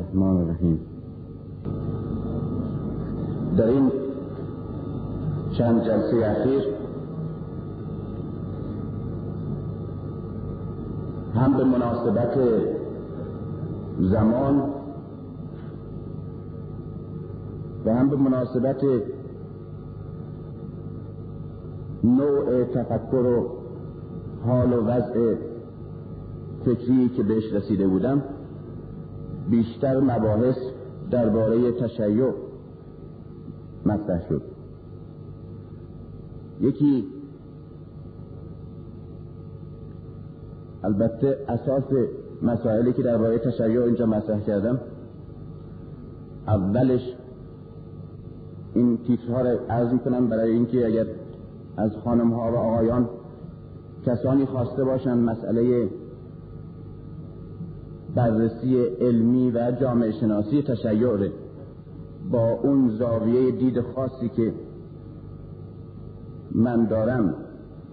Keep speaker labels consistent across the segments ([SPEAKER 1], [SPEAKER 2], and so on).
[SPEAKER 1] الرحمن الرحیم. در این چند جلسه اخیر هم به مناسبت زمان و هم به مناسبت نوع تفکر و حال و وضع فکری که بهش رسیده بودم بیشتر مباحث درباره تشیع مطرح شد. یکی البته اساس مسائلی که درباره تشیع اینجا مطرح کردم اولش این تیترها رو عرض می‌کنم برای اینکه اگر از خانم ها و آقایان کسانی خواسته باشند مسئله بررسی علمی و جامعه شناسی تشیع با اون زاویه دید خاصی که من دارم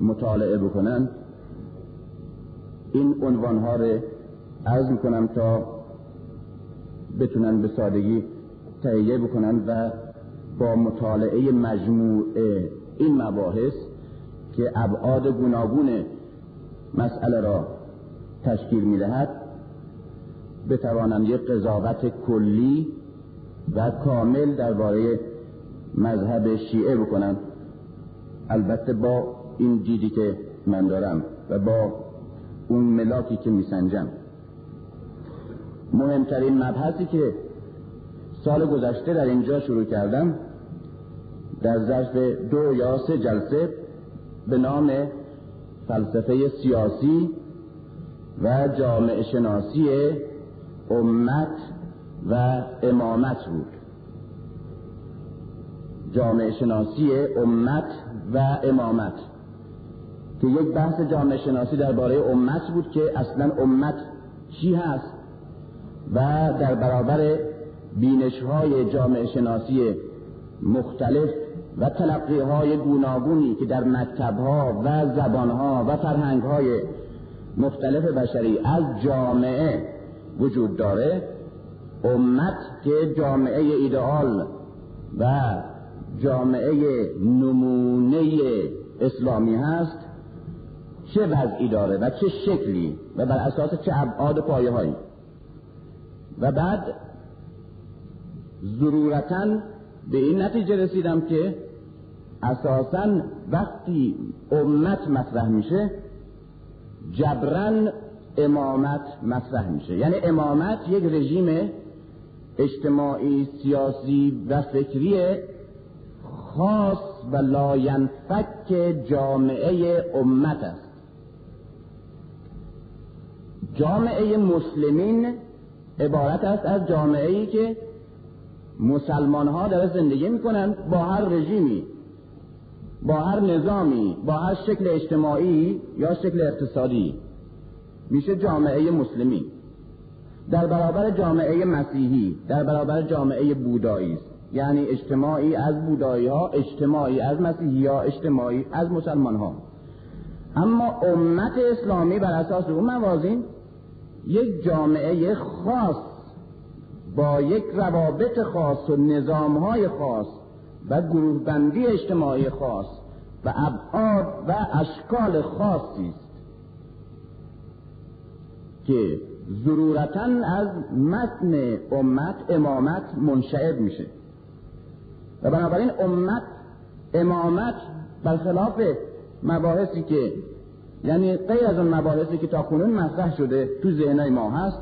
[SPEAKER 1] مطالعه بکنن این عنوان ها رو عرض می‌کنم تا بتونن به سادگی تهیه بکنن و با مطالعه مجموع این مباحث که ابعاد گوناگون مسئله را تشکیل می‌دهد بتوانم یک قضاوت کلی و کامل درباره مذهب شیعه بکنم. البته با این دیدی که من دارم و با اون ملاکی که میسنجم. مهمترین مبحثی که سال گذشته در اینجا شروع کردم در ظرف دو یا سه جلسه به نام فلسفه سیاسی و جامعه شناسی امت و امامت بود. جامعه شناسی امت و امامت. که یک بحث جامعه شناسی درباره امت بود که اصلا امت چی هست و در برابر بینش های جامعه شناسی مختلف و تلقی های گوناگونی که در مکتب و زبان ها و فرهنگ های مختلف بشری از جامعه وجود داره امت که جامعه ایدئال و جامعه نمونه اسلامی هست چه وضعی داره و چه شکلی و بر اساس چه ابعاد پایه هایی و بعد ضرورتا به این نتیجه رسیدم که اساسا وقتی امت مطرح میشه جبران امامت مطرح میشه. یعنی امامت یک رژیم اجتماعی سیاسی و فکری خاص و لاینفک جامعه امت است. جامعه مسلمین عبارت است از جامعه ای که مسلمان ها در زندگی می‌کنند با هر رژیمی با هر نظامی با هر شکل اجتماعی یا شکل اقتصادی. میشه جامعه مسلمی در برابر جامعه مسیحی در برابر جامعه بودایی است. یعنی اجتماعی از بودایی ها اجتماعی از مسیحی ها اجتماعی از مسلمان ها اما امت اسلامی بر اساس اون موازین یک جامعه خاص با یک روابط خاص و نظام های خاص و گروه بندی اجتماعی خاص و ابعاد و اشکال خاصی است. که ضرورتا از متن امت امامت منشعب میشه. و بنابراین امت امامت برخلاف مباحثی که یعنی غیر از اون مباحثی که تا کنون مطرح شده تو ذهنای ما هست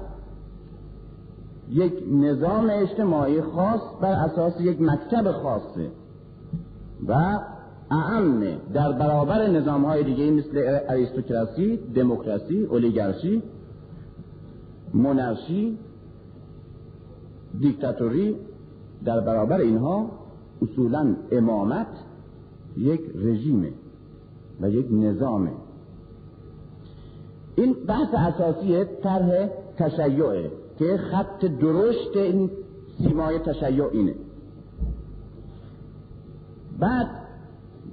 [SPEAKER 1] یک نظام اجتماعی خاص بر اساس یک مکتب خاصه و اعم در برابر نظام های دیگه مثل اریستوکراسی، دموکراسی، اولیگارشی، مونارشی، دیکتاتوری در برابر اینها اصولا امامت یک رژیمه و یک نظامه. این بحث اساسی طرح تشیعه که خط درشت این سیمای تشیع اینه. بعد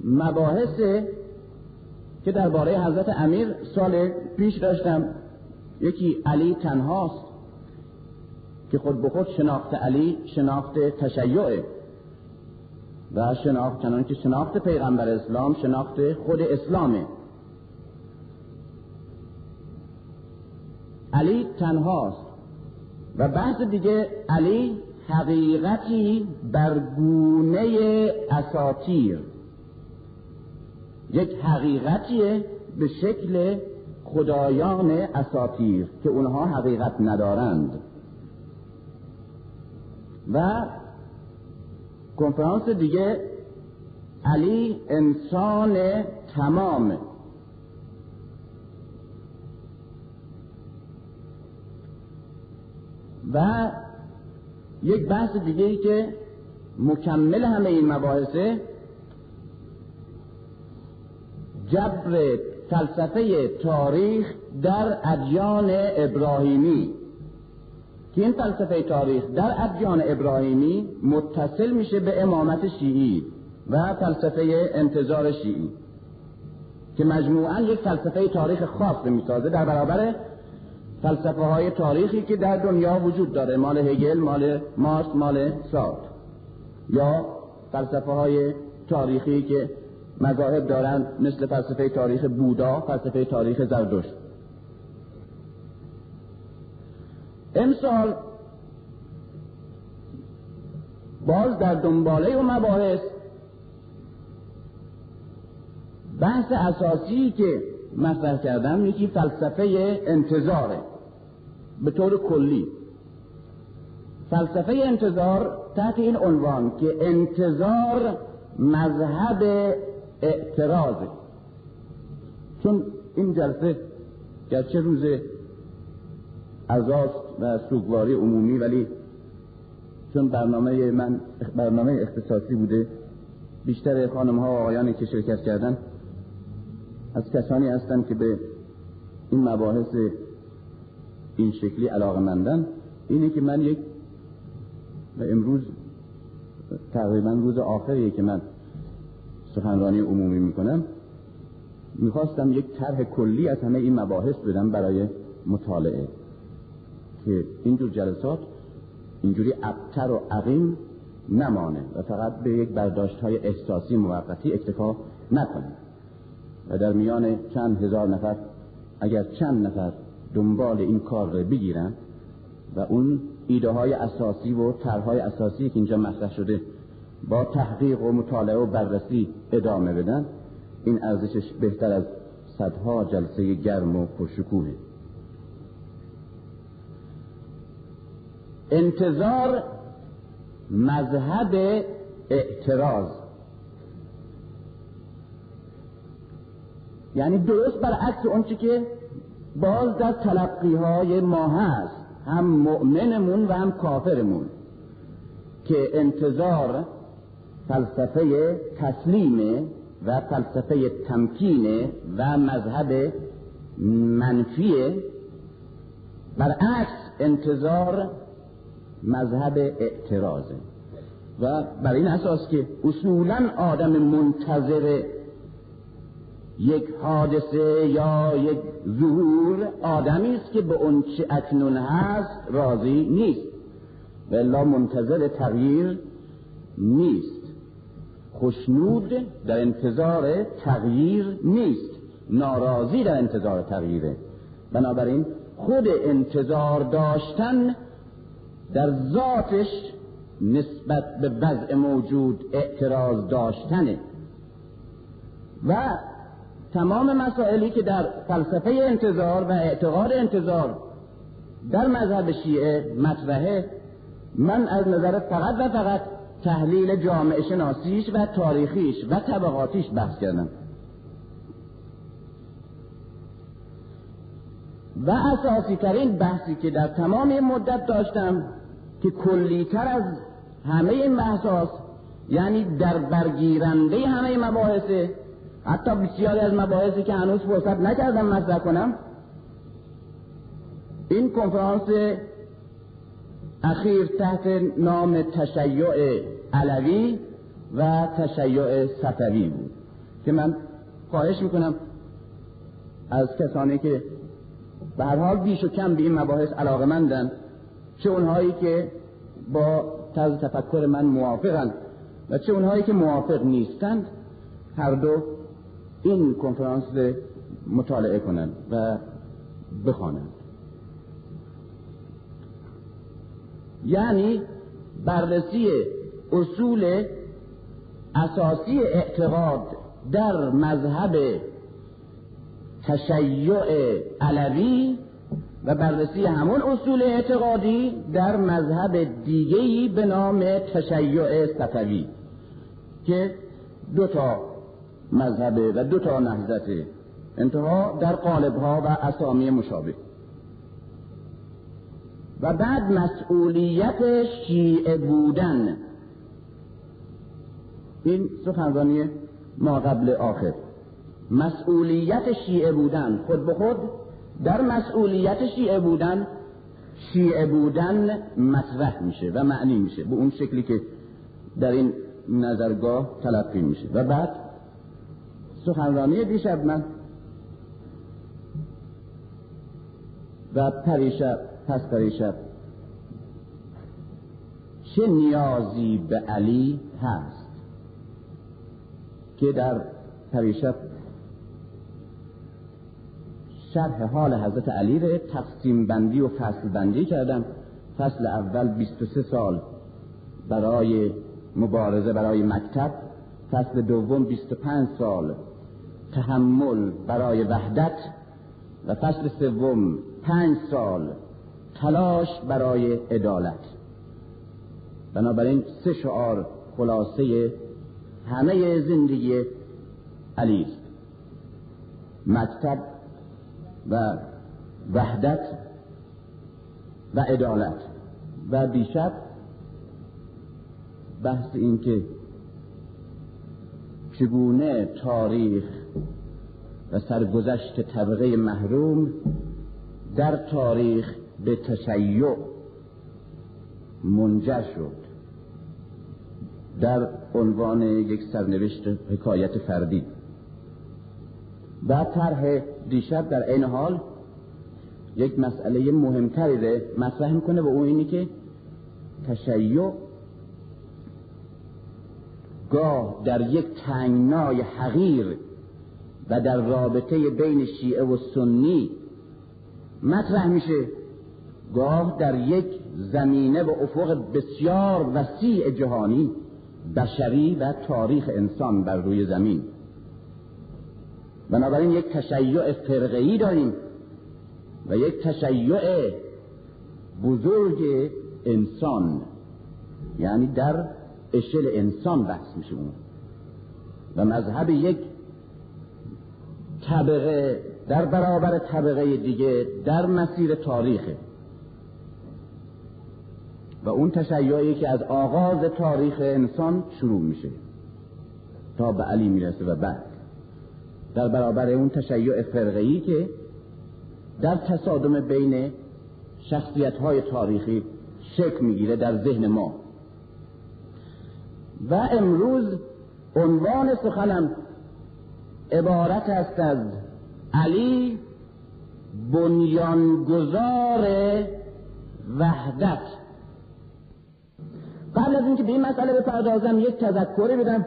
[SPEAKER 1] مباحث که درباره حضرت امیر سال پیش داشتم یکی علی تنهاست که خود به خود شناخت علی شناخت تشیعه و شناخت چنان که شناخت پیغمبر اسلام شناخت خود اسلامه. علی تنهاست و بحث دیگه علی حقیقتی برگونه اساتیر یک حقیقتیه به شکل خدایان اساتیر که اونها حقیقت ندارند. و کنفرانس دیگه علی انسان تمام. و یک بحث دیگه ای که مکمل همه این مباحثه جبر فلسفه تاریخ در ادیان ابراهیمی. که این فلسفه تاریخ در ادیان ابراهیمی متصل میشه به امامت شیعی و فلسفه انتظار شیعی. که مجموعا یک فلسفه تاریخ خاص می‌سازه. در برابر فلسفه های تاریخی که در دنیا وجود داره. مال هگل مال مارس مال سارت یا فلسفه های تاریخی که مذاهب دارند مثل فلسفه تاریخ بودا فلسفه تاریخ زردشت. امسال باز در دنباله و مباحث بحث اساسی که مطرح کردم یکی فلسفه انتظاره به طور کلی. فلسفه انتظار تحت این عنوان که انتظار مذهب اعتراضه چون این جلسه گرچه روز ازاست و سوگواری عمومی ولی چون برنامه من برنامه اختصاصی بوده بیشتر خانم ها و آقایانی که شرکت کردن از کسانی هستند که به این مباحث این شکلی علاقه مندن اینه که من یک و امروز تقریبا روز آخریه که من سخنرانی عمومی می‌کنم. می‌خواستم یک طرح کلی از همه این مباحث بدم برای مطالعه که اینجور جلسات اینجوری ابتر و عقیم نمانه و فقط به یک برداشت های احساسی موقتی اکتفا نکنه. و در میان چند هزار نفر اگر چند نفر دنبال این کار رو بگیرن و اون ایده های اساسی و طرحهای اساسی که اینجا مطرح شده با تحقیق و مطالعه و بررسی ادامه بدن. این ارزشش بهتر از صدها جلسه گرم و پرشکوهه انتظار مذهب اعتراض. یعنی درست برعکس اونچه که باز در تلقی های ما هست. هم مؤمنمون و هم کافرمون. که انتظار فلسفه تسلیم و فلسفه تمکین و مذهب منفی برعکس انتظار مذهب اعتراضه و بر این اساس که اصولا آدم منتظر یک حادثه یا یک ظهور آدمی است که به اون چه اکنون هست راضی نیست. و منتظر تغییر نیست. خوشنود در انتظار تغییر نیست. ناراضی در انتظار تغییره. بنابراین خود انتظار داشتن در ذاتش نسبت به وضع موجود اعتراض داشتنه. و تمام مسائلی که در فلسفه انتظار و اعتقاد انتظار در مذهب شیعه مطرحه من از نظر فقط و فقط تحلیل جامعه شناسیش و تاریخیش و طبقاتیش بحث کردم و اساسی ترین بحثی که در تمام مدت داشتم که کلیتر از همه این بحث یعنی در برگیرنده همه مباحثه حتی بسیاری از مباحثی که هنوز فرصت نکردم مطرح کنم این کنفرانس اخیر تحت نام تشیع علوی و تشیع صفوی بود. که من خواهش می‌کنم از کسانی که به هر حال بیش و کم به این مباحث علاقه مندن چه اونهایی که با طرز تفکر من موافقند و چه اونهایی که موافق نیستند هر دو این کنفرانس مطالعه کنند و بخوانند. یعنی بررسی اصول اساسی اعتقاد در مذهب تشیع علوی و بررسی همون اصول اعتقادی در مذهب دیگهی به نام تشیع صفوی که دو تا مذهبه و دو تا نهضت انتها در قالبها و اسامی مشابه. و بعد مسئولیت شیعه بودن این سخنرانی ما قبل آخر. مسئولیت شیعه بودن خود به خود در مسئولیت شیعه بودن شیعه بودن مطرح میشه و معنی میشه به اون شکلی که در این نظرگاه تلقی میشه. و بعد سخنرانی دیشب من و پریشب پس پریشب. چه نیازی به علی هست؟ که در پریشب شرح حال حضرت علی رو تقسیم بندی و فصل بندی کردم. فصل اول 23 سال برای مبارزه برای مکتب. فصل دوم 25 سال تحمل برای وحدت. و فصل سوم پنج سال تلاش برای عدالت. بنابراین سه شعار خلاصه همه زندگی علی. است مکتب و وحدت و عدالت. و دیشب بحث این که چگونه تاریخ و سرگذشت طبقه محروم در تاریخ به تشیع منجر شد. در عنوان یک سرنوشت حکایت فردی. و طرح دیشب در این حال یک مسئله مهمتری رو مطرح می‌کنه و اون اینی که تشیع گاه در یک تنگنای حقیر و در رابطه بین شیعه و سنی مطرح میشه. گاه در یک زمینه و افق بسیار وسیع جهانی. بشری و تاریخ انسان بر روی زمین. بنابراین یک تشیع فرقهی داریم و یک تشیع بزرگ انسان یعنی در اشل انسان بحث میشه اون. و مذهب یک طبقه در برابر طبقه دیگه در مسیر تاریخه. و اون تشیعی که از آغاز تاریخ انسان شروع میشه تا به علی می‌رسه و بعد. در برابر اون تشیع فرقهی که در تصادم بین شخصیت های تاریخی شکل می‌گیره در ذهن ما. و امروز عنوان سخنم عبارت است از علی بنیانگذار وحدت. قبل از اینکه به این مسئله بپردازم یک تذکری بدم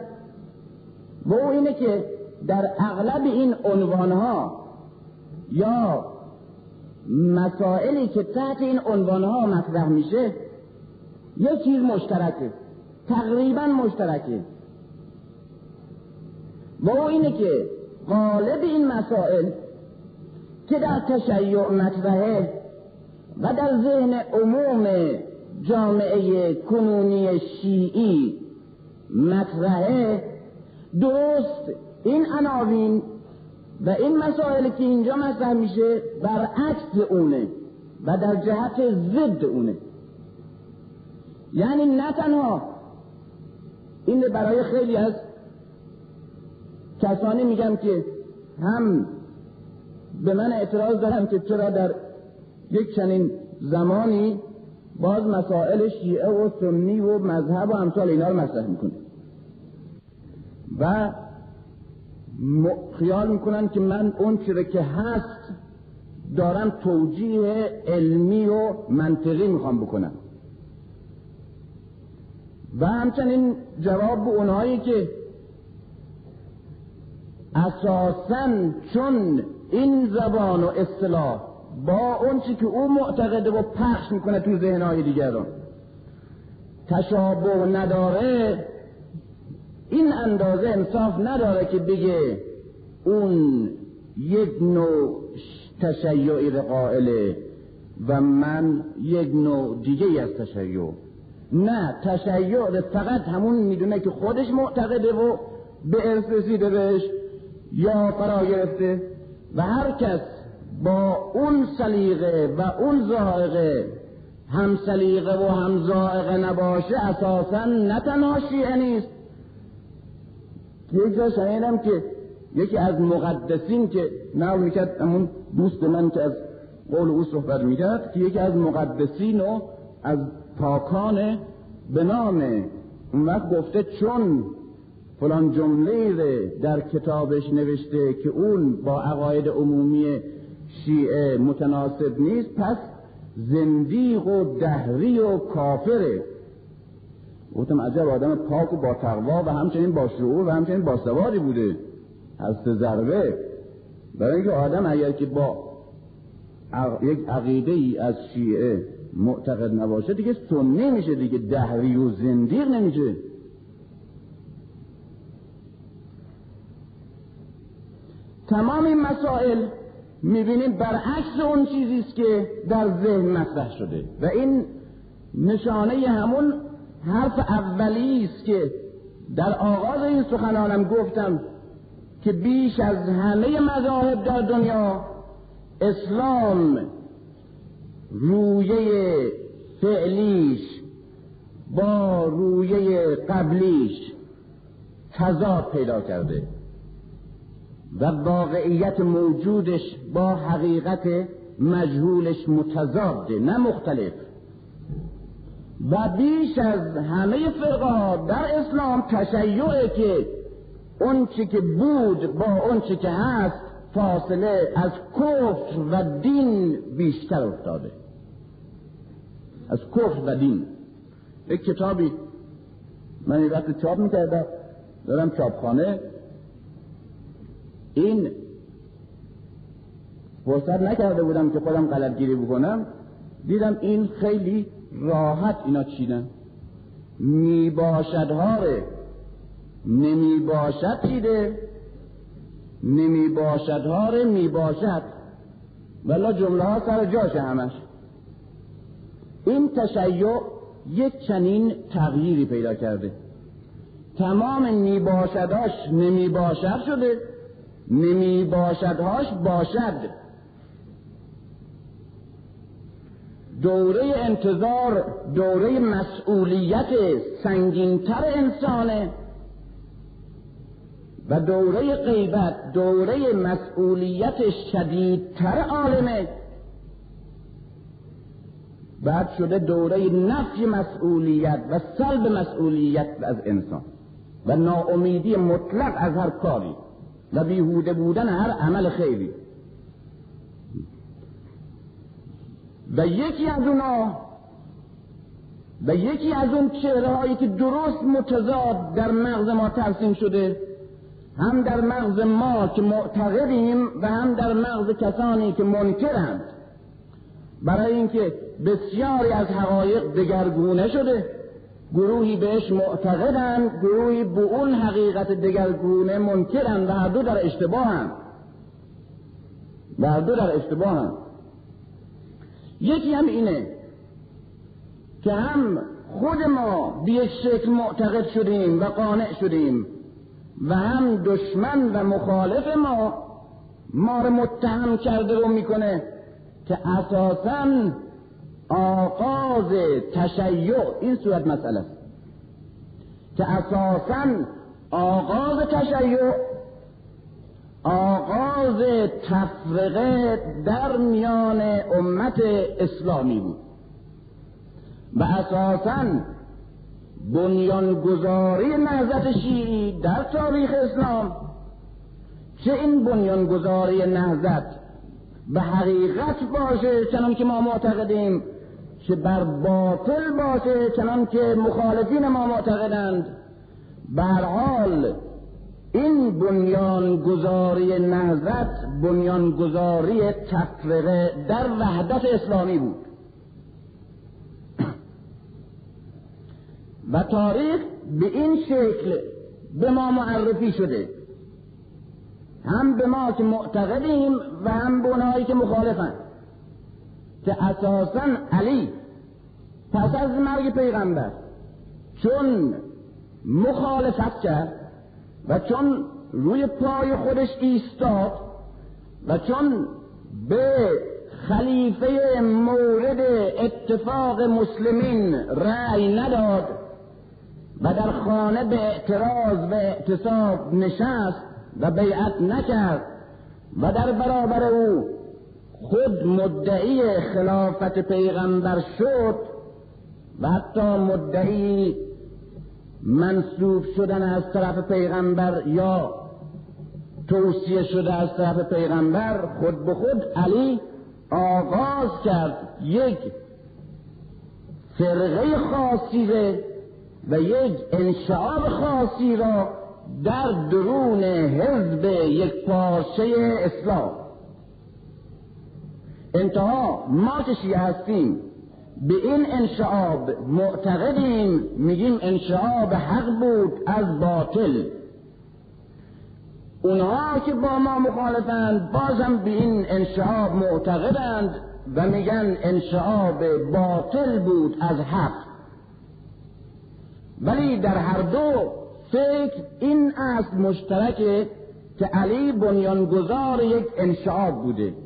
[SPEAKER 1] و او اینه که در اغلب این عنوانها یا مسائلی که تحت این عنوانها مطرح میشه یک چیز مشترکه. تقریبا مشترکه. و او اینه که غالب این مسائل که در تشیع مطرحه و در ذهن عموم جامعه کنونی شیعی مطرحه درست. این عناوین و این مسائل که اینجا مطرح میشه برعکس اونه و در جهت ضد اونه. یعنی نه تنها این برای خیلی از کسانی میگم که هم به من اعتراض دارم که چرا در یک چنین زمانی باز مسائل شیعه و سنی و مذهب و امثال اینا رو مطرح می‌کنه. و خیال می‌کنن که من اون چیره که هست دارن توجیه علمی و منطقی می‌خوام بکنم. و همچنین جواب به اونهایی که اساسا چون این زبان و اصطلاح با اون چی که او معتقده و پخش می‌کنه تو ذهنهای دیگران. تشابه نداره. این اندازه انصاف نداره که بگه اون یک نوع تشیعی قائله و من یک نوع دیگه از تشیع. نه تشیع فقط همون می‌دونه که خودش معتقده و به ارث رسیده بهش یا فرا گرفته و هر کس با اون سلیقه و اون ذائقه هم سلیقه و هم ذائقه نباشه اساسا نه تنها شیعه نیست. یک جا شنیدم که یکی از مقدسین که نقل می‌کرد همون دوست من که از قول او صحبت می‌کرد که یکی از مقدسین و از پاکان به نام اون وقت گفته چون فلان جمله در کتابش نوشته که اون با عقاید عمومی شیعه متناسب نیست پس زندیق و دهری و کافره. گفتم عجب آدم پاک و با تقوا و همچنین با شعور و همچنین با سواری بوده. از ضربه؟ برای اینکه آدم اگر که با یک عقیده ای از شیعه معتقد نباشه دیگه سنی میشه دیگه دهری و زندیق نمیشه. تمام این مسائل می‌بینیم برعکس اون چیزی است که در ذهن مطرح شده. و این نشانه همون حرف اولی است که در آغاز این سخنانم گفتم که بیش از همه مذاهب در دنیا اسلام رویه فعلیش با رویه قبلیش تضاد پیدا کرده. و واقعیت موجودش با حقیقت مجهولش متضاده نه مختلف. و بیش از همه فرقه در اسلام تشیعه که اون چی که بود با اون چی که هست فاصله از کفر و دین بیشتر افتاده. از کفر و دین. یک کتابی من این وقت چاپ می‌کردم دارم چاپخانه. این فرصت نکرده بودم که خودم غلطگیری بکنم. دیدم این خیلی راحت اینا چیدن. می باشد هاره نمی باشد چیده. نمی باشد هاره می باشد ولی جمله ها سر جاشه همش. این تشیع یک چنین تغییری پیدا کرده. تمام می باشداش نمی شده. نمی باشدهاش باشد. دوره انتظار دوره مسئولیت سنگینتر انسانه. و دوره غیبت دوره مسئولیت شدیدتر عالمه. بعد شده دوره نفی مسئولیت و سلب مسئولیت از انسان. و ناامیدی مطلق از هر کاری. و بیهوده بودن هر عمل خیلی و یکی از اونا و یکی از اون چهره هایی که درست متضاد در مغز ما ترسیم شده هم در مغز ما که معتقدیم و هم در مغز کسانی که منکرند. برای اینکه بسیاری از حقایق دگرگونه شده. گروهی بهش معتقدند گروهی به اون حقیقت دگرگونه منکرند و هر دو در اشتباهند. و هر دو در اشتباهند. یکی هم اینه که هم خود ما به یک شکل معتقد شدیم و قانع شدیم و هم دشمن و مخالف ما ما رو متهم کرده رو می‌کنه که اساسا آغاز تشیع این صورت مسئله است که اساسا آغاز تشیع آغاز تفرقه در میان امت اسلامی بود و اساسا بنیانگذاری نهضت شیعی در تاریخ اسلام چه این بنیانگذاری نهضت به حقیقت باشه چنان که ما معتقدیم که بر باطل باشه چنان که مخالفین ما معتقدند. به حال این بنیانگذاری نهضت بنیانگذاری تفرقه در وحدت اسلامی بود. و تاریخ به این شکل به ما معرفی شده. هم به ما که معتقدیم و هم به اونهایی که مخالفن که اساسا علی پس از مرگ پیغمبر چون مخالفت کرد و چون روی پای خودش ایستاد و چون به خلیفه مورد اتفاق مسلمین رأی نداد و در خانه به اعتراض و اعتصاب نشست و بیعت نکرد و در برابر او خود مدعی خلافت پیغمبر شد و حتی مدعی منصوب شدن از طرف پیغمبر یا توصیه شده از طرف پیغمبر خود به خود علی آغاز کرد. یک فرقه خاصی و یک انشعاب خاصی را در درون حزب یک پارچه اسلام. انتها ما که شیعه هستیم به این انشعاب معتقدیم میگیم انشعاب حق بود از باطل. اونها که با ما مخالفند بازم به این انشعاب معتقدند و میگن انشعاب باطل بود از حق. ولی در هر دو فکر این است مشترکه که علی بنیانگذار یک انشعاب بوده.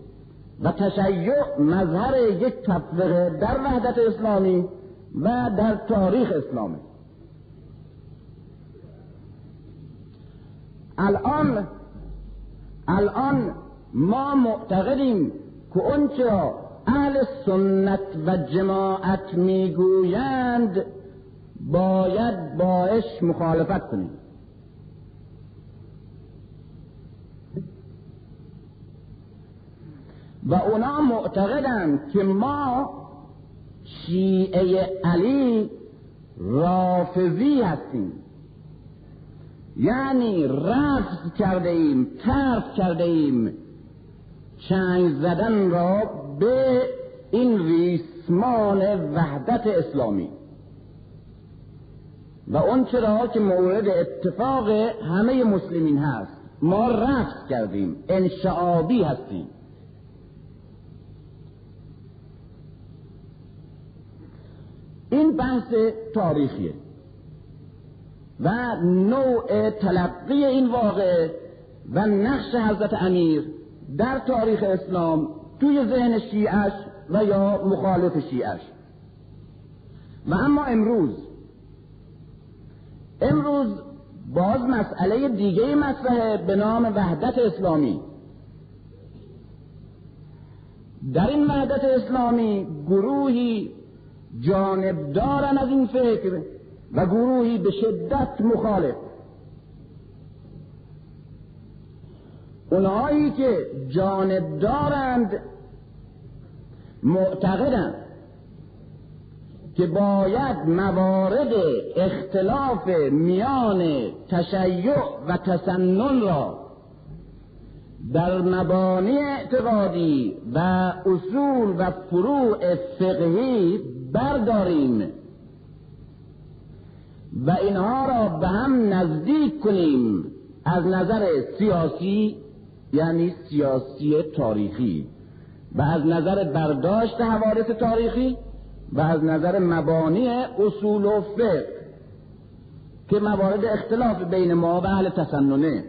[SPEAKER 1] و تشیع مظهر یک تفرقه در وحدت اسلامی و در تاریخ اسلامی. الان الان ما معتقدیم که اونچه اهل سنت و جماعت می‌گویند باید باش مخالفت کنیم. و اونا معتقدند که ما شیعه علی رافضی هستیم. یعنی رفض کرده ایم ترک کرده ایم چنگ زدن را به این ریسمان وحدت اسلامی. و اون چرا که مورد اتفاق همه مسلمین هست. ما رفض کردیم انشعابی هستیم. این بحث تاریخیه و نوع تلقی این واقع و نقش حضرت امیر در تاریخ اسلام توی ذهن شیعش و یا مخالف شیعش. و اما امروز امروز باز مسئله دیگه مسئله به نام وحدت اسلامی. در این وحدت اسلامی گروهی جانب دارن از این فکر و گروهی به شدت مخالف. اونهایی که جانب دارند معتقدند که باید موارد اختلاف میان تشیع و تسنن را در مبانی اعتقادی و اصول و فروع فقهی برداریم. و اینها را به هم نزدیک کنیم از نظر سیاسی یعنی سیاسی تاریخی و از نظر برداشت حوادث تاریخی و از نظر مبانی اصول و فقه که موارد اختلاف بین ما و اهل تسننه.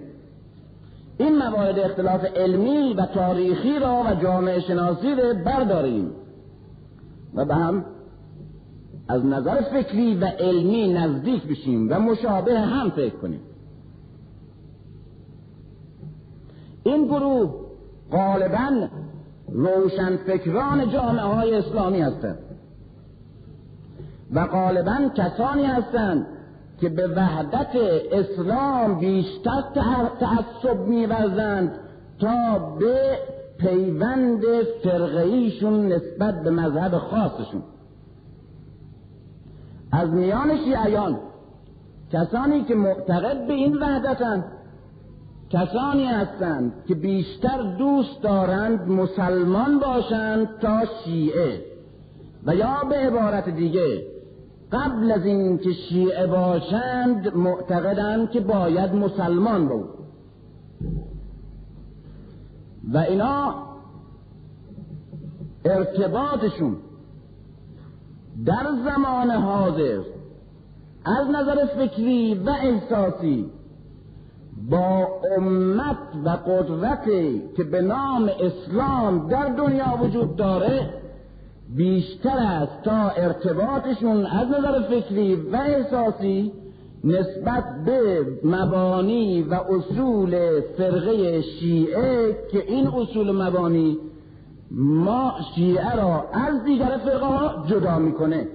[SPEAKER 1] این موارد اختلاف علمی و تاریخی را و جامعه شناسی را برداریم. و به هم از نظر فکری و علمی نزدیک بشیم و مشابه هم فکر کنیم. این گروه غالبا روشن فکران جامعه های اسلامی هستند و غالبا کسانی هستند که به وحدت اسلام بیشتر تعصب میورزند تا به پیوند فرقهیشون نسبت به مذهب خاصشون. از میان شیعیان کسانی که معتقد به این وحدتند کسانی هستند که بیشتر دوست دارند مسلمان باشند تا شیعه و یا به عبارت دیگه قبل از اینکه شیعه باشند معتقدند که باید مسلمان بود. و اینا ارتباطشون در زمان حاضر از نظر فکری و احساسی با امت و قدرتی که به نام اسلام در دنیا وجود داره بیشتر است تا ارتباطشون از نظر فکری و احساسی نسبت به مبانی و اصول فرقه شیعه که این اصول مبانی ما شیعه را از دیگر فرقه ها جدا می‌کنه.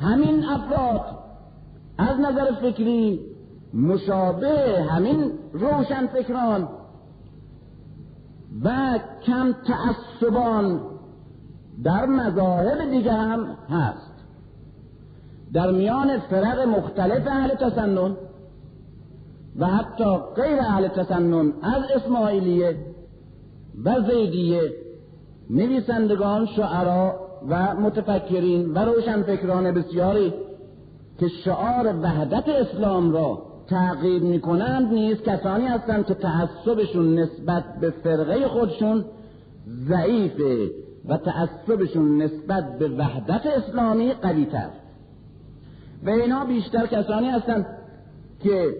[SPEAKER 1] همین افراد از نظر فکری مشابه همین روشن فکران و کم تعصبان در مذاهب دیگه هم هست. در میان فرق مختلف اهل تسنن و حتی غیر اهل تسنن از اسماعیلیه و زیدیه نویسندگان شعرا و متفکرین و روشنفکران بسیاری که شعار وحدت اسلام را تعقیب می‌کنند نیز کسانی هستند که تعصبشون نسبت به فرقه خودشون ضعیفه و تعصبشون نسبت به وحدت اسلامی قوی تر و اینا بیشتر کسانی هستند که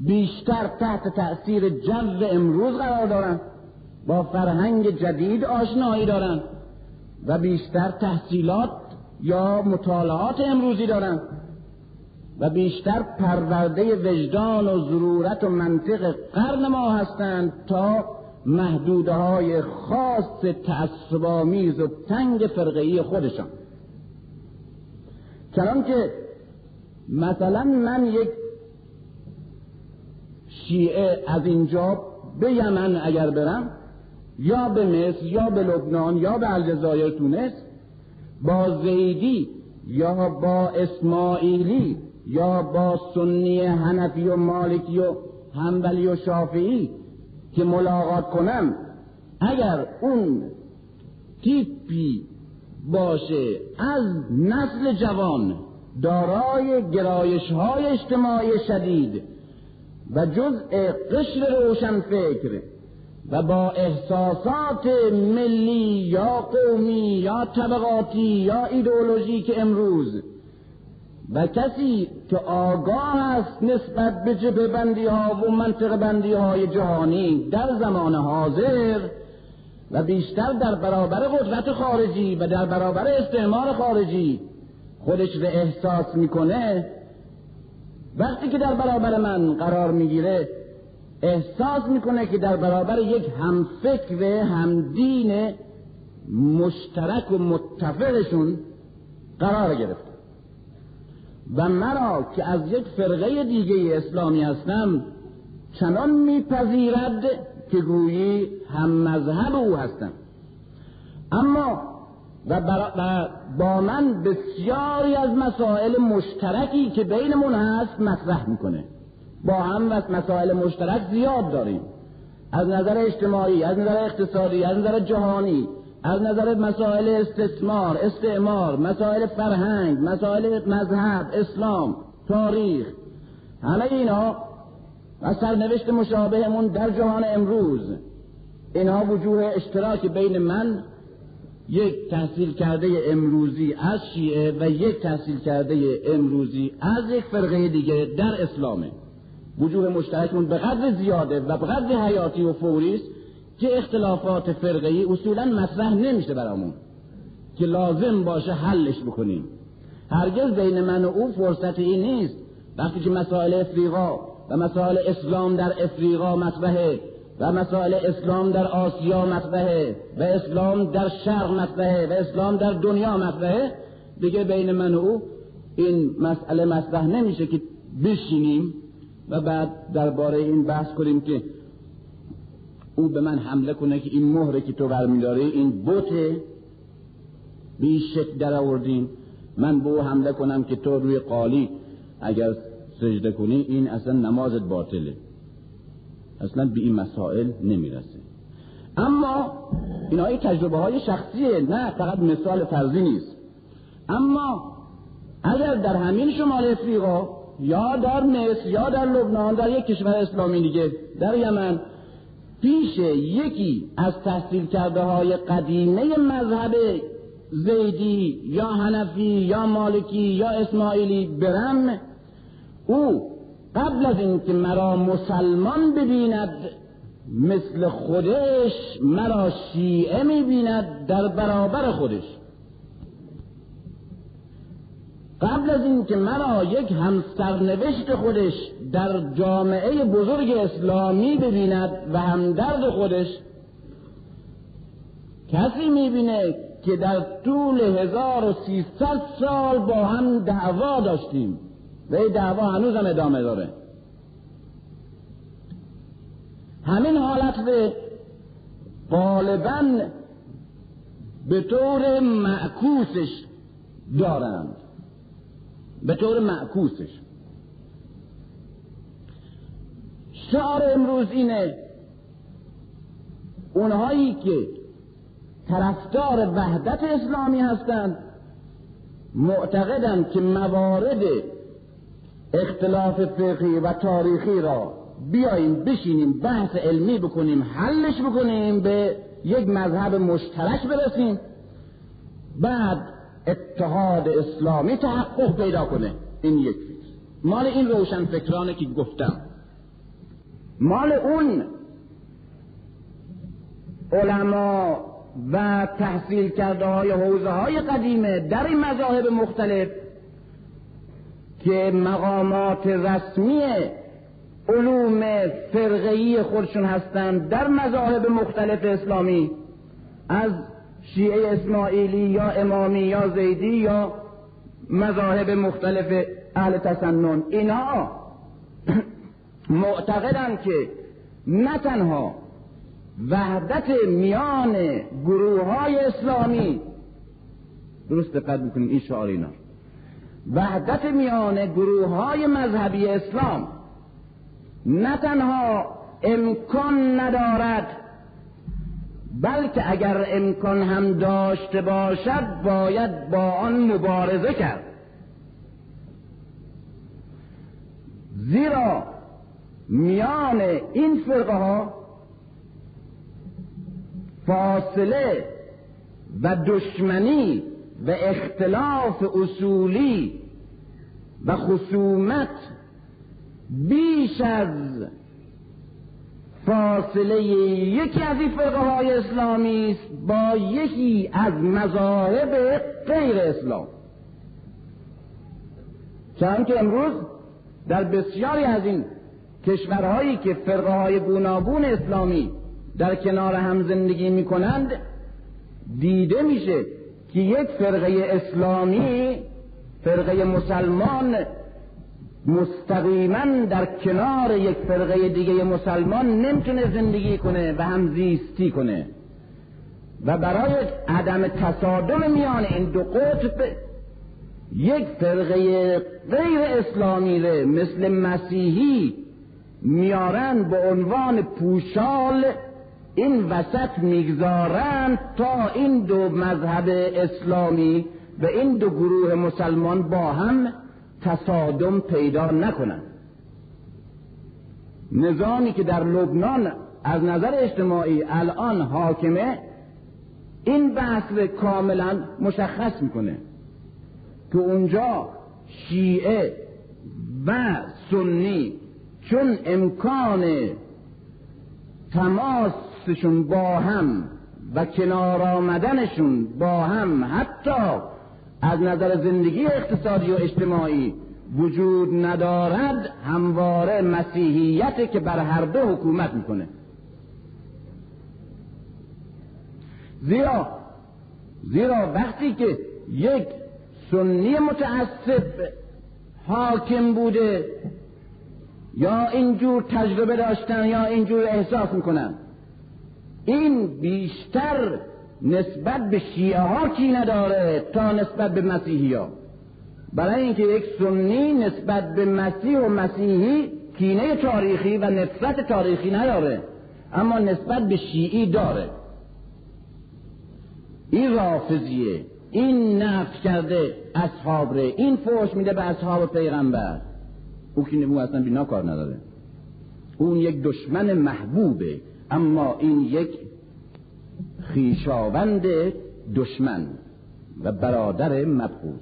[SPEAKER 1] بیشتر تحت تأثیر جو امروز قرار دارند با فرهنگ جدید آشنایی دارند و بیشتر تحصیلات یا مطالعات امروزی دارند. و بیشتر پرورده وجدان و ضرورت و منطق قرن ما هستند تا محدوده های خاص تعصبامیز و تنگ فرقهی خودشان. چنان که مثلا من یک شیعه از اینجا به یمن اگر برم یا به مصر یا به لبنان یا به الجزایر تونس با زیدی یا با اسماعیلی یا با سنی حنفی و مالکی و حنبلی و شافعی که ملاقات کنم اگر اون تیپی باشه از نسل جوان دارای گرایش های اجتماعی شدید و جزء قشر روشن فکر و با احساسات ملی یا قومی یا طبقاتی یا ایدئولوژی که امروز و کسی که آگاه است نسبت به جبه بندی ها و منطق بندی های جهانی در زمان حاضر و بیشتر در برابر قدرت خارجی و در برابر استعمار خارجی خودش رو احساس می‌کنه وقتی که در برابر من قرار می‌گیره احساس می‌کنه که در برابر یک همفکر همدین مشترک و متفقشون قرار گرفته. و مرا که از یک فرقه دیگه اسلامی هستم چنان میپذیرد که گویی هم مذهب او هستم. اما و, با من بسیاری از مسائل مشترکی که بینمون هست مطرح می‌کنه. با هم و مسائل مشترک زیاد داریم. از نظر اجتماعی از نظر اقتصادی از نظر جهانی از نظر مسائل استثمار استعمار مسائل فرهنگ مسائل مذهب اسلام تاریخ همه اینا و سرنوشت مشابهمون در جهان امروز. اینها وجوه اشتراک بین من یک تحصیل کرده امروزی از شیعه و یک تحصیل کرده امروزی از یک فرقه دیگه در اسلامه. وجوه مشترکمون به قدر زیاده و به قدر حیاتی و فوری است. که اختلافات فرقه ای اصولا مطرح نمیشه برامون که لازم باشه حلش بکنیم. هرگز بین من و او فرصت این نیست. وقتی که مسائل افریقا و مسائل اسلام در افریقا مطرحه و مسائل اسلام در آسیا مطرحه و اسلام در شرق مطرحه و اسلام در دنیا مطرحه دیگه بین من و او این مسئله مطرح نمیشه که بشینیم و بعد درباره این بحث کنیم که او به من حمله کنه که این مهره که تو برمیداره این بوته به شکل در آوردین من به او حمله کنم که تو روی قالی اگر سجده کنی این اصلا نمازت باطله. اصلا به این مسائل نمی‌رسه. اما اینایی تجربه های شخصیه نه فقط مثال فرضی نیست. اما اگر در همین شمال افریقا یا در مصر یا در لبنان در یک کشور اسلامی دیگه در یمن پیش یکی از تحصیل کرده های قدیمه مذهب زیدی یا حنفی یا مالکی یا اسماعیلی برم او قبل از اینکه مرا مسلمان ببیند مثل خودش مرا شیعه می‌بیند در برابر خودش. قبل از اینکه مرا یک همسرنوشت خودش در جامعه بزرگ اسلامی ببیند و همدرد خودش کسی می‌بینه که در طول 1300 سال با هم دعوا داشتیم. و این دعوا هنوز هم ادامه داره. همین حالت به غالبا به طور معکوسش دارند. به طور معکوسش. شعار امروز اینه. اونهایی که طرفدار وحدت اسلامی هستند معتقدند که موارد اختلاف فقهی و تاریخی را بیاییم بشینیم بحث علمی بکنیم حلش بکنیم به یک مذهب مشترک برسیم. بعد اتحاد اسلامی تحقق پیدا کنه. این یک مال این روشن فکرانه که گفتم. مال اون. علما و تحصیل کرده های حوزه های قدیمه در این مذاهب مختلف که مقامات رسمی علوم فرقهی خودشون هستند در مذاهب مختلف اسلامی. از شیعه اسماعیلی یا امامی یا زیدی یا مذاهب مختلف اهل تسنن. اینا معتقدند که نه تنها وحدت میان گروه های اسلامی درست دقت بکنید این شعار اینا. وحدت میان گروه های مذهبی اسلام نه تنها امکان ندارد بلکه اگر امکان هم داشته باشد باید با آن مبارزه کرد. زیرا میان این فرقه ها فاصله و دشمنی و اختلاف اصولی و خصومت بیش از فاصله یکی از این های اسلامی است با یکی از مذاهب غیر اسلام. چون که امروز در بسیاری از این کشورهایی که فرقه های گوناگون اسلامی در کنار هم زندگی می کنند دیده میشه که یک فرقه اسلامی فرقه مسلمان مستقیما در کنار یک فرقه دیگه مسلمان نمی‌تونه زندگی کنه و هم زیستی کنه. و برای عدم تصادم میان این دو قطب یک فرقه غیر اسلامی مثل مسیحی میارن به عنوان پوشال این وسط می‌گذارند تا این دو مذهب اسلامی و این دو گروه مسلمان با هم تصادم پیدا نکنند نظامی که در لبنان از نظر اجتماعی الان حاکمه این بحث کاملا مشخص می‌کنه که اونجا شیعه و سنی چون امکان تماسشون با هم و کنار آمدنشون با هم حتی از نظر زندگی اقتصادی و اجتماعی وجود ندارد همواره مسیحیت که بر هر دو حکومت می‌کنه. زیرا زیرا وقتی که یک سنی متعصب حاکم بوده یا اینجور تجربه داشتن یا اینجور احساس می‌کنن. این بیشتر نسبت به شیعه ها کی نداره تا نسبت به مسیحی ها برای اینکه یک سنی نسبت به مسیح و مسیحی کینه تاریخی و نفرت تاریخی نداره اما نسبت به شیعی داره. این رافضیه این نفت کرده اصحاب ره این فوش میده به اصحاب پیغمبر. او که او اصلا بینا کار نداره. اون یک دشمن محبوبه اما این یک خیشاوند دشمن و برادر مبغوز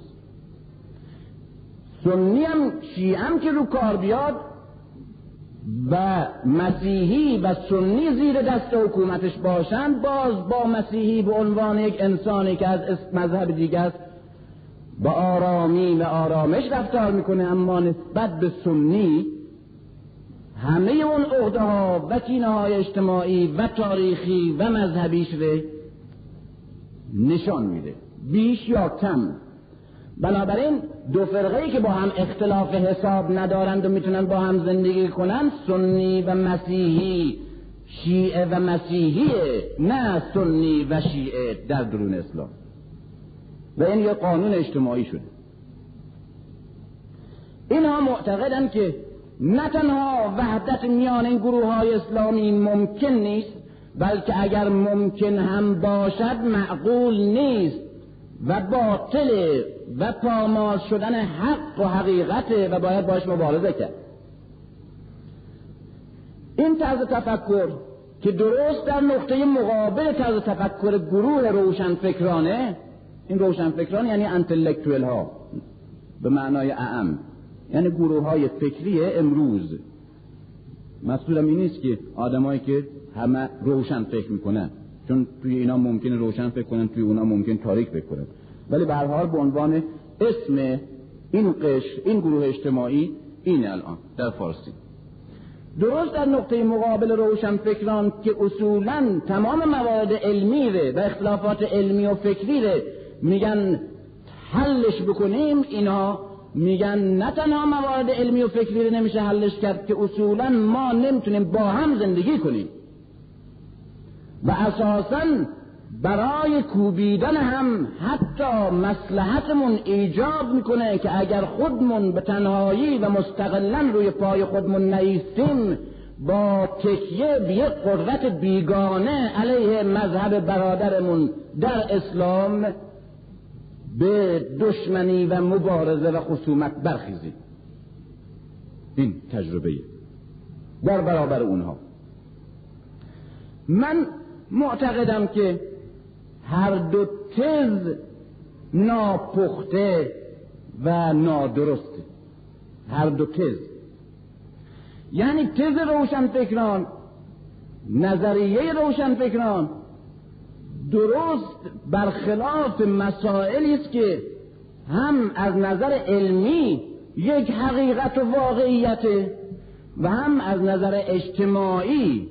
[SPEAKER 1] سنی هم شیعه که رو کار بیاد و مسیحی و سنی زیر دست حکومتش باشند باز با مسیحی به عنوان یک انسانی که از مذهب دیگر با آرامی و آرامش رفتار می‌کنه اما نسبت به سنی همه اون عقده ها و کینه های اجتماعی و تاریخی و مذهبیش رو نشان میده. بیش یا کم. بنابراین دو فرقه که با هم اختلاف حساب ندارند و می‌تونن با هم زندگی کنند سنی و مسیحی. شیعه و مسیحیه نه سنی و شیعه در درون اسلام. و این یه قانون اجتماعی شده. اینها معتقدند که نه تنها وحدت میان این گروه های اسلامی ممکن نیست بلکه اگر ممکن هم باشد معقول نیست و باطل و پامال شدن حق و حقیقته و باید باش مبارزه کرد. این طرز تفکر که درست در نقطه مقابل طرز تفکر گروه روشنفکرانه این روشنفکران یعنی انتلکتویل ها به معنای اعم. یعنی گروه های فکری امروز. مسئولم این نیست که آدمایی که همه روشن فکر می‌کنن چون توی اینا ممکن روشن فکر کنن توی اونا ممکن تاریک فکر کنن. ولی به حال به عنوان اسم این قش این گروه اجتماعی این الان در فارسی. درست در نقطه مقابل روشن فکران که اصولا تمام موارد علمی و اختلافات علمی و فکری میگن حلش بکنیم اینا میگن نه تنها موارد علمی و فکری رو نمیشه حلش کرد که اصولا ما نمی‌تونیم با هم زندگی کنیم. و اساسا برای کوبیدن هم حتی مسلحتمون ایجاب می‌کنه که اگر خودمون به تنهایی و مستقلا روی پای خودمون نیستیم با تکیه به یک قدرت بیگانه علیه مذهب برادرمون در اسلام به دشمنی و مبارزه و خصومت برخیزیم این تجربه در برابر اونها. من معتقدم که هر دو تز ناپخته و نادرسته. هر دو تز. یعنی تز روشنفکران نظریه روشنفکران درست برخلاف مسائلی است که هم از نظر علمی یک حقیقت و واقعیت و هم از نظر اجتماعی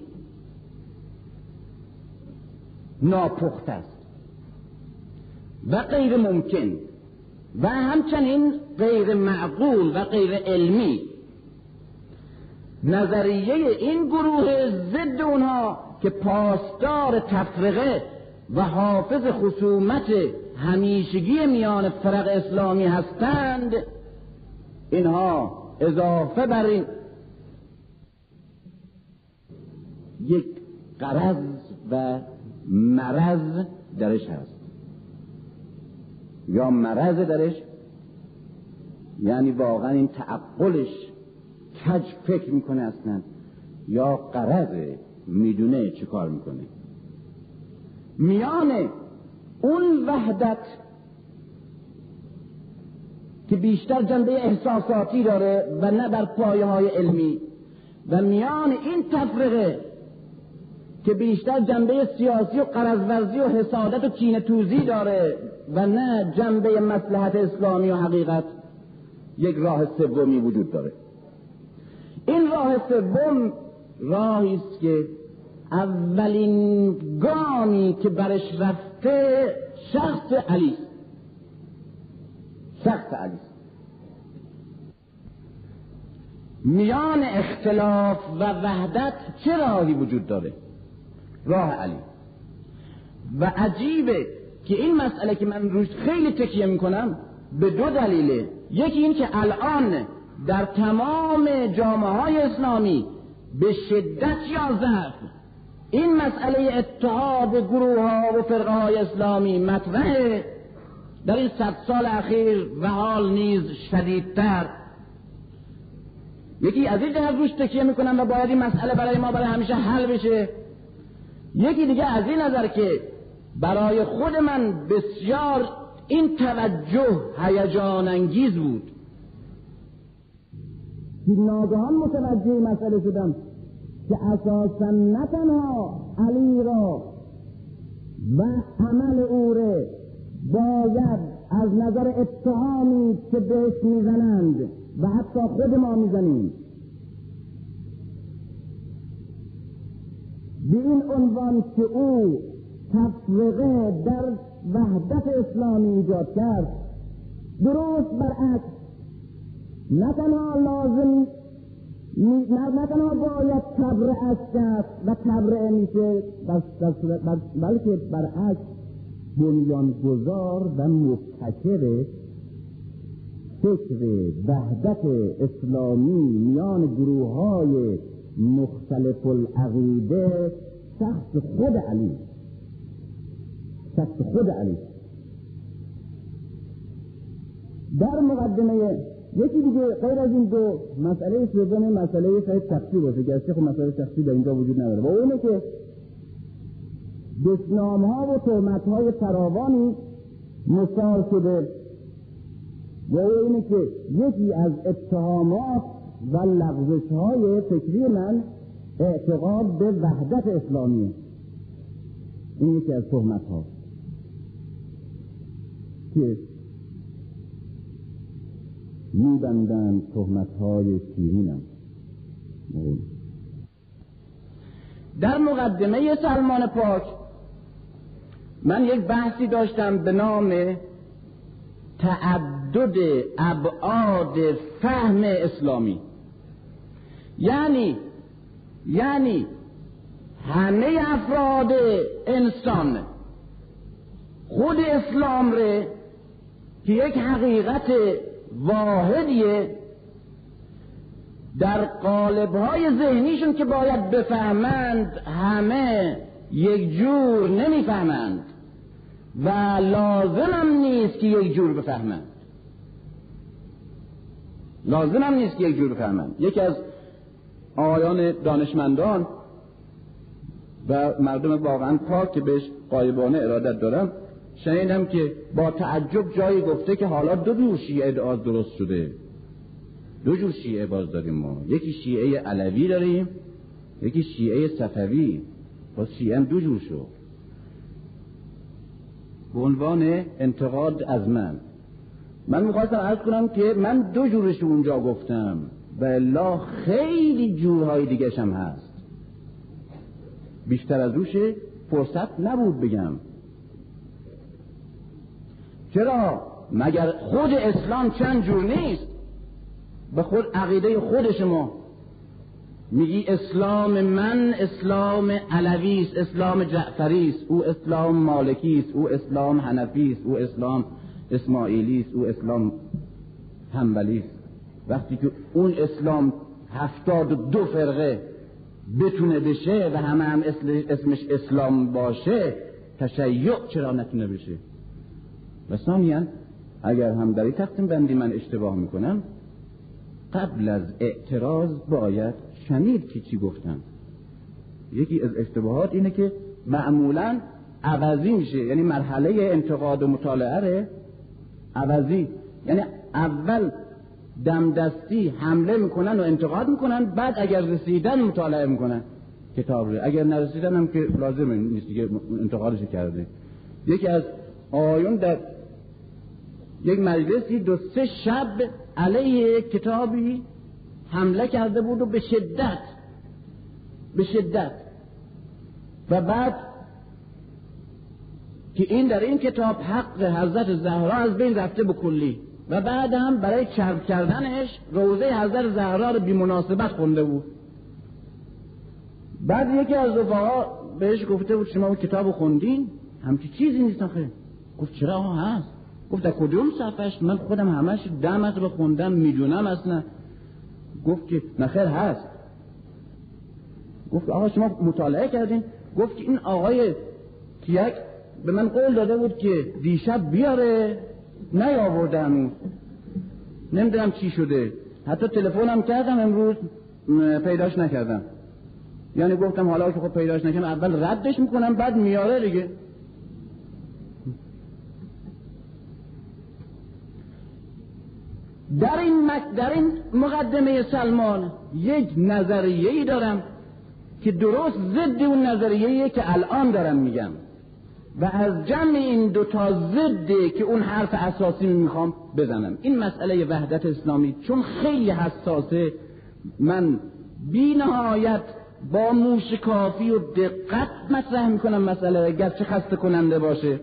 [SPEAKER 1] ناپخت است و غیر ممکن و همچنین غیر معقول و غیر علمی. نظریه این گروه ضد اونها که پاسدار تفرقه و حافظ خصومت همیشگی میان فرق اسلامی هستند اینها اضافه بر این یک قرض و مرض درش هست. یا مرض درش یعنی واقعا این تعقلش کج فکر می‌کنه اصلا یا قرض می‌دونه چه کار می‌کنه. میان اون وحدت که بیشتر جنبه احساساتی داره و نه بر پایه های علمی و میان این تفرقه که بیشتر جنبه سیاسی و قرضورزی و حسادت و چین توزی داره و نه جنبه مسلحت اسلامی و حقیقت یک راه سومی وجود داره. این راه سوم راهی است که اولین گامی که برش رفته شخص علی. شخص علی. میان اختلاف و وحدت چه راهی وجود داره؟ راه علی. و عجیبه که این مسئله که من روش خیلی تکیه می‌کنم به دو دلیله. یکی این که الان در تمام جامعه های اسلامی به شدت یا ضعف این مسئله اتحاد گروه ها و فرقه های اسلامی مطرحه. در این صد سال اخیر و حال نیز شدیدتر. یکی از این جهت روش تکیه می‌کنم و باید این مسئله برای ما برای همیشه حل بشه. یکی دیگه از این نظر که برای خود من بسیار این توجه هیجان انگیز بود. ناگهان متوجه مسئله شدم. که اساسا نه تنها علی را و عمل او باید از نظر اتهامی که بهش می‌زنند و حتی خود ما می‌زنیم. به این عنوان که او تفرقه در وحدت اسلامی ایجاد کرد. درست برعکس نه تنها لازم تنها باید تبرعش کرد و تبرعه میشه بلکه برعکس بنیانگذار و مبتکر فکر وحدت اسلامی میان گروه های مختلف العقیده شخص خود علی شخص خود علی در مقدمه یکی دیگه غیر از این دو مسئله سوم مسئله شاید شخصی باشه گرچه خب مسئله شخصی در اینجا وجود نداره. و اونه که دشنام ها و تهمت های فراوانی شده. و اینه که یکی از اتهامات و لغزش های فکری من اعتقاد به وحدت اسلامی این یکی از تهمت ها که میبندند تهمت های شیرینم در مقدمه سلمان پاک من یک بحثی داشتم به نام تعدد ابعاد فهم اسلامی. یعنی یعنی همه افراد انسان خود اسلام ره که یک حقیقت واحدیه در قالبهای ذهنیشون که باید بفهمند همه یک جور نمی‌فهمند و لازمم نیست که یک جور بفهمند. لازمم نیست که یک جور بفهمند. یکی از آقایان دانشمندان و مردم واقعا پاک که بهش قایبانه ارادت دارم شنیدم که با تعجب جایی گفته که حالا دو جور شیعه ادعا درست شده. دو جور شیعه باز داریم ما. یکی شیعه علوی داریم یکی شیعه صفوی. با شیعه دو جور شد. به عنوان انتقاد از من. من می‌خواستم عرض کنم که من دو جورش اونجا گفتم. و الا خیلی جورهای دیگه هم هست. بیشتر از روش فرصت نبود بگم. چرا؟ مگر خود اسلام چند جور نیست؟ به خود عقیده خود شما. میگی اسلام من اسلام علوی است اسلام جعفری است او اسلام مالکی است او اسلام حنفی است او اسلام اسماعیلی است او اسلام حنبلی است وقتی که اون اسلام هفتاد دو فرقه بتونه بشه و همه هم اسمش اسلام باشه تشیع چرا نتونه بشه؟ و ثانیا اگر هم در این تقسیم بندی من اشتباه می‌کنم قبل از اعتراض باید شنید که چی گفتم یکی از اشتباهات اینه که معمولا عوضی میشه یعنی مرحله انتقاد و مطالعه عوضی یعنی اول دمدستی حمله می‌کنن و انتقاد می‌کنن بعد اگر رسیدن مطالعه می‌کنن. کتاب رو. اگر نرسیدن هم که لازم نیست دیگه انتقادش کرده. یکی از آیون در یک مجلسی دو سه شب علیه کتابی حمله کرده بود و به شدت به شدت. و بعد که این در این کتاب حق حضرت زهرا از بین رفته به کلی. و بعد هم برای چرب کردنش روزه حضرت زهرا رو بیمناسبت خونده بود. بعد یکی از رفقا بهش گفته بود شما اون کتاب خوندین؟ همچی چیزی نیست آخه. گفت چرا؟ آقا هست. گفت در کدوم صفحش من خودم همش دم رو خوندم می‌دونم اصلا. گفت که نخیر هست. گفت آقا شما مطالعه کردین؟ گفت که این آقای کیک به من قول داده بود که دیشب بیاره نیاورده هنوز. نمی‌دونم چی شده. حتی تلفنم کردم امروز پیداش نکردم. یعنی گفتم حالا که خب پیداش نکنم اول ردش می‌کنم بعد میاره دیگه. در این, در این مقدمه سلمان یک نظریه ای دارم که درست ضد اون نظریه که الان دارم میگم. و از جمع این دوتا ضده که اون حرف اساسی می‌خوام بزنم. این مسئله وحدت اسلامی چون خیلی حساسه من بی نهایت با موشکافی و دقت مطرح می‌کنم مسئله گرچه خسته کننده باشه.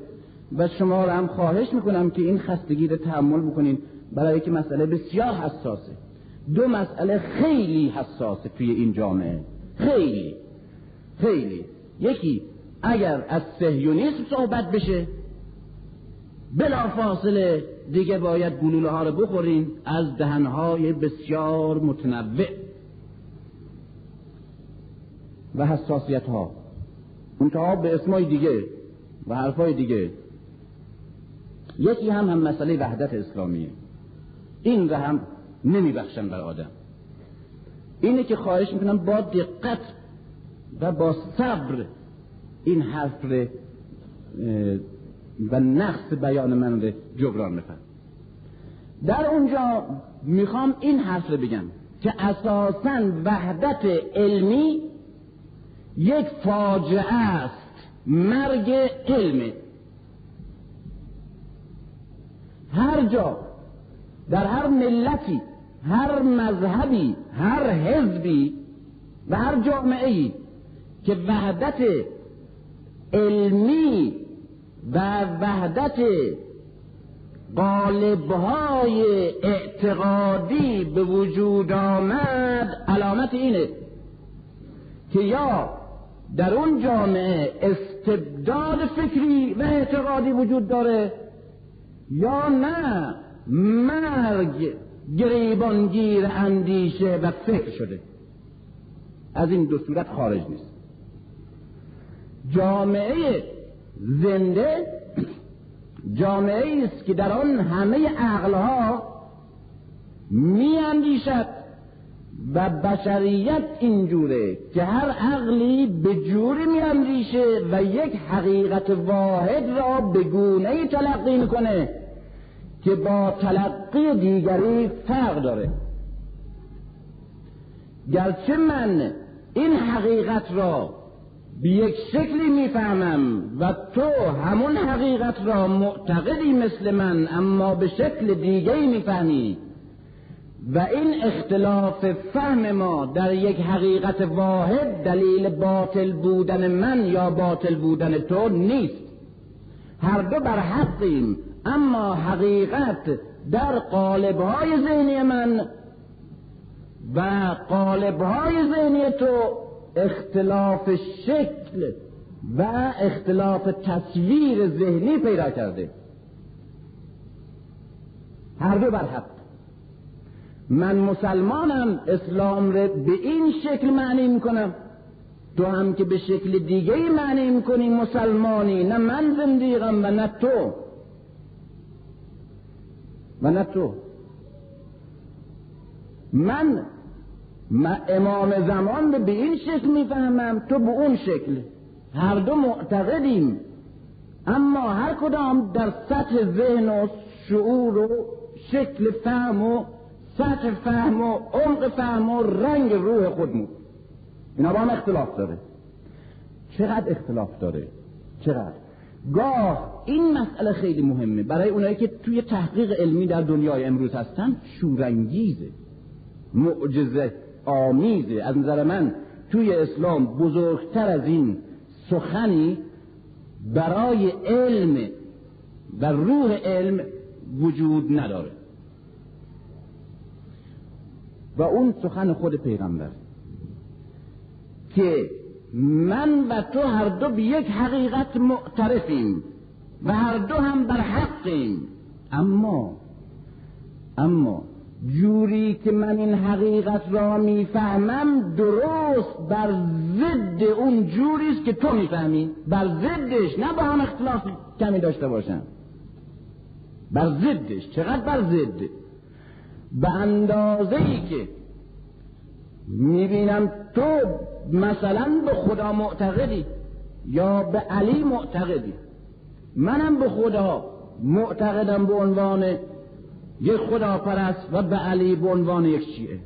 [SPEAKER 1] و شما رو هم خواهش می‌کنم که این خستگی رو تحمل بکنین. برای که مسئله بسیار حساسه. دو مسئله خیلی حساسه توی این جامعه. خیلی. خیلی. یکی اگر از سهیونیسم صحبت بشه بلا فاصله دیگه باید گلوله ها رو بخورین از دهنهای بسیار متنوع. و حساسیت ها منتها به اسمای دیگه و حرفای دیگه. یکی هم هم مسئله وحدت اسلامیه. این رو هم نمیبخشن بر آدم. اینه که خواهش می‌کنم با دقت و با صبر این حرف رو و نقص بیان من رو جبران بفرم در اونجا می‌خوام این حرف رو بگم که اساسا وحدت علمی یک فاجعه است مرگ علمه هر جا در هر ملتی هر مذهبی هر حزبی و هر جامعه ای که وحدت علمی و وحدت قالبهای اعتقادی به وجود آمد علامت اینه که یا در اون جامعه استبداد فکری و اعتقادی وجود داره یا نه. مرگ گریبانگیر اندیشه و فکر شده. از این دو صورت خارج نیست. جامعه زنده جامعه است که در آن همه عقلها می اندیشد و بشریت اینجوره که هر عقلی به جوری می اندیشه و یک حقیقت واحد را به گونه تلقی می‌کنه. که با تلقی دیگری فرق داره. گرچه من این حقیقت را به یک شکلی می‌فهمم و تو همون حقیقت را معتقدی مثل من اما به شکل دیگه می‌فهمی. و این اختلاف فهم ما در یک حقیقت واحد دلیل باطل بودن من یا باطل بودن تو نیست. هر دو بر حقیم. اما حقیقت در قالبهای ذهنی من و قالبهای ذهنی تو اختلاف شکل و اختلاف تصویر ذهنی پیدا کرده. هر دو بر حق. من مسلمانم اسلام رو به این شکل معنی می‌کنم. تو هم که به شکل دیگه معنی می‌کنی مسلمانی نه من زندیقم و نه تو. و نه تو. من امام زمان به این شکل می‌فهمم تو به اون شکل. هر دو معتقدیم. اما هر کدام در سطح ذهن و شعور و شکل فهم و سطح فهم و عمق فهم و رنگ روح خودمون. اینا با هم اختلاف داره. چقدر اختلاف داره؟ چقدر؟ گاه. این مسئله خیلی مهمه. برای اونایی که توی تحقیق علمی در دنیای امروز هستن شورانگیزه. معجزه آمیزه. از نظر من توی اسلام بزرگتر از این سخنی برای علم و روح علم وجود نداره. و اون سخن خود پیغمبر که من و تو هر دو به یک حقیقت معترفیم و هر دو هم بر حقیم. اما اما جوری که من این حقیقت را می‌فهمم درست بر ضد اون جوری است که تو می‌فهمی. بر ضدش نه با هم اختلاف کمی داشته باشم. بر ضدش چقدر بر ضد؟ به اندازه ای که می‌بینم تو مثلا به خدا معتقدی یا به علی معتقدی؟ منم به خدا معتقدم به عنوان یک خدا پرست و به علی به عنوان یک شیعه.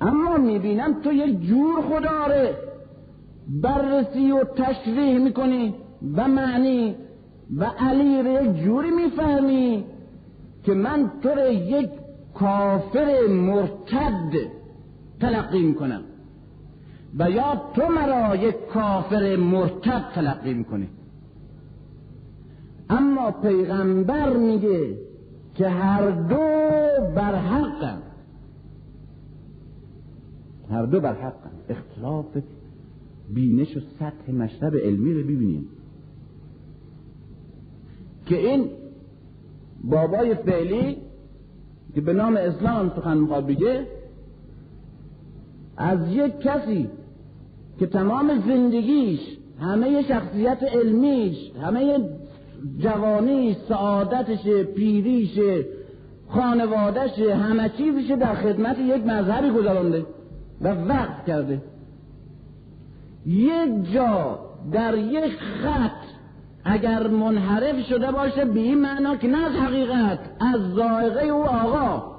[SPEAKER 1] اما می‌بینم تو یک جور خدا رو بررسی و تشریح می‌کنی و معنی و علی رو یک جوری می‌فهمی که من تو رو یک کافر مرتد تلقی می‌کنم. و یا تو مرا یک کافر مرتد تلقی می‌کنی. اما پیغمبر میگه که هر دو بر حقن. هر دو بر حقن. اختلاف بینش و سطح مشرب علمی رو ببینیم. که این بابای فعلی که به نام اسلام سخن می‌خواد بگه از یک کسی که تمام زندگیش همه شخصیت علمیش همه جوانی سعادتش پیریش خانوادهش همه چیزش در خدمت یک مذهبی گذرانده و وقت کرده. یک جا در یک خط اگر منحرف شده باشه به این معنا که نه از حقیقت از زائقه او آقا.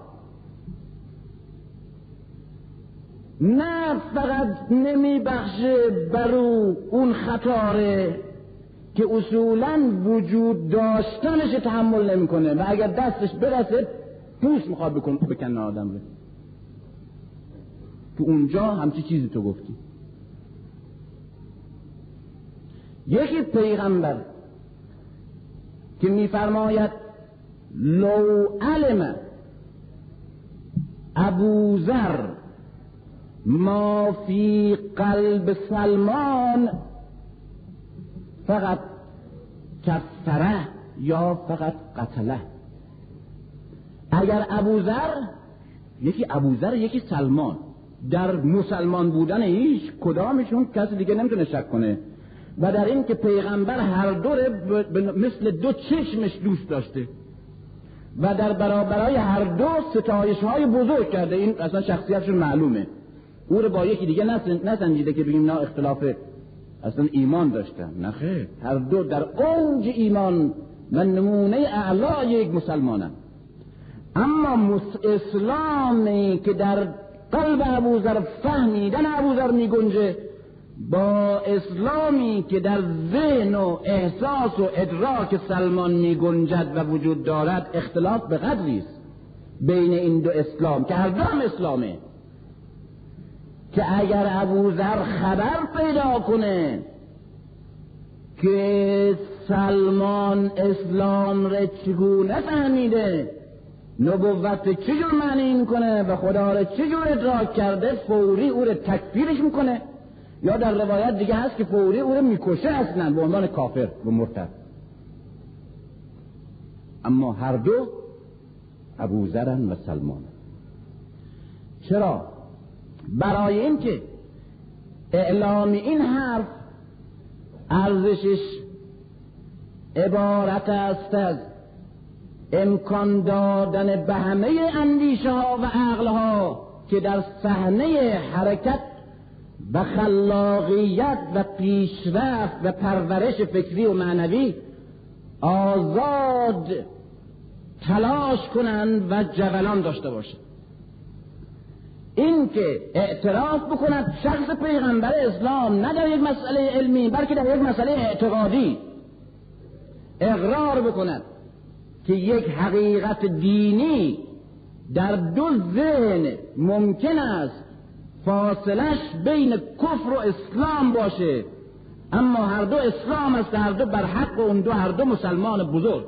[SPEAKER 1] نه فقط نمی بخشه برو اون خطاره که اصولا وجود داشتنش تحمل نمی‌کنه و اگر دستش برسه پوست می‌خواد بکن بکن آدم رو. تو اونجا همچی چیزی تو گفتی. یکی پیغمبر که میفرماید لو علم ابوذر ما فی قلب سلمان فقط کفره یا فقط قتله. اگر ابوذر یکی ابوذر یکی سلمان. در مسلمان بودن هیچ کدامشون کسی دیگه نمی‌تونه شک کنه. و در این که پیغمبر هر دو مثل دو چشمش دوست داشته. و در برابرای هر دو ستایش های بزرگ کرده. این اصلا شخصیتشون معلومه. او رو با یکی دیگه نسنجیده که بگیم نه اختلاف اصلا ایمان داشتن نه. خیر. هر دو در اوج ایمان و نمونه اعلا یک مسلمانم اما اسلامی که در قلب ابوذر فهمیدن ابوذر می گنجه با اسلامی که در ذهن و احساس و ادراک سلمان می گنجد و وجود دارد اختلاف به قدری است. بین این دو اسلام که هر دو هم اسلامه. که اگر ابوذر خبر پیدا کنه که سلمان اسلام را چگونه فهمیده نبوت چجور معنی می‌کنه؟ و خدا را چجور ادراک کرده؟ فوری او را تکفیرش می‌کنه؟ یا در روایت دیگه هست که فوری او را می‌کشه اصلا به عنوان کافر و مرتد. اما هر دو ابوذرن و سلمان. چرا؟ برای اینکه اعلام این حرف ارزشش عبارت است از امکان دادن به همه اندیشه ها و عقل ها که در صحنه حرکت و خلاقیت و پیشرفت و پرورش فکری و معنوی آزاد تلاش کنند و جولان داشته باشند. این که اعتراف بکند شخص پیغمبر اسلام نه در یک مسئله علمی بلکه در یک مسئله اعتقادی. اقرار بکند که یک حقیقت دینی در دو ذهن ممکن است فاصلش بین کفر و اسلام باشه. اما هر دو اسلام است هر دو بر حق و اون دو هر دو مسلمان بزرگ.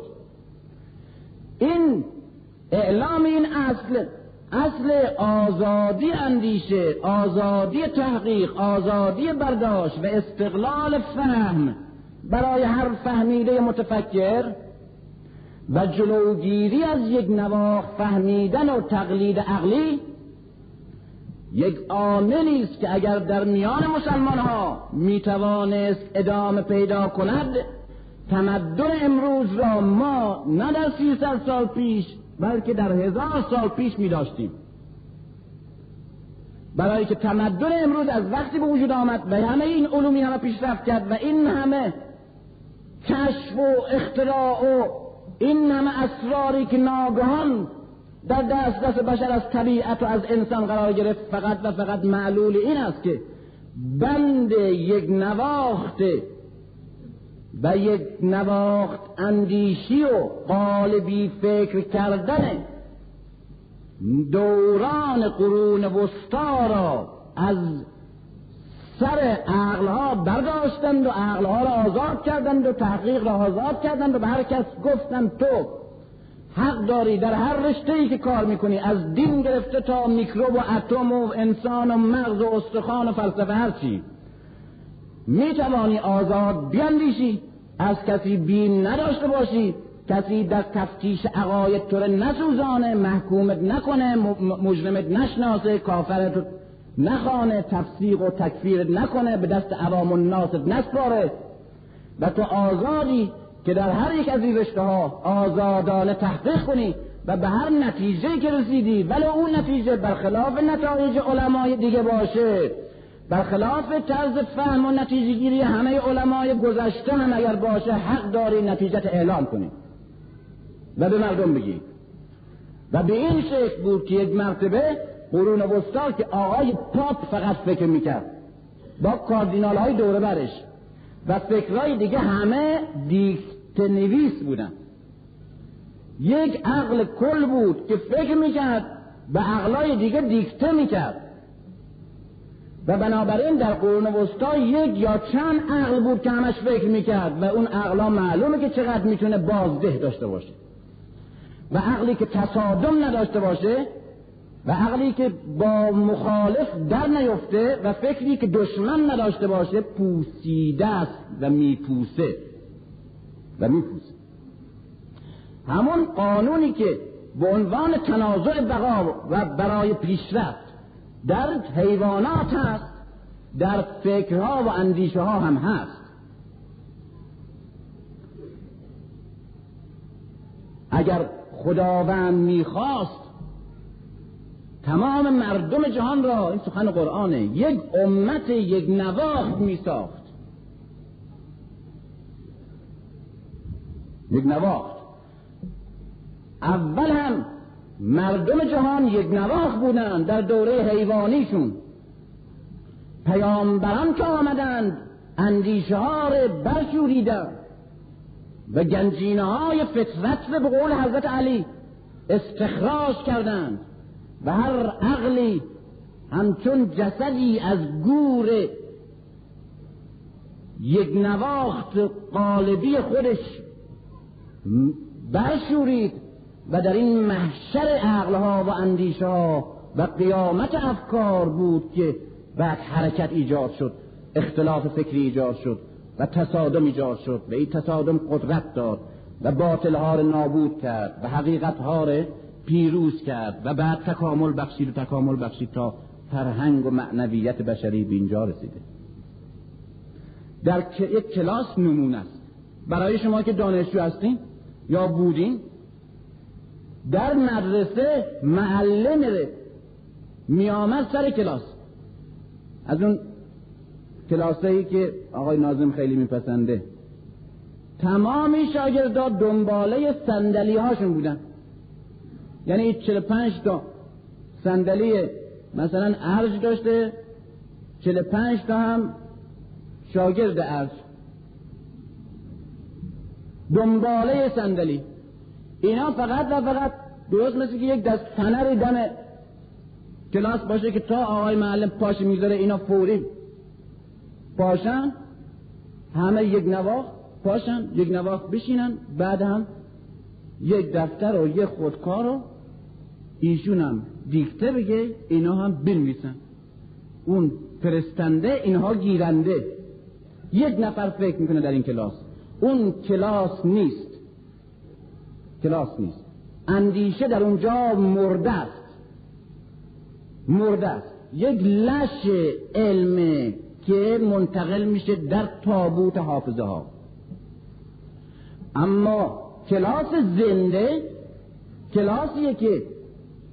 [SPEAKER 1] این اعلام این اصل اصل آزادی اندیشه آزادی تحقیق آزادی برداشت و استقلال فهم. برای هر فهمیده متفکر و جلوگیری از یک نواخ فهمیدن و تقلید عقلی یک عاملی است که اگر در میان مسلمان ها می‌توانست ادامه پیدا کند تمدن امروز را ما نه در سیصد سال پیش بلکه در هزار سال پیش می داشتیم. برای که تمدن امروز از وقتی به وجود آمد و همه این علومی همه پیشرفت کرد و این همه کشف و اختراع و این همه اسراری که ناگهان در دست دست بشر از طبیعت و از انسان قرار گرفت فقط و فقط معلول این است که بند یک نواخت و یک نواخت اندیشی و قالبی فکر کردن دوران قرون وسطا را از سر عقلها برداشتند و عقلها را آزاد کردند و تحقیق را آزاد کردند و به هر کس گفتند تو حق داری در هر رشته ای که کار می‌کنی از دین گرفته تا میکروب و اتم و انسان و مغز و استخوان و فلسفه هر چی. می‌توانی آزاد بیاندیشی از کسی بین نداشته باشی. کسی در تفتیش عقاید تو نسوزانه محکومت نکنه مجرمت نشناسه کافرت نخانه تفسیق و تکفیرت نکنه به دست عوام الناست نسپاره. و تو آزادی که در هر یک از این رشته ها آزادانه تحقیق کنی و به هر نتیجه که رسیدی ولی اون نتیجه برخلاف نتایج علمای دیگه باشه. برخلاف طرز فهم و نتیجه گیری همه علمای گذشته هم اگر باشه حق داری نتیجت اعلام کنی. و به مردم بگی. و به این شکل بود که یک مرتبه قرون وسطا که آقای پاپ فقط فکر می‌کرد. با کاردینال های دوره برش. و فکرهای دیگه همه دیکت نویس بودن. یک عقل کل بود که فکر می‌کرد به عقلای دیگه دیکته می‌کرد. و بنابراین در قرون وسطا یک یا چند عقل بود که همش فکر می‌کرد و اون عقلا معلومه که چقدر می‌تونه بازده داشته باشه. و عقلی که تصادم نداشته باشه و عقلی که با مخالف در نیفته و فکری که دشمن نداشته باشه پوسیده است و میپوسه. و میپوسه. همون قانونی که به عنوان تنازع بقا و برای پیشرفت در حیوانات هست در فکرها و اندیشه ها هم هست. اگر خداوند می‌خواست تمام مردم جهان را این سخن قرآنه یک امت یک نواخت میساخت. یک نواخت. اول هم مردم جهان یک نواخت بودند در دوره حیوانیشون. پیامبران که آمدند اندیشه ها را برشوریدند و گنجینه های فطرت به قول حضرت علی استخراج کردند. و هر عقلی همچون جسدی از گور یک نواخت قالبی خودش برشورید و در این محشر عقلها و اندیشه ها و قیامت افکار بود که بعد حرکت ایجاد شد اختلاف فکری ایجاد شد و تصادم ایجاد شد و این تصادم قدرت داد و باطل ها نابود کرد و حقیقت ها پیروز کرد و بعد تکامل بخشید و تکامل بخشید تا فرهنگ و معنویت بشری به اینجا رسیده. در یک کلاس نمونه است. برای شما که دانشجو هستین یا بودین در مدرسه معلم میامد سر کلاس. از اون کلاسایی که آقای نازم خیلی میپسنده. تمامی شاگردا دنباله صندلی هاشون بودن. یعنی 45 تا صندلی مثلا ارج داشته 45 تا هم شاگرد ارج دنباله صندلی. اینا فقط و فقط درست مثل که یک دست فنر دم کلاس باشه که تا آقای معلم پاش می‌ذاره اینا فوری پاشن همه یک نواخ پاشن یک نواخ بشینن بعد هم یک دفتر و یک خودکار رو ایشون هم دیکته بگه اینا هم بنویسن. اون فرستنده اینها گیرنده. یک نفر فکر می‌کنه در این کلاس. اون کلاس نیست. کلاس نیست. اندیشه در اونجا مرده است. مرده است. یک لش علم که منتقل میشه در تابوت حافظه ها. اما کلاس زنده کلاسیه که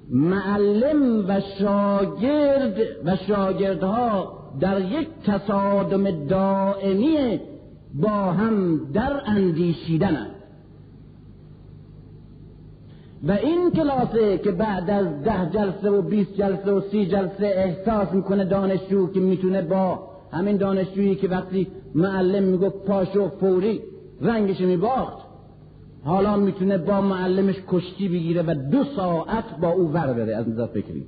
[SPEAKER 1] معلم و شاگرد و شاگردها در یک تصادم دائمی با هم در اندیشیدن و این کلاسه که بعد از ده جلسه و بیست جلسه و سی جلسه احساس می‌کنه دانشجو که می‌تونه با همین دانشجویی که وقتی معلم می‌گفت پاشو فوری رنگش میباخت حالا می‌تونه با معلمش کشتی بگیره و دو ساعت با او ور بره. از نظر فکری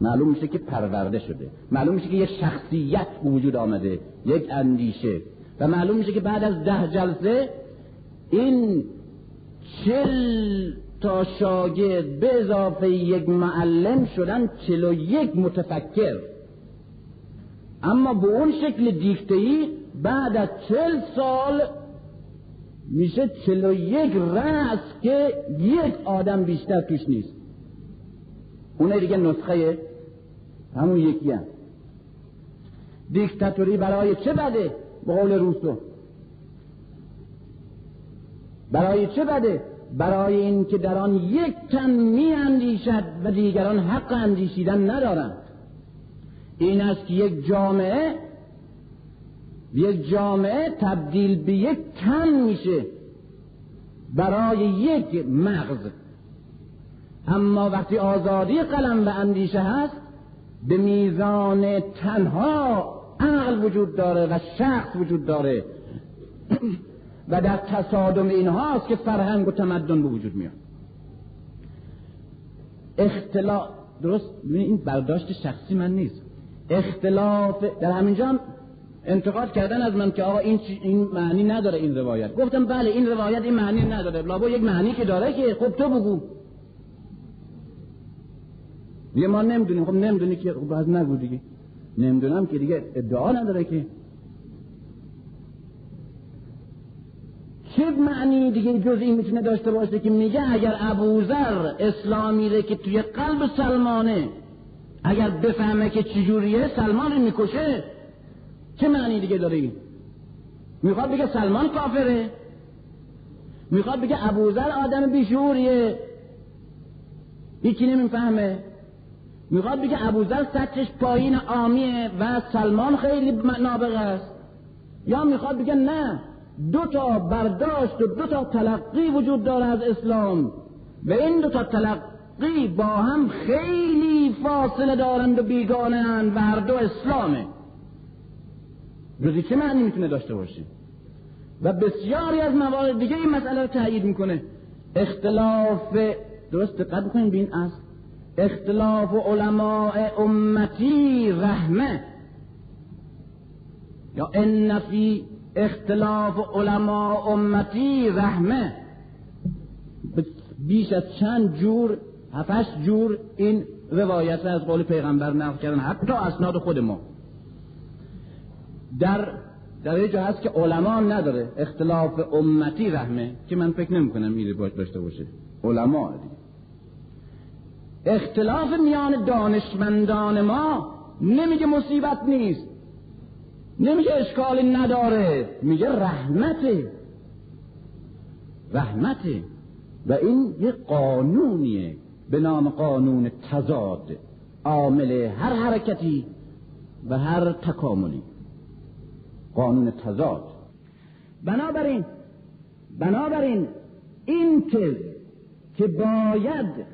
[SPEAKER 1] معلوم میشه که پرورده شده. معلوم میشه که یه شخصیت وجود آمده یک اندیشه. و معلوم میشه که بعد از ده جلسه این چل تا شاگرد به اضافه یک معلم شدن چلو یک متفکر. اما به اون شکل دیکتهی بعد از چل سال میشه چلو یک رأس که یک آدم بیشتر توش نیست. اونه دیگه نسخه همون یکی هم. دیکتاتوری برای چه بده؟ به قول روسو. برای چه بده؟ برای اینکه در آن یک تن می اندیشد و دیگران حق اندیشیدن ندارند. این است که یک جامعه یک جامعه تبدیل به یک تن میشه برای یک مغز. اما وقتی آزادی قلم و اندیشه هست به میزان تنها عقل وجود داره و شخص وجود داره. و در تصادم اینهاست که فرهنگ و تمدن به وجود میاد. اختلاف درست؟ این برداشت شخصی من نیست. اختلاف در همینجا هم انتقاد کردن از من که آقا این, این معنی نداره این روایت. گفتم بله این روایت این معنی نداره. لابا یک معنی که داره که خب تو بگو. یه ما نمی‌دونیم. خب نمی‌دونی که خب باز نگو دیگه. نمی‌دونم که دیگه ادعا نداره که چه معنی دیگه جز این می‌تونه داشته باشه که میگه اگر ابوذر اسلامی ره که توی قلب سلمانه اگر بفهمه که چجوریه سلمان می‌کشه؟ چه معنی دیگه داره این؟ می‌خواد بگه سلمان کافره؟ می‌خواد بگه ابوذر آدم بیشوریه هیچی نمی‌فهمه. می‌خواد بگه ابوذر سطحش پایین آمیه و سلمان خیلی نابغه است. یا می‌خواد بگه نه دو تا برداشت و دو تا تلقی وجود داره از اسلام. و این دو تا تلقی با هم خیلی فاصله دارند و بیگانه و هر دو اسلامه. جزی چه معنی می‌تونه داشته باشه؟ و بسیاری از موارد دیگه این مسئله رو تایید می‌کنه. اختلاف درست دقت بکنید به این اصل اختلاف علماء امتی رحمه. یا ان فی اختلاف علماء امتی رحمه. بیش از چند جور هفتش جور این روایت از قول پیغمبر نقل کردن حتی اسناد خود ما. در در جا هست که علما نداره. اختلاف امتی رحمه که من فکر نمی کنم این باید داشته باشه. علما اختلاف میان دانشمندان ما نمیگه مصیبت نیست. نمیگه اشکالی نداره. میگه رحمته. رحمته. و این یه قانونیه. به نام قانون تضاد. عامل هر حرکتی و هر تکاملی. قانون تضاد. بنابراین بنابراین این تز که باید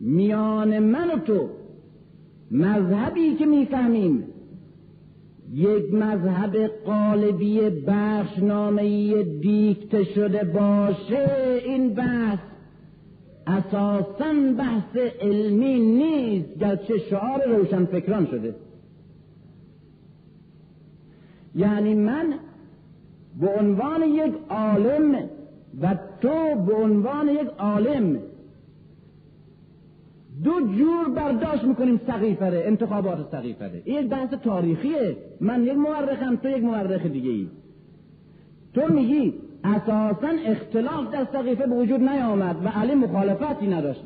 [SPEAKER 1] میان من و تو مذهبی که می‌فهمیم یک مذهب قالبی بخشنامه دیکته شده باشه این بحث اساسا بحث علمی نیست گرچه شعار روشن فکران شده. یعنی من به عنوان یک عالم و تو به عنوان یک عالم دو جور برداشت می‌کنیم سقیفره انتخابات سقیفره. این یک بحث تاریخیه. من یک مورخم تو یک مورخ دیگه ای تو میگی اساسا اختلاف در سقیفه به وجود نیامد و علی مخالفتی نداشت.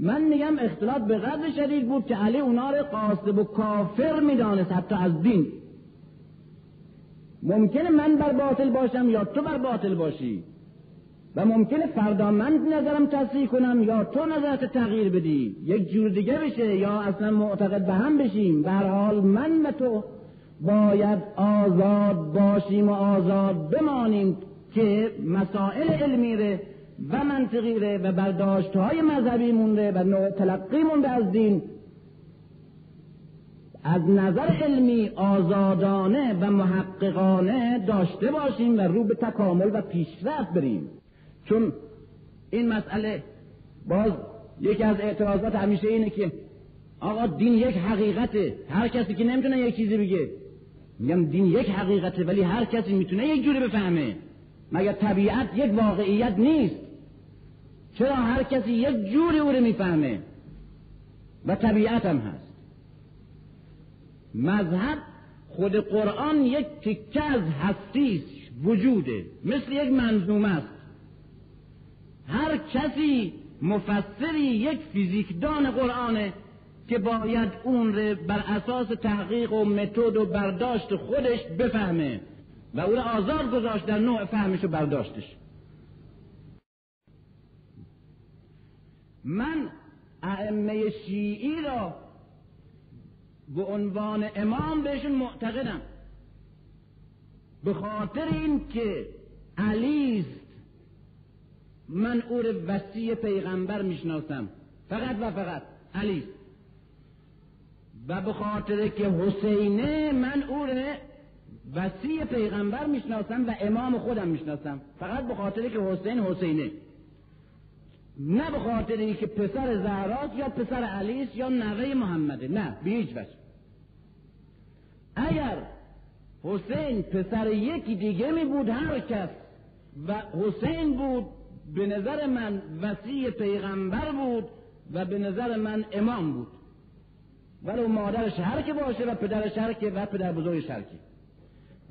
[SPEAKER 1] من میگم اختلاف به قدر شدید بود که علی اونا رو قاسب و کافر می‌دانست حتی از دین. ممکنه من بر باطل باشم یا تو بر باطل باشی. و ممکنه فردا من نظرم تصحیح کنم یا تو نظرت تغییر بدی. یک جور دیگه بشه یا اصلا معتقد به هم بشیم. به حال من و تو باید آزاد باشیم و آزاد بمانیم که مسائل علمی ره و منطقی ره و برداشت های مذهبی مونده و نوع تلقی مونده از دین. از نظر علمی آزادانه و محققانه داشته باشیم و رو به تکامل و پیشرفت بریم. چون این مسئله باز یکی از اعتراضات همیشه اینه که آقا دین یک حقیقته. هر کسی که نمی‌تونه یک چیزی بگه. میگم دین یک حقیقته ولی هر کسی می‌تونه یک جوری بفهمه. مگر طبیعت یک واقعیت نیست؟ چرا هر کسی یک جوری او رو می‌فهمه؟ و طبیعت هم هست. مذهب خود قرآن یک تکه از هستی وجوده. مثل یک منظومه است. هر کسی مفسری یک فیزیکدان قرآنه که باید اون رو بر اساس تحقیق و متد و برداشت خودش بفهمه و او رو آزاد گذاشت در نوع فهمش و برداشتش. من ائمه شیعی را به عنوان امام بهشون معتقدم. به خاطر اینکه علی من او رو وسیع پیغمبر می‌شناسم. فقط و فقط. علی. و به خاطر که حسینه من او رو وسیع پیغمبر می‌شناسم و امام خودم می‌شناسم. فقط به خاطر که حسین حسینه. نه به خاطر که پسر زهراست یا پسر علی یا نوه محمده. نه به هیچ وجه. اگر حسین پسر یکی دیگه می بود هر کس. و حسین بود به نظر من وسیع پیغمبر بود و به نظر من امام بود. ولو مادرش هر که باشه و پدرش هر که و پدر بزرگش هر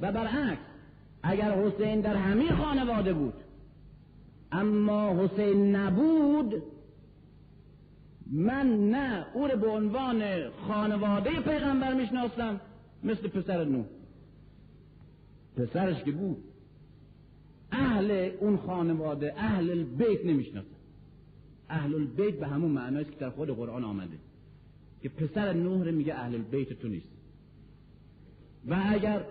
[SPEAKER 1] و برعکس اگر حسین در همین خانواده بود اما حسین نبود من نه او رو به عنوان خانواده پیغمبر می‌شناسم مثل پسر نو پسرش که بود. اهل اون خانواده اهل البیت نمی‌شناسن. اهل البیت به همون معناست که در خود قرآن آمده که پسر رو میگه اهل البیت تو نیست. و اگر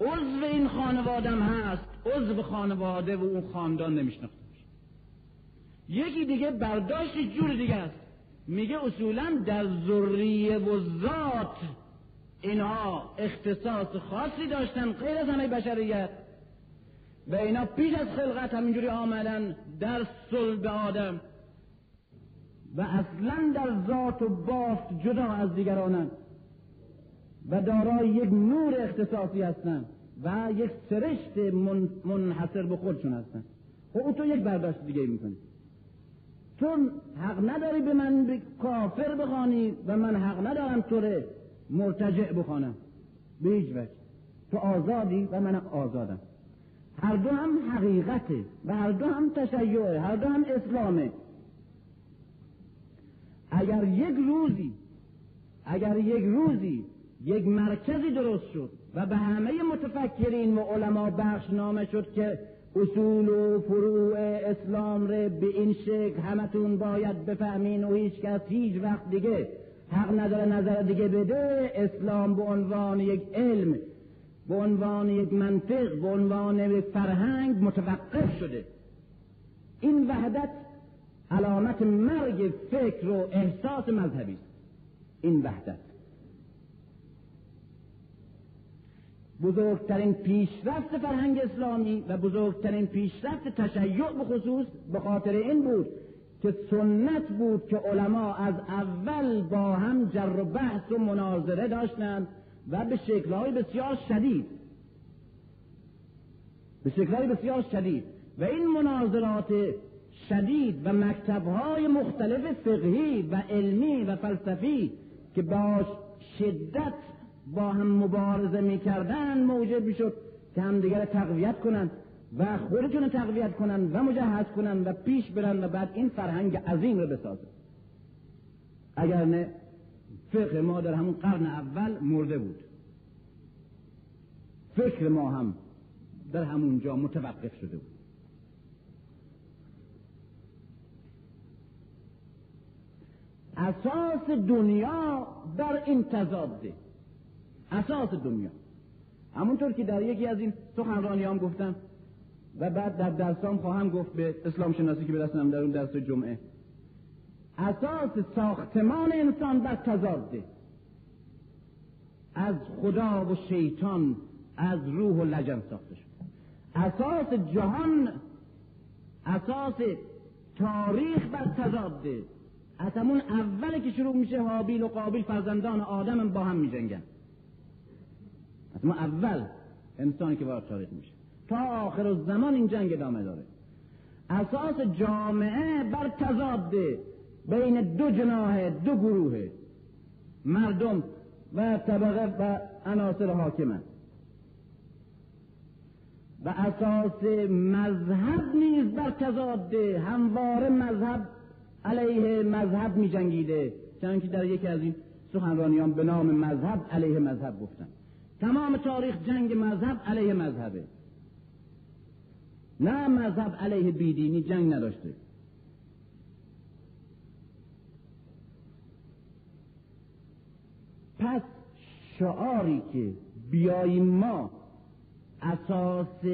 [SPEAKER 1] عضو این خانوادم هست عضو خانواده و اون خاندان نمیشناخته یکی دیگه برداشت جور دیگه است. میگه اصولا در ذریه و ذات اینها اختصاص خاصی داشتن غیر از همه بشریت و اینا پیش از خلقت همینجوری آمدن در صلب آدم و اصلا در ذات و بافت جدا از دیگرانند و دارای یک نور اختصاصی هستند و یک سرشت منحصر به خودشون هستن. خب او تو یک برداشت دیگه می‌کنی. تو حق نداری به من کافر بخوانی و من حق ندارم تو مرتجع بخوانم. به هیچ وجه. تو آزادی و من آزادم. هر دو هم حقیقته و هر دو هم تشیعه. هر دو هم اسلامه. اگر یک روزی اگر یک روزی یک مرکزی درست شد و به همه متفکرین و علما بخش نامه شد که اصول و فروع اسلام ره به این شکل همتون باید بفهمین و هیچ کس هیچ وقت دیگه حق نداره نظر دیگه بده اسلام به عنوان یک علم به عنوان یک منطق به عنوان یک فرهنگ متوقف شده. این وحدت علامت مرگ فکر و احساس مذهبی است. این وحدت. بزرگترین پیشرفت فرهنگ اسلامی و بزرگترین پیشرفت تشیع به خصوص به خاطر این بود که سنت بود که علما از اول با هم جر و بحث و مناظره داشتند و به شکلهای بسیار شدید. به شکلهای بسیار شدید. و این مناظرات شدید و مکتبهای مختلف فقهی و علمی و فلسفی که باش شدت با هم مبارزه می‌کردن موجب می‌شد که همدیگر تقویت کنند. و خودشون تقویت کنند و مجهز کنند و پیش برن و بعد این فرهنگ عظیم رو بسازن. اگر نه فقه ما در همون قرن اول مرده بود. فکر ما هم در همونجا متوقف شده بود. اساس دنیا در این تضاده اساس دنیا. همونطور که در یکی از این سخنرانیام گفتم و بعد در درسام خواهم گفت به اسلام شناسی که برسنم در اون درس جمعه. اساس ساختمان انسان بر تضاده از خدا و شیطان از روح و لجن ساخته شد. اساس جهان اساس تاریخ بر تضاده از همون اولی که شروع میشه حابیل و قابیل فرزندان آدم با هم میجنگن. از اول انسانی که وارد تاریخ میشه. تا آخر زمان این جنگ ادامه داره. اساس جامعه بر تضاده بین دو جناه دو گروه مردم و طبقه و عناصر حاکمه و اساس مذهب نیز بر تضاده همواره مذهب علیه مذهب می جنگیده چون که در یکی از این سخنرانیان به نام مذهب علیه مذهب گفتن. تمام تاریخ جنگ مذهب علیه مذهبه. نه مذهب علیه بیدینی جنگ نداشته. پس شعاری که بیاییم ما اساس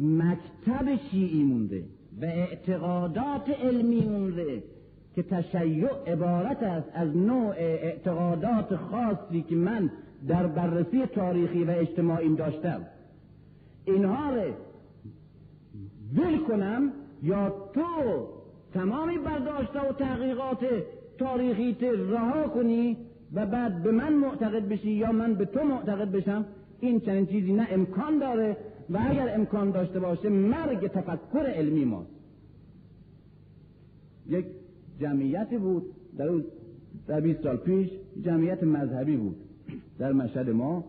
[SPEAKER 1] مکتب شیعی مونده و اعتقادات علمی مونده که تشیع عبارت است از نوع اعتقادات خاصی که من در بررسی تاریخی و اجتماعیم داشتم. اینها ول کنم یا تو تمامی برداشته و تحقیقات تاریخیت رها کنی و بعد به من معتقد بشی یا من به تو معتقد بشم این چنین چیزی نه امکان داره و اگر امکان داشته باشه مرگ تفکر علمی ماست. یک جمعیتی بود در اون در 20 سال پیش جمعیت مذهبی بود. در مشهد ما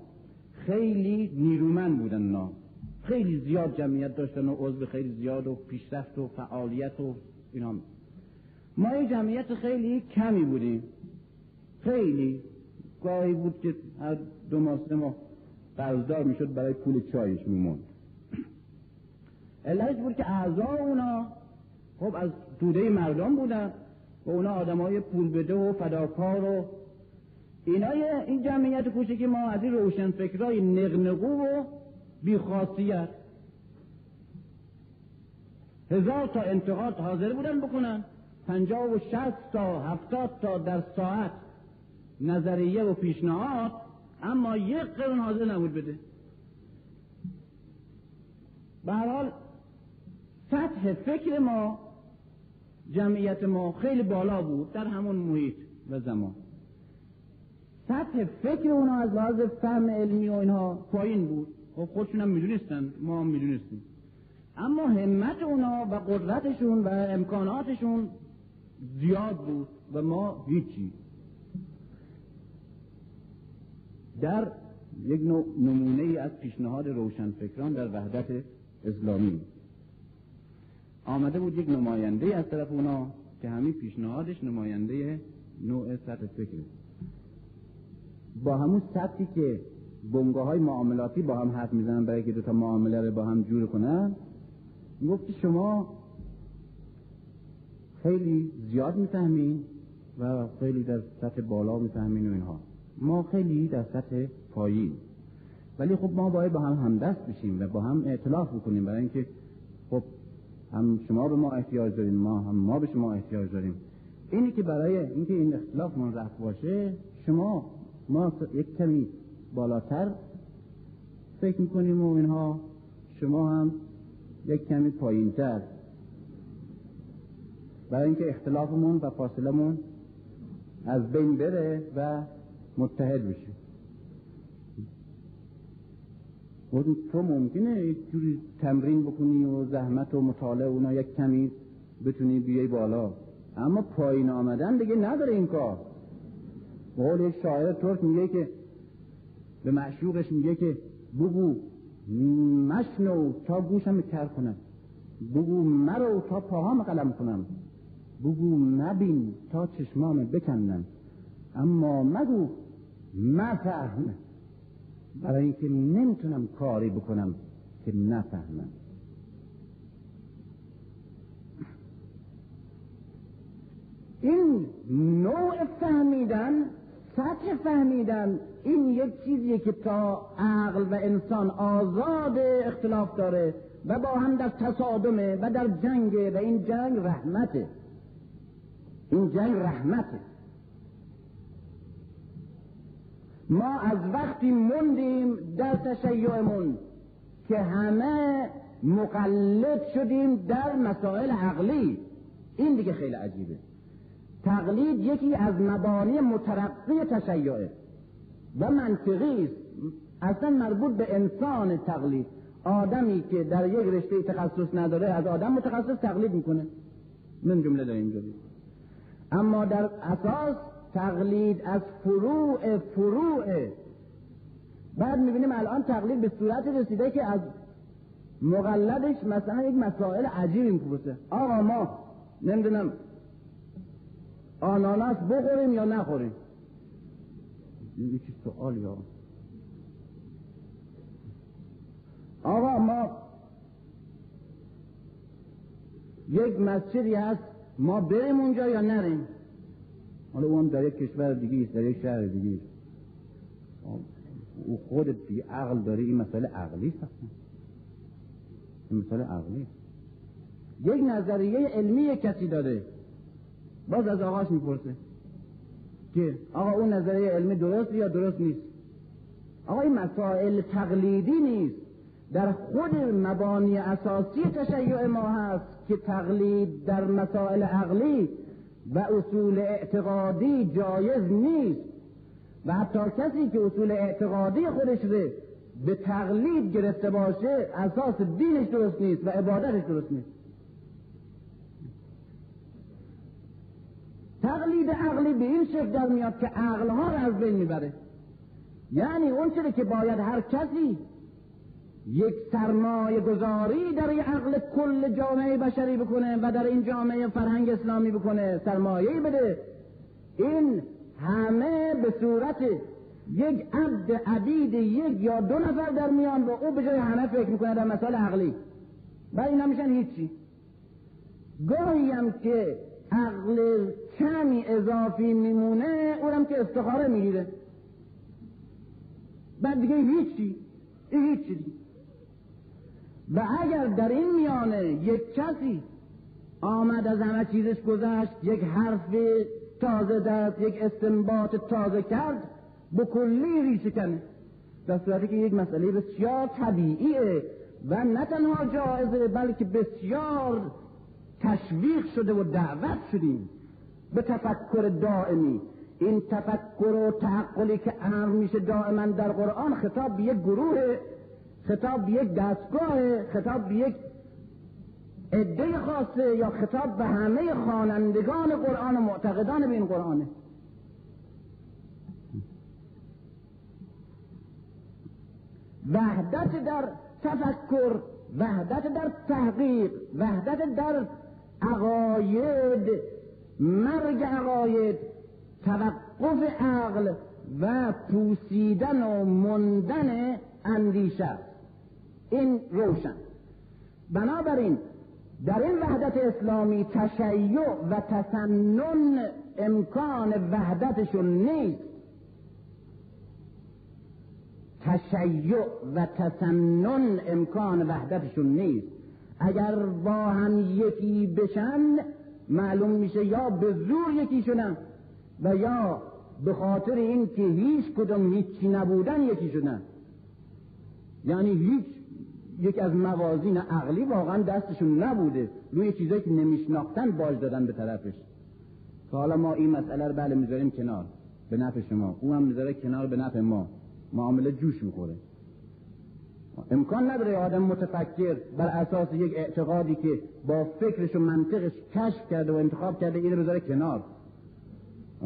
[SPEAKER 1] خیلی نیرومند بودن نا خیلی زیاد جمعیت داشتن و عضو خیلی زیاد و پیشرفت و فعالیت و اینا. ما یه جمعیت خیلی کمی بودیم. خیلی. گاهی بود که هر دو ماه سه ماه قرضدار می‌شد برای پول چایش میموند. علتش بود که اعضا اونا خب از دوده مردم بودن و اونا آدم های پول بده و فداکار و اینا این جمعیت که ما از این روشن فکرای نقنقو و بیخاصیت. هزار تا انتقاد حاضر بودن بکنن. پنجاه و شست تا هفتاد تا در ساعت نظریه و پیشنهاد اما یک قرون حاضر نبود بده. به حال سطح فکر ما جمعیت ما خیلی بالا بود در همون محیط و زمان. سطح فکر اونا از لحاظ فهم علمی و اینها پایین بود. خب خودشون هم می‌دونستن ما هم می‌دونستیم. اما همت اونا و قدرتشون و امکاناتشون زیاد بود و ما هیچی. در یک نوع نمونه ای از پیشنهاد روشنفکران در وحدت اسلامی. آمده بود یک نماینده از طرف اونا که همین پیشنهادش نماینده نوع سطح فکر. با همون سطحی که بنگاه های معاملاتی با هم حرف می‌زنن برای که دوتا معامله رو با هم جور کنن. گفت شما خیلی زیاد می‌فهمین و خیلی در سطح بالا می‌فهمین و اینها. ما خیلی در سطح پایین. ولی خب ما باید با هم همدست بشیم و با هم اعتلاف بکنیم برای اینکه خب هم شما به ما احتیاج داریم ما هم ما به شما احتیاج داریم. اینی که برای اینکه این اختلاف من رفت باشه شما ما یک کمی بالاتر. فکر می‌کنیم و اینها شما هم یک کمی پایینتر. برای اینکه اختلافمون و فاصلمون از بین بره و متحد بشیم تو ممکنه یک جوری تمرین بکنی و زحمت و مطالعه اونا یک کمی بتونی بیای بالا. اما پایین آمدن دیگه نداره این کار. قول یک شاعر ترک میگه که به معشوقش میگه که بگو مشنو تا گوشم کر کنم. بگو مرو تا پاهام قلم کنم. بگو مبین تا چشمام بکنم اما مگو مفهم برای اینکه نمی‌تونم کاری بکنم که نفهمم. این نوع فهمیدن سطح فهمیدن این یک چیزیه که تا عقل و انسان آزاد اختلاف داره و با هم در تصادمه و در جنگه و این جنگ رحمته. این جنگ رحمته. ما از وقتی موندیم در تشیعمون که همه مقلد شدیم در مسائل عقلی. این دیگه خیلی عجیبه. تقلید یکی از مبانی مترقی تشیعه. و منطقی است. اصلا مربوط به انسان تقلید. آدمی که در یک رشته تخصص نداره از آدم متخصص تقلید می‌کنه. من جمله داره اینجوری اما در اساس تقلید از فروع فروع. بعد می‌بینیم الان تقلید به صورت رسیده که از مقلدش مثلا یک مسائل عجیبی می‌پرسه. آقا ما نمی‌دونم آناناس بخوریم یا نخوریم؟ این چی سوال یا؟ آقا ما یک مسجدی هست. ما بریم اونجا یا نریم؟ حالا اون در یک کشور دیگه است در یک شهر دیگه است. او خود بی عقل داره این مسئله عقلی است. این مسئله عقلی یک نظریه علمی کسی داره باز از آقاش می‌پرسه که آقا اون نظریه علمی درست یا درست نیست؟ آقا این مسائل تقلیدی نیست. در خود مبانی اساسی تشیع ما هست که تقلید در مسائل عقلی و اصول اعتقادی جایز نیست. و حتی کسی که اصول اعتقادی خودش به تقلید گرفته باشه اساس دینش درست نیست و عبادتش درست نیست. تقلید عقلی به این شکل در میاد که عقلها رو از بین می‌بره. یعنی اون چیزی که باید هر کسی یک سرمایه گذاری در عقل کل جامعه بشری بکنه و در این جامعه فرهنگ اسلامی بکنه سرمایه بده. این همه به صورت یک عبد عبید یک یا دو نفر در میان و او به جای همه فکر می‌کنه در مسائل عقلی. و اینا میشن هیچی. گاهی هم که عقل کمی اضافی میمونه اونم که استخاره می‌گیره. بعد دیگه هیچی هیچی و اگر در این میانه یک کسی آمد از همه چیزش گذشت یک حرف تازه داد یک استنباط تازه کرد به کلی ریشه کنه در صورتی که یک مسئله بسیار طبیعیه و نه تنها جایزه بلکه بسیار تشویق شده و دعوت شدیم. به تفکر دائمی این تفکر و تعقلی که امر میشه دائما در قرآن خطاب به یک گروه خطاب به یک دستگاه خطاب به یک عده خاصه یا خطاب به همه خوانندگان قرآن و معتقدان به این قرآنه وحدت در تفکر وحدت در تحقیق وحدت در عقاید مرگ عقاید توقف عقل و پوسیدن و مندن اندیشه این روشن. بنابراین در این وحدت اسلامی تشیع و تسنن امکان وحدتشون نیست. تشیع و تسنن امکان وحدتشون نیست. اگر با هم یکی بشن معلوم میشه یا به زور یکی شدن و یا به خاطر این که هیچ کدوم هیچی نبودن یکی شدن یعنی هیچ یک از موازین عقلی واقعا دستشون نبوده. روی چیزایی که نمیشناختن باج دادن به طرفش. که حالا ما این مسئله رو بله می‌ذاریم کنار به نفع شما. او هم می‌ذاره کنار به نفع ما. معامله جوش می‌خوره. امکان نداره آدم متفکر بر اساس یک اعتقادی که با فکرش و منطقش کشف کرده و انتخاب کرده اینو بذاره کنار.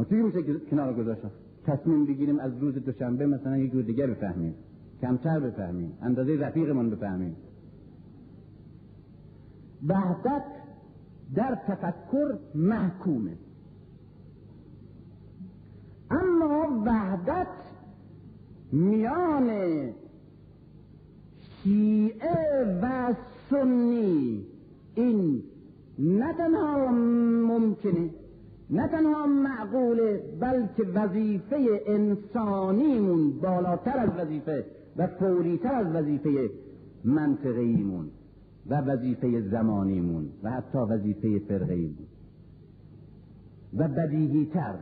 [SPEAKER 1] چی میشه کنار گذاشت تصمیم بگیریم از روز دوشنبه مثلا یک روز دیگه بفهمیم. کمتر بفهمیم. اندازه رفیقمون بفهمیم. وحدت در تفکر محکومه. اما وحدت میان شیعه و سنی این نه تنها ممکنه نه تنها معقوله بلکه وظیفه انسانیمون بالاتر از وظیفه و فوریتر از وظیفه منطقیمون و وظیفه زمانیمون و حتی وظیفه فرقیمون و بدیهیتر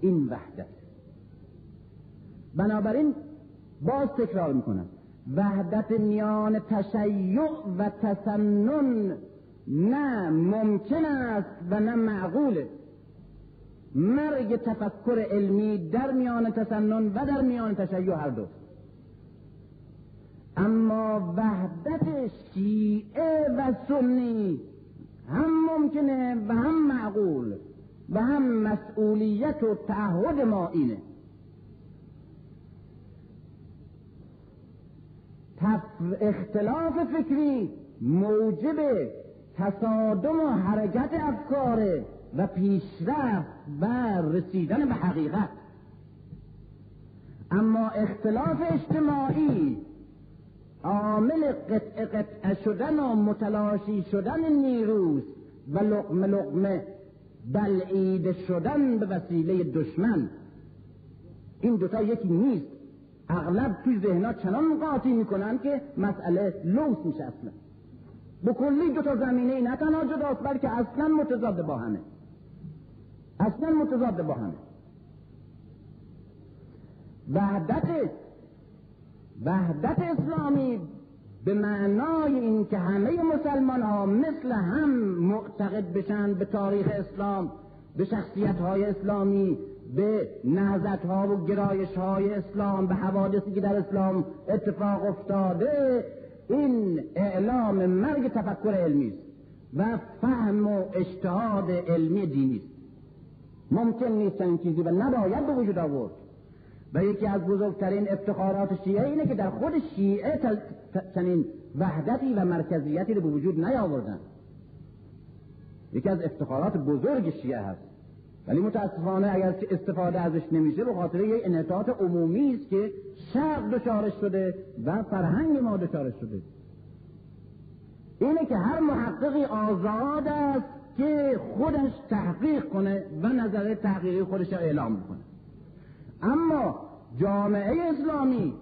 [SPEAKER 1] این وحدت بنابراین باز تکرار می‌کنم وحدت میان تشیع و تسنن نه ممکن است و نه معقوله مرگ تفکر علمی در میان تسنن و در میان تشیع هر دو. اما وحدت شیعه و سنی هم ممکنه و هم معقول و هم مسئولیت و تعهد ما اینه. اختلاف فکری موجب تصادم و حرکت افکار و پیشرفت و رسیدن به حقیقت. اما اختلاف اجتماعی عامل قطع قطع شدن و متلاشی شدن نیروز و لقمه لقمه بلعیده شدن به وسیله دشمن. این دوتا یکی نیست. اغلب توی ذهنها چنان قاطی می‌کنن که مسئله لوس میشه اصلا. به کلی دو تا زمینه نه تنها جداست بلکه اصلا متضاد با همه. اصلا متضاد با همه. وحدت وحدت اسلامی به معنای اینکه همه مسلمان ها مثل هم معتقد بشن به تاریخ اسلام به شخصیت های اسلامی به نهزت ها و گرایش های اسلام به حوادثی که در اسلام اتفاق افتاده این اعلام مرگ تفکر علمی است و فهم و اجتهاد علمی دینی است. ممکن نیست چنین چیزی و نباید به وجود آورد. و یکی از بزرگترین افتخارات شیعه اینه که در خود شیعه چنین وحدتی و مرکزیتی رو به وجود نیاوردن. یکی از افتخارات بزرگ شیعه هست. ولی متاسفانه اگر استفاده ازش نمیشه به خاطر یک انعطاف عمومی است که شرق دچارش شده و فرهنگ ما دچارش شده. اینه که هر محققی آزاد است که خودش تحقیق کنه و نظر تحقیقی خودش اعلام کنه اما جامعه اسلامی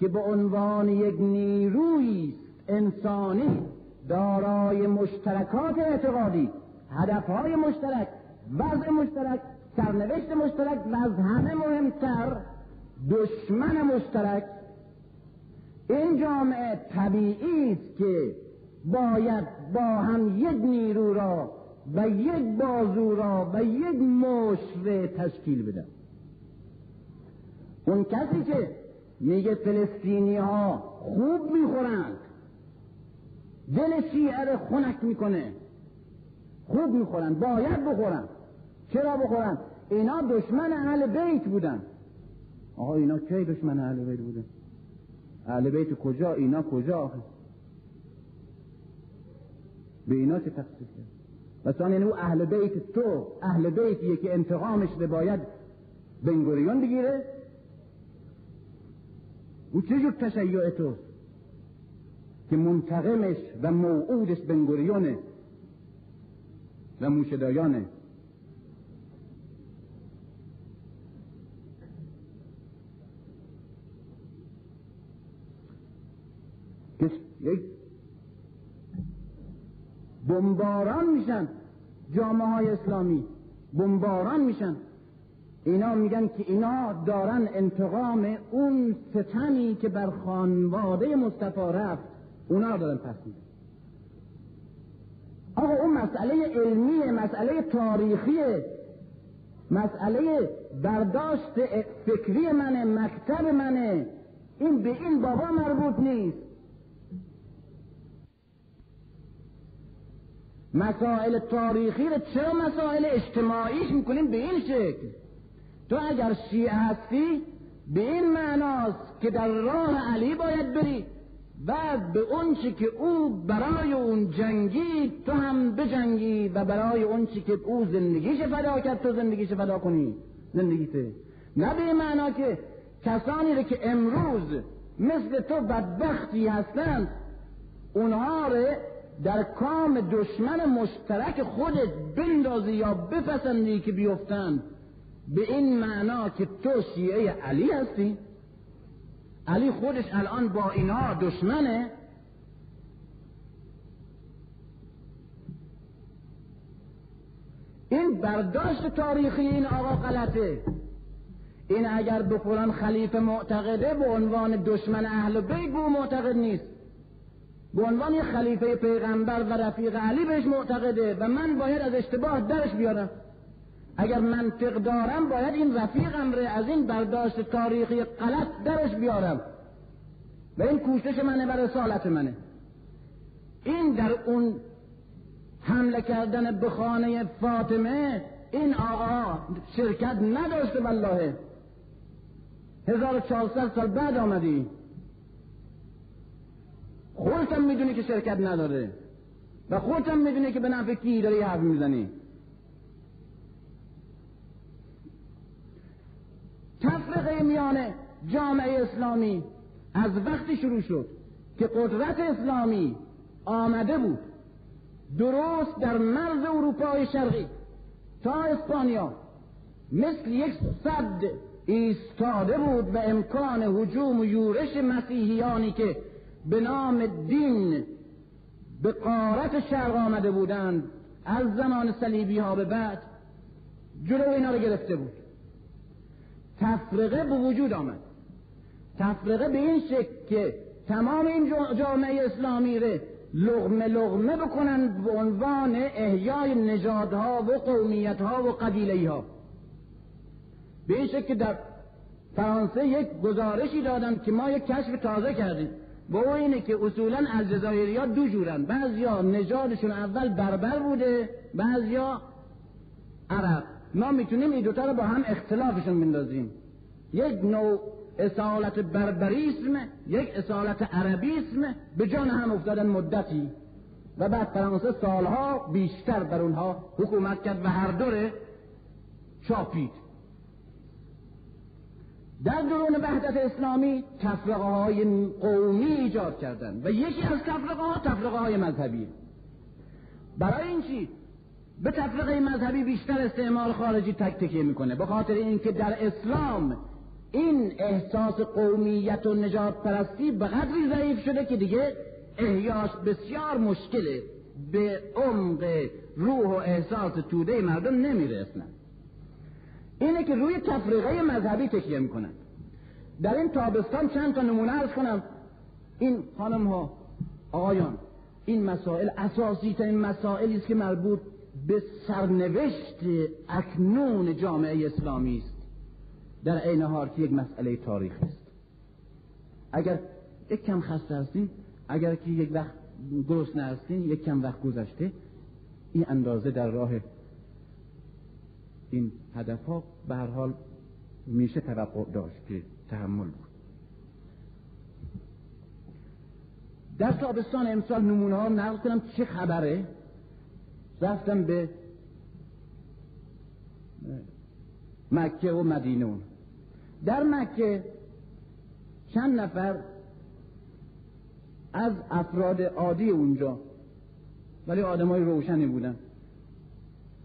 [SPEAKER 1] که به عنوان یک نیروی انسانی دارای مشترکات اعتقادی هدفهای مشترک وضع مشترک سرنوشت مشترک و از همه مهمتر دشمن مشترک. این جامعه طبیعی است که باید با هم یک نیرو را و یک بازو را و یک مشر تشکیل بدن. اون کسی که میگه فلسطینی ها خوب می‌خورند دل شیعه خنک می‌کنه خوب می‌خورن باید بخورن چرا بخورن؟ اینا دشمن اهل بیت بودن. آقا اینا کی دشمن اهل بیت بودن؟ اهل بیت کجا؟ اینا کجا به اینا چه تخصیص مثلا یعنی او اهل بیت تو اهل بیتیه که انتقامش به باید بنگوریون بگیره؟ او چه تشیع تو؟ که منتقمش و موعودش بنگوریونه و موشدایانه. یک بمباران میشن جامعه های اسلامی بمباران میشن. اینا میگن که اینا دارن انتقام اون ستمی که بر خانواده مصطفی رفت اونا دارن پس میدن. آقا اون مسئله علمی مسئله تاریخی مسئله برداشت فکری منه مکتب منه. این به این بابا مربوط نیست. مسائل تاریخی رو چرا مسائل اجتماعیش می‌کنیم؟ به این شکل. تو اگر شیعه هستی به این معناست که در راه علی باید بری و به اون چی که او برای اون جنگی تو هم بجنگی و برای اون چی که او زندگیش فدا کرد تو زندگیش فدا کنی. زندگیته نه به معنا که کسانی رو که امروز مثل تو بدبختی هستند اونها رو در کام دشمن مشترک خودت بندازی یا بپسندی که بیفتند به این معنا که تو شیعه علی هستی. علی خودش الان با اینها دشمنه. این برداشت تاریخی این آقا غلطه. این اگر به فلان خلیفه معتقده به عنوان دشمن اهل به معتقد نیست. به عنوان خلیفه پیغمبر و رفیق علی بهش معتقده و من باید از اشتباه درش بیارم. اگر منطق دارم باید این رفیقم ره از این برداشت تاریخی غلط درش بیارم. و این کوشش منه و رسالت منه. این در اون حمله کردن به خانه فاطمه این آقا شرکت نداشته والله. 1400 سال بعد آمدی. خودتم می‌دونی که شرکت نداره. و خودتم می‌دونی که به نفع کی داری حرف می‌زنی. تفرقه میان جامعه اسلامی از وقتی شروع شد که قدرت اسلامی آمده بود درست در مرز اروپای شرقی تا اسپانیا مثل یک صد ایستاده بود و امکان حجوم و یورش مسیحیانی که به نام دین به قارت شرق آمده بودند از زمان صلیبی ها به بعد جلو اینا رو گرفته بود. تفرقه به وجود آمد. تفرقه به این شکل که تمام این جامعه اسلامی ره لغمه لغمه بکنند به عنوان احیای نژادها و قومیتها و قبیله ها به این شکل که در فرانسه یک گزارشی دادند که ما یک کشف تازه کردیم. با اینه که اصولا الجزایری ها دو جورن. بعضیا نژادشون اول بربر بوده بعضیا عرب. ما می‌تونیم این دوتا رو با هم اختلافشون بندازیم. یک نوع اصالت بربریسم یک اصالت عربیسم به جان هم افتادن مدتی. و بعد فرانسه سالها بیشتر بر اونها حکومت کرد و هر دوره چاپید. در دوران وحدت اسلامی تفرقه های قومی ایجاد کردند و یکی از تفرقه ها تفرقه های مذهبی برای این چی؟ به تفرقه مذهبی بیشتر استعمال خارجی تک تکیه می‌کنه به خاطر اینکه در اسلام این احساس قومیت و نجات پرستی به قدری ضعیف شده که دیگه احیاش بسیار مشکله. به عمق روح و احساس توده مردم نمی‌رسن. اینه که روی تفریقه مذهبی تکیه می‌کنن. در این تابستان چند تا نمونه ارز کنم. این خانم ها آقایان این مسائل اساسی ترین مسائلی است که مربوط به سرنوشت اکنون جامعه اسلامی است. در عین حال که یک مسئله تاریخی است. اگر یک کم خسته هستین اگر که یک وقت گرسنه هستین یک کم وقت گذشته این اندازه در راه این هدف ها به هر حال میشه توقع داشت که تحمل بود. در تابستان امسال نمونه ها نقل کنم چه خبره؟ رفتم به مکه و مدینه. در مکه چند نفر از افراد عادی اونجا ولی آدمای روشنی بودن.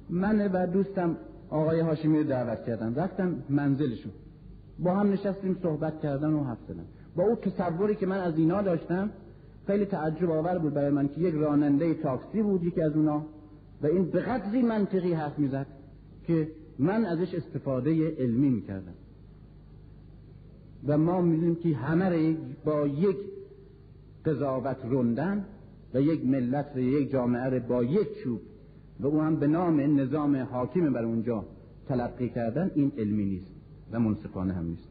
[SPEAKER 1] من و دوستم آقای هاشمی رو دعوت کردم رفتم منزلشون. با هم نشستیم صحبت کردن و حرف زدن. با او تصوری که من از اینا داشتم خیلی تعجب آور بود برای من که یک راننده تاکسی بود یکی از اونا. و این به قدری منطقی حرف می‌زد که من ازش استفاده علمی می‌کردم. و ما می‌دونیم که همه با یک قضاوت روندن و یک ملت و یک جامعه با یک چوب و او هم به نام نظام حاکم بر اونجا تلقی کردن این علمی نیست و منصفانه هم نیست.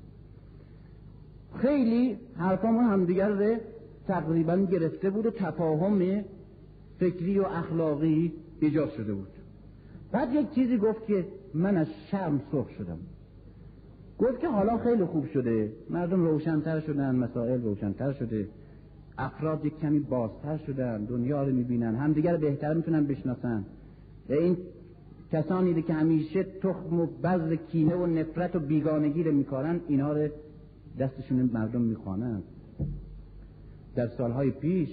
[SPEAKER 1] خیلی حرفامون همدیگر رو تقریبا گرفته بود و تفاهم فکری و اخلاقی ایجاد شده بود. بعد یک چیزی گفت که من از شرم سرخ شدم. گفت که حالا خیلی خوب شده. مردم روشنتر شدن مسائل روشنتر شده. افراد یک کمی بازتر شدن دنیا رو می‌بینن. همدیگر بهتر می‌تونن بشناسن. و این کسانی که همیشه تخم و بذر کینه و نفرت و بیگانگی رو میکارن اینا رو دستشون مردم می‌خوانن. در سالهای پیش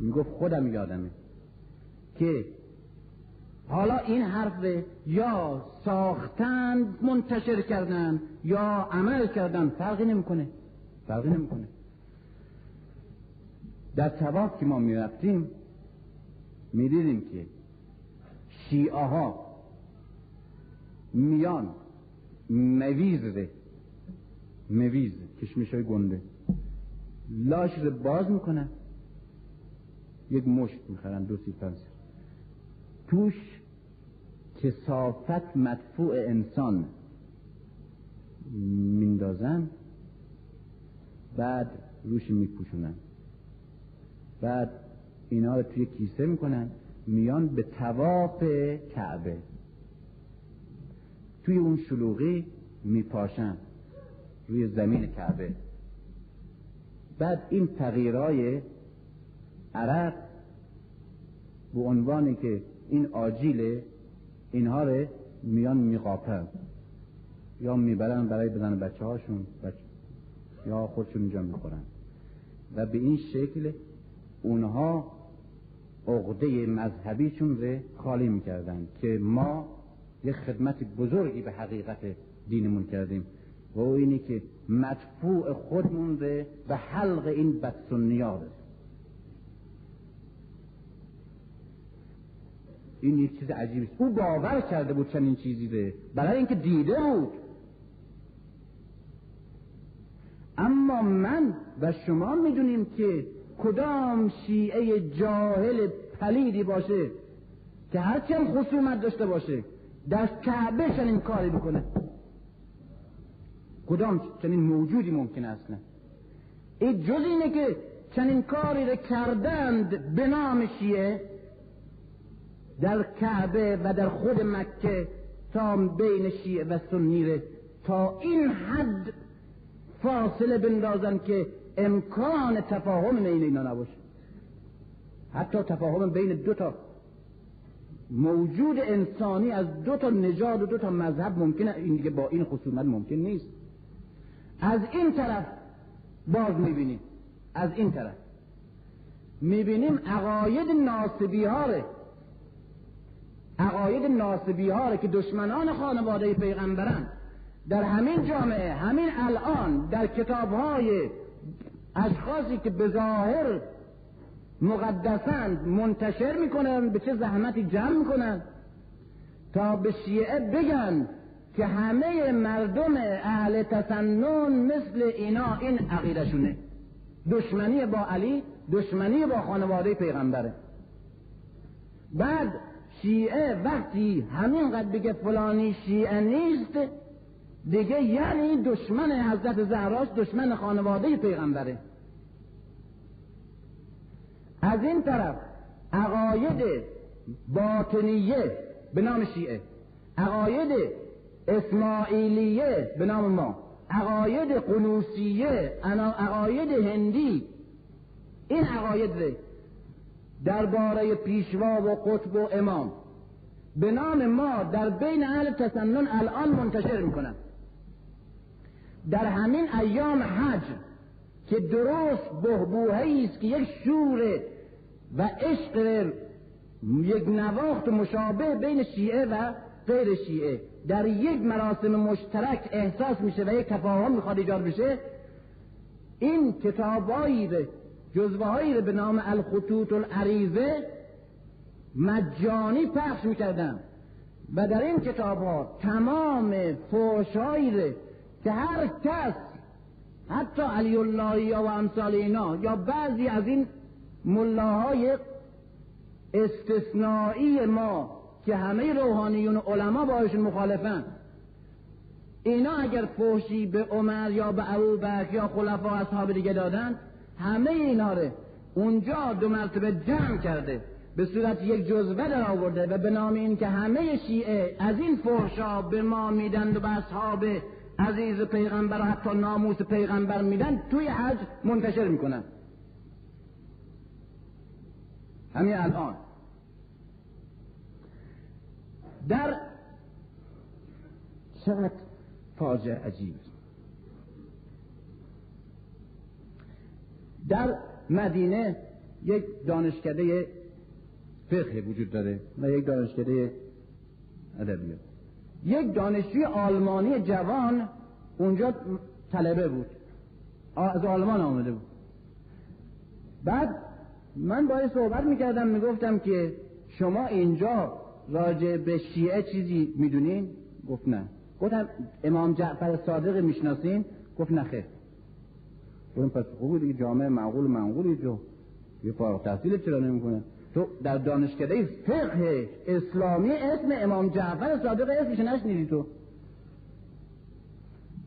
[SPEAKER 1] می‌گفت خودم یادمه که حالا این حرف یا ساختن منتشر کردن یا عمل کردن فرقی نمی‌کنه. فرقی نمی‌کنه. در تواف که ما می‌رفتیم می‌دیدیم که شیعه ها میان. مویز مویز. کشمش های گنده. لاش رو باز می‌کنن. یک مشت می‌خرن دو سی پنس توش کسافت مدفوع انسان میندازن. بعد روش میپوشونن. بعد اینا رو توی کیسه می‌کنن. میان به تواف کعبه. توی اون شلوغی میپاشن روی زمین کعبه. بعد این تغییرای عرق به عنوانی که این آجیل اینها رو میان میقاپن. یا می‌برن برای بزن بچه هاشون بچه یا خودشون اینجا می‌خورن. و به این شکل اونها عقده مذهبیشون رو خالی می‌کردن که ما یک خدمت بزرگی به حقیقت دینمون کردیم و او اینی که مدفوع خودمون رو به حلق این بدسنیا این یک چیز عجیبی است. او باور کرده بود چنین چیزی ده برای اینکه دیده بود. اما من و شما می‌دونیم که کدام شیعه جاهل پلیدی باشه که هرچی هم خصومت داشته باشه در کعبه چنین کاری بکنه؟ کدام چنین موجودی ممکن است نه؟ این جز اینه که چنین کاری رو کردند به نام شیعه در کعبه و در خود مکه تا بین شیعه و سنی تا این حد فاصله بندازن که امکان تفاهم بین اینا نباشه. حتی تفاهم بین دو تا موجود انسانی از دو تا نژاد و دو تا مذهب ممکنه. این دیگه با این خصومت ممکن نیست. از این طرف باز می‌بینیم. از این طرف می‌بینیم عقاید ناسبی ها عقاید ناسبی ها که دشمنان خانواده پیغمبرن در همین جامعه همین الان در کتاب های اشخاصی که به ظاهر مقدسند منتشر می‌کنن به چه زحمتی جمع می‌کنن؟ تا به شیعه بگن که همه مردم اهل تسنن مثل اینا این عقیدشونه دشمنی با علی دشمنی با خانواده پیغمبره. بعد شیعه وقتی همینقدر بگه فلانی شیعه نیست دیگه یعنی دشمن حضرت زهراش دشمن خانواده پیغمبره. از این طرف عقاید باطنیه به نام شیعه عقاید اسماعیلیه به نام ما عقاید قنوسیه عقاید هندی این عقاید درباره پیشوا و قطب و امام. به نام ما در بین اهل تسنن الان منتشر می‌کنن. در همین ایام حج که درست بهبوهی است که یک شور و عشق یک نواخت مشابه بین شیعه و غیر شیعه در یک مراسم مشترک احساس میشه و یک تفاهم می‌خواد ایجاد بشه. این کتابایی جزوه هایی به نام الخطوط العریضه مجانی پخش می‌کردن و در این کتاب ها تمام فوشهایی که هر کس حتی علی الله و امثال اینا یا بعضی از این ملاهای استثنایی ما که همه روحانیون علما باشون مخالفن اینا اگر فحشی به عمر یا به ابوبکر یا خلفا اصحاب دیگه دادن همه اینا رو اونجا دو مرتبه جمع کرده به صورت یک جزوه در آورده و به نام این که همه شیعه از این فحشا به ما میدن و به اصحاب عزیز پیغمبر حتی ناموس پیغمبر میدن توی حج منتشر می‌کنن. همین الان. در چقدر فاجعه عجیب. در مدینه یک دانشکده فقه وجود داره و یک دانشکده ادبیات یک دانشجوی آلمانی جوان اونجا طلبه بود. از آلمان آمده بود. بعد من باید صحبت می‌کردم می‌گفتم که شما اینجا راجع به شیعه چیزی می‌دونین؟ گفت نه. گفتم امام جعفر صادق می‌شناسین؟ گفت نه خیر. گفتم پس خوبه دیگه جامعه معقول منقولی جو. یه فارغ تحصیل چرا نمی‌کنه؟ تو در دانشکده فقه اسلامی اسم امام جعفر صادق اسمش نشنیدی تو.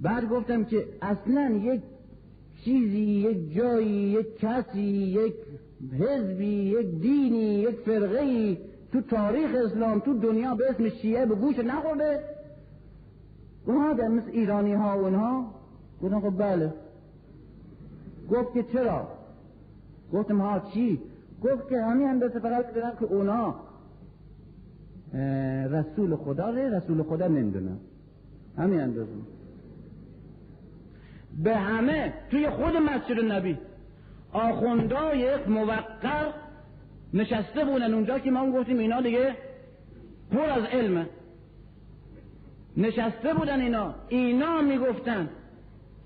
[SPEAKER 1] بعد گفتم که اصلا یک چیزی یک جایی یک کسی یک حزبی یک دینی یک فرقه تو تاریخ اسلام تو دنیا به اسم شیعه به گوش نخورده. اومدن مثل ایرانی ها و اونها. گفتم خب بله. گفت که چرا؟ گفتم ها چی؟ گفت که همین اندازه فقط بدن که اونا رسول خدا رسول خدا نمی‌دونن همین اندازه. به همه توی خود مسجد نبی یک موقر نشسته بودن اونجا که ما گفتیم اینا دیگه پر از علمه نشسته بودن اینا. اینا می‌گفتن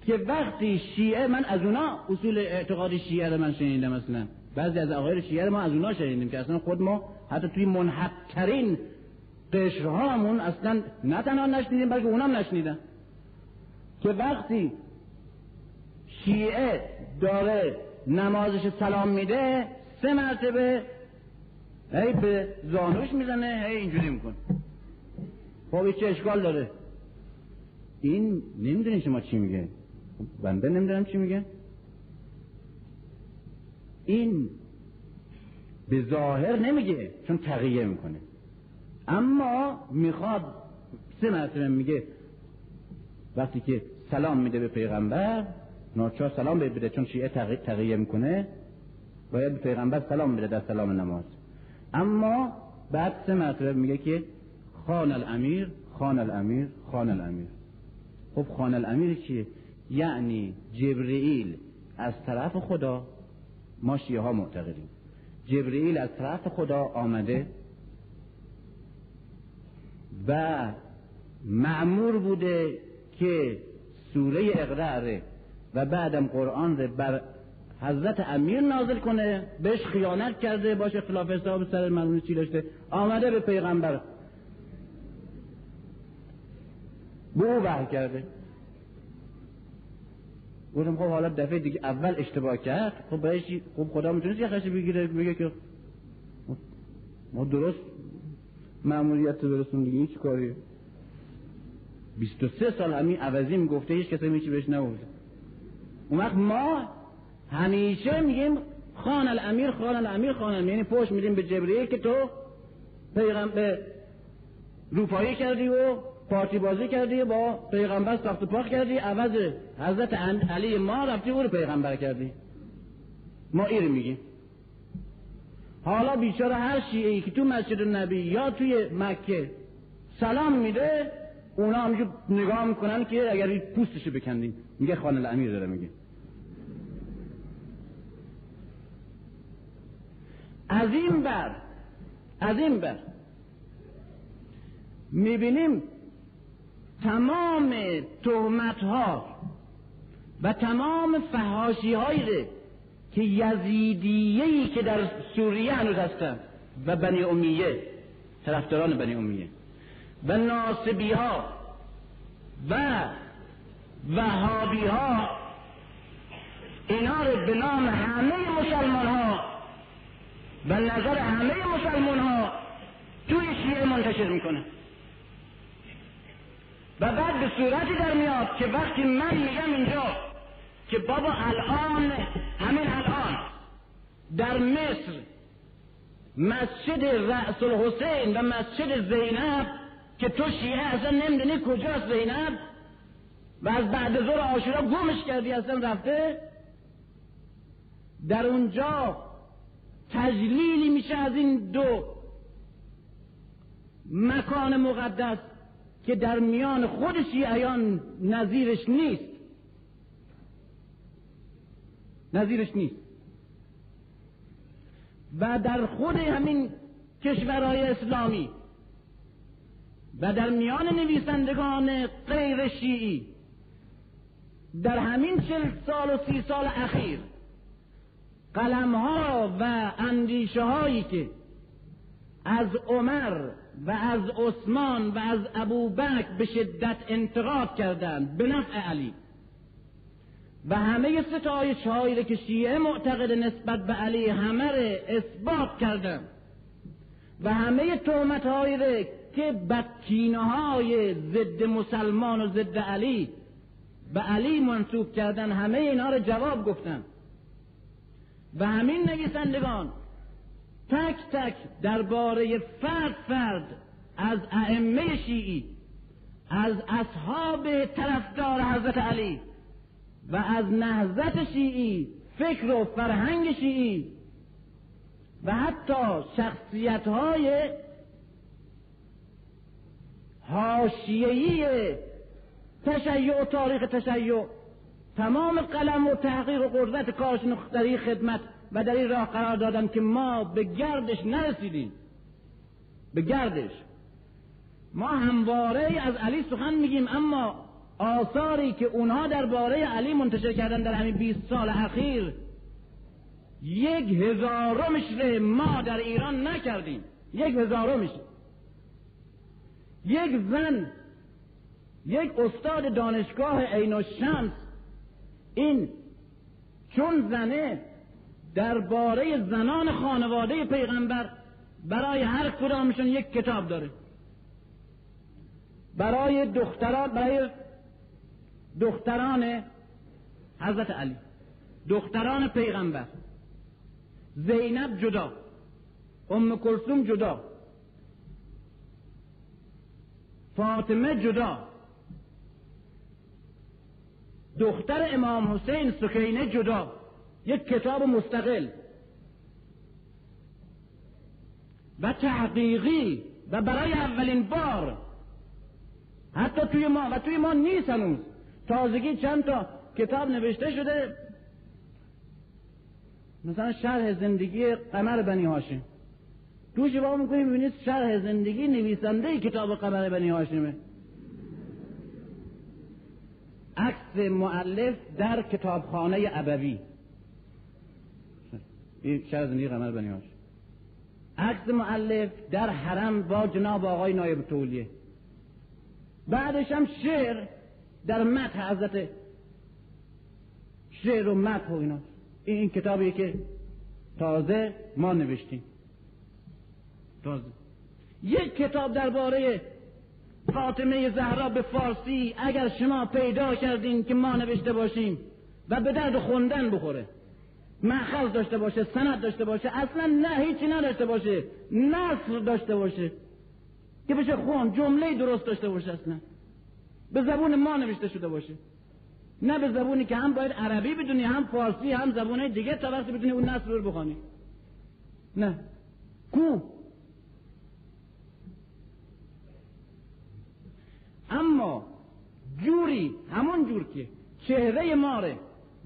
[SPEAKER 1] که وقتی شیعه من از اونا اصول اعتقاد شیعه رو من شنیدم مثلا بعضی از آقای شیعه ما از اونا شنیدیم که اصلا خود ما حتی توی منحقترین قشرهامون اصلا نه تنها نشنیدیم بلکه اونام نشنیدن. که وقتی شیعه داره نمازش سلام میده سه مرتبه هی به زانوش می‌زنه هی اینجوری میکن خب چه اشکال داره؟ این نمی‌دونی شما چی میگه. بنده نمی‌دونم چی میگه. این به ظاهر نمیگه چون تغییر می‌کنه. اما می‌خواد سه مرتبه میگه وقتی که سلام میده به پیغمبر ناچار سلام بده چون شیعه تغییر می‌کنه باید به پیغمبر سلام بده در سلام نماز. اما بعد سه مرتبه میگه که خان الامیر خان الامیر خان الامیر. خب خان الامیر چیه؟ یعنی جبرئیل از طرف خدا. ما شیعه ها معتقدیم. جبرئیل از طرف خدا آمده و معمور بوده که سوره اقراره و بعدم قرآن رو بر حضرت امیر نازل کنه بهش خیانت کرده باشه خلاف حساب سر مرمون چی داشته؟ آمده به پیغمبر. به او وحی کرده. گفتم خب حالا دفعه دیگه اول اشتباه کرد خب بهش خب خدا می‌تونست یه خشی بگیره بگه که ما درست معمولیت برسون دیگه هیچ کاریه. 23 سال همین عوضی می‌گفته هیچ کسی میچی بهش نگفته. اون وقت ما همیشه میگیم خان الامیر خان الامیر خان الامیر. یعنی پشت میدیم به جبریه که تو پیغمبر روپایی کردی و پارتی بازی کردی با پیغمبر ساخت پاک کردی. عوض حضرت علی ما رفتی او رو پیغمبر کردی. ما این میگیم. حالا بیچاره هر شیعه ای که تو مسجد نبی یا توی مکه سلام میده اونا همینجور نگاه می‌کنن که اگر پوستشو بکندیم میگه خان الامیر داره میگه. از این بر از این بر می‌بینیم تمام تهمت ها و تمام فهاشی هایی که یزیدیهی که در سوریه هنوز هستند و بنی امیه طرفداران بنی امیه و ناصبی ها و وهابی ها اینا رو به نام همه مسلمان ها و نظر همه مسلمان ها توی شیعه منتشر می‌کنه. و بعد به صورتی در میاد که وقتی من میگم اینجا که بابا الان همین الان در مصر مسجد رأس الحسین و مسجد زینب که تو شیعه اصلا نمی‌دونی کجاست زینب؟ و از بعد زور آشورا گمش کردی اصلا رفته؟ در اونجا تجلیلی میشه از این دو مکان مقدس. که در میان خود شیعیان نظیرش نیست. نظیرش نیست. و در خود همین کشورهای اسلامی و در میان نویسندگان غیر شیعی در همین چل سال و سی سال اخیر قلم ها و اندیشه هایی که از عمر و از عثمان و از ابوبکر به شدت انتقاد کردند به نفع علی. و همه ستایش هایی که شیعه معتقد نسبت به علی همه اثبات کردند. و همه تهمت هایی که بدکینه های ضد مسلمان و ضد علی به علی منصوب کردن همه اینا رو جواب گفتن و همین نویسندگان تک تک درباره فرد فرد از ائمه شیعی از اصحاب طرفدار حضرت علی و از نهضت شیعی فکر و فرهنگ شیعی و حتی شخصیت های حاشیه‌ای تشیع و تاریخ تشیع تمام قلم و تحقیق و قدرت کارشون در خدمت و در این راه قرار دادن که ما به گردش نرسیدیم. به گردش. ما همواره از علی سخن میگیم اما آثاری که اونها درباره علی منتشر کردن در همین 20 سال اخیر یک هزارمش ما در ایران نکردیم. یک هزارمش یک زن یک استاد دانشگاه عین الشمس این چون زنه درباره زنان خانواده پیغمبر برای هر کدامشون یک کتاب داره. برای دختران برای دختران حضرت علی. دختران پیغمبر. زینب جدا. ام کلثوم جدا. فاطمه جدا. دختر امام حسین سکینه جدا. یک کتاب مستقل و تحقیقی و برای اولین بار حتی توی ما و توی ما نیست هنوز. تازگی چند تا کتاب نوشته شده. مثلا شرح زندگی قمر بنی هاشم. توش با می‌کنیم ببینید شرح زندگی نویسنده کتاب قمر بنی هاشمه. عکس معلف در کتابخانه ابوی. این شرح زندگی قمر بنی هاشم عکس معلف در حرم با جناب آقای نایب تولیه. بعدش هم شعر در متح حضرت شعر و متح و اینا. این, این کتابیه که تازه ما نوشتیم. تازه. یک کتاب درباره فاطمه زهرا به فارسی اگر شما پیدا کردین که ما نوشته باشیم و به درد خوندن بخوره. مأخذ داشته باشه سند داشته باشه اصلا نه هیچی نداشته باشه نصر داشته باشه. که بشه خون جمله درست داشته باشه اصلا. به زبون ما نوشته شده باشه. نه به زبونی که هم باید عربی بدونی هم فارسی هم زبونه دیگه تا وقتی بدونی اون نصر رو بخوانی. نه. کو. اما جوری همون جور که چهره ماره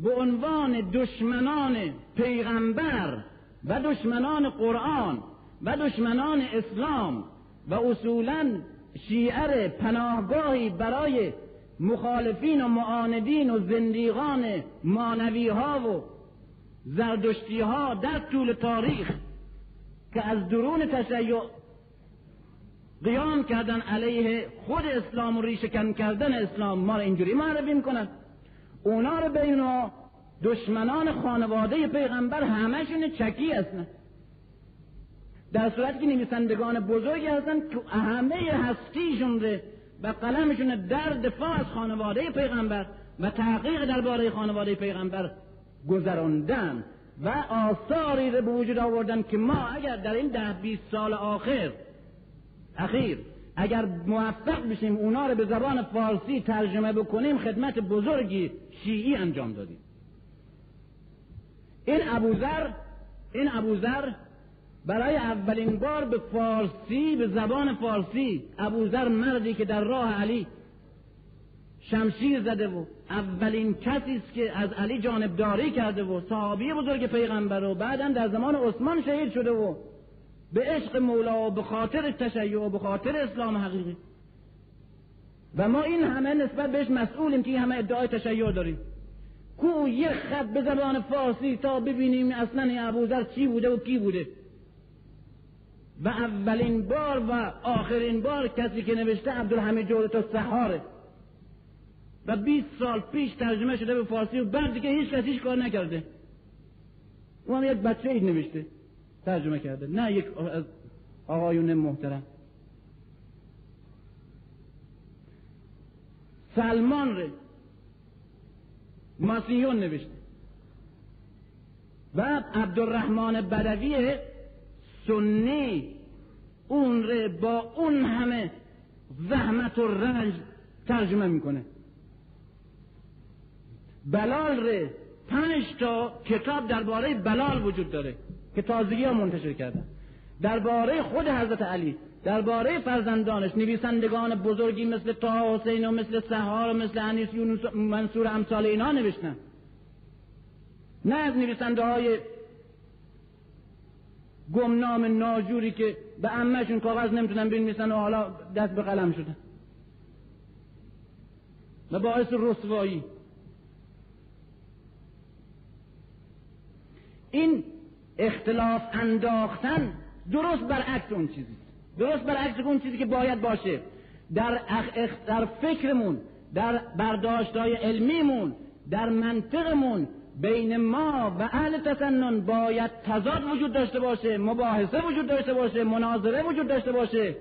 [SPEAKER 1] به عنوان دشمنان پیغمبر و دشمنان قرآن و دشمنان اسلام و اصولا شیعر پناهگاهی برای مخالفین و معاندین و زندیقان مانوی ها و زردشتی ها در طول تاریخ که از درون تشیع قیام کردن علیه خود اسلام و ریشکن کردن اسلام ما رو اینجوری معرفی می‌کنن اونا رو به دشمنان خانواده پیغمبر همشون چکی هستن. در صورتی که نویسندگان بزرگی هستن که همه هستیشون رو
[SPEAKER 2] و قلمشون در دفاع از خانواده پیغمبر و تحقیق درباره خانواده پیغمبر گذراندن و آثاری رو به وجود آوردن که ما اگر در این ده بیست سال آخر اخیر اگر موفق بشیم اونا رو به زبان فارسی ترجمه بکنیم خدمت بزرگی شیعی انجام دادیم. این ابوذر این ابوذر برای اولین بار به فارسی به زبان فارسی ابوذر مردی که در راه علی شمشیر زده و اولین کسی است که از علی جانبداری کرده و صحابی بزرگ پیغمبر و بعدا در زمان عثمان شهید شده و به عشق مولا و به خاطر تشیع و به خاطر اسلام حقیقی. و ما این همه نسبت بهش مسئولیم که این همه ادعای تشیع داریم. کو یه خط به زبان فارسی تا ببینیم اصلا این ابوذر چی بوده و کی بوده. و اولین بار و آخرین بار کسی که نوشته عبدالحمید جورتا سحاره. و 20 سال پیش ترجمه شده به فارسی و بعد دیگه هیچ کسی کار نکرده. او هم یک بچه اید نوشته. ترجمه کرده. نه یک از آقایون محترم. سلمان ره. ماسیون نوشته. و عبدالرحمن بدوی سنی اون ره با اون همه زحمت و رنج ترجمه می‌کنه. بلال ره. پنج تا کتاب درباره بلال وجود داره. که تازگی ها منتشر کردن درباره خود حضرت علی درباره فرزندانش نویسندگان بزرگی مثل طه حسین و مثل سهار و مثل انیس یونس منصور امثال اینا نوشتن. نه از نویسنده های گمنام ناجوری که به امهشون کاغذ نمی‌تونن بنویسن و حالا دست به قلم شدن. و باعث رسوایی. این اختلاف انداختن درست برعکس اون چیزی. درست برعکس اون چیزی که باید باشه. در, اخ در فکرمون در برداشتهای علمیمون در منطقمون بین ما و اهل تسنن باید تضاد وجود داشته باشه مباحثه وجود داشته باشه مناظره وجود داشته باشه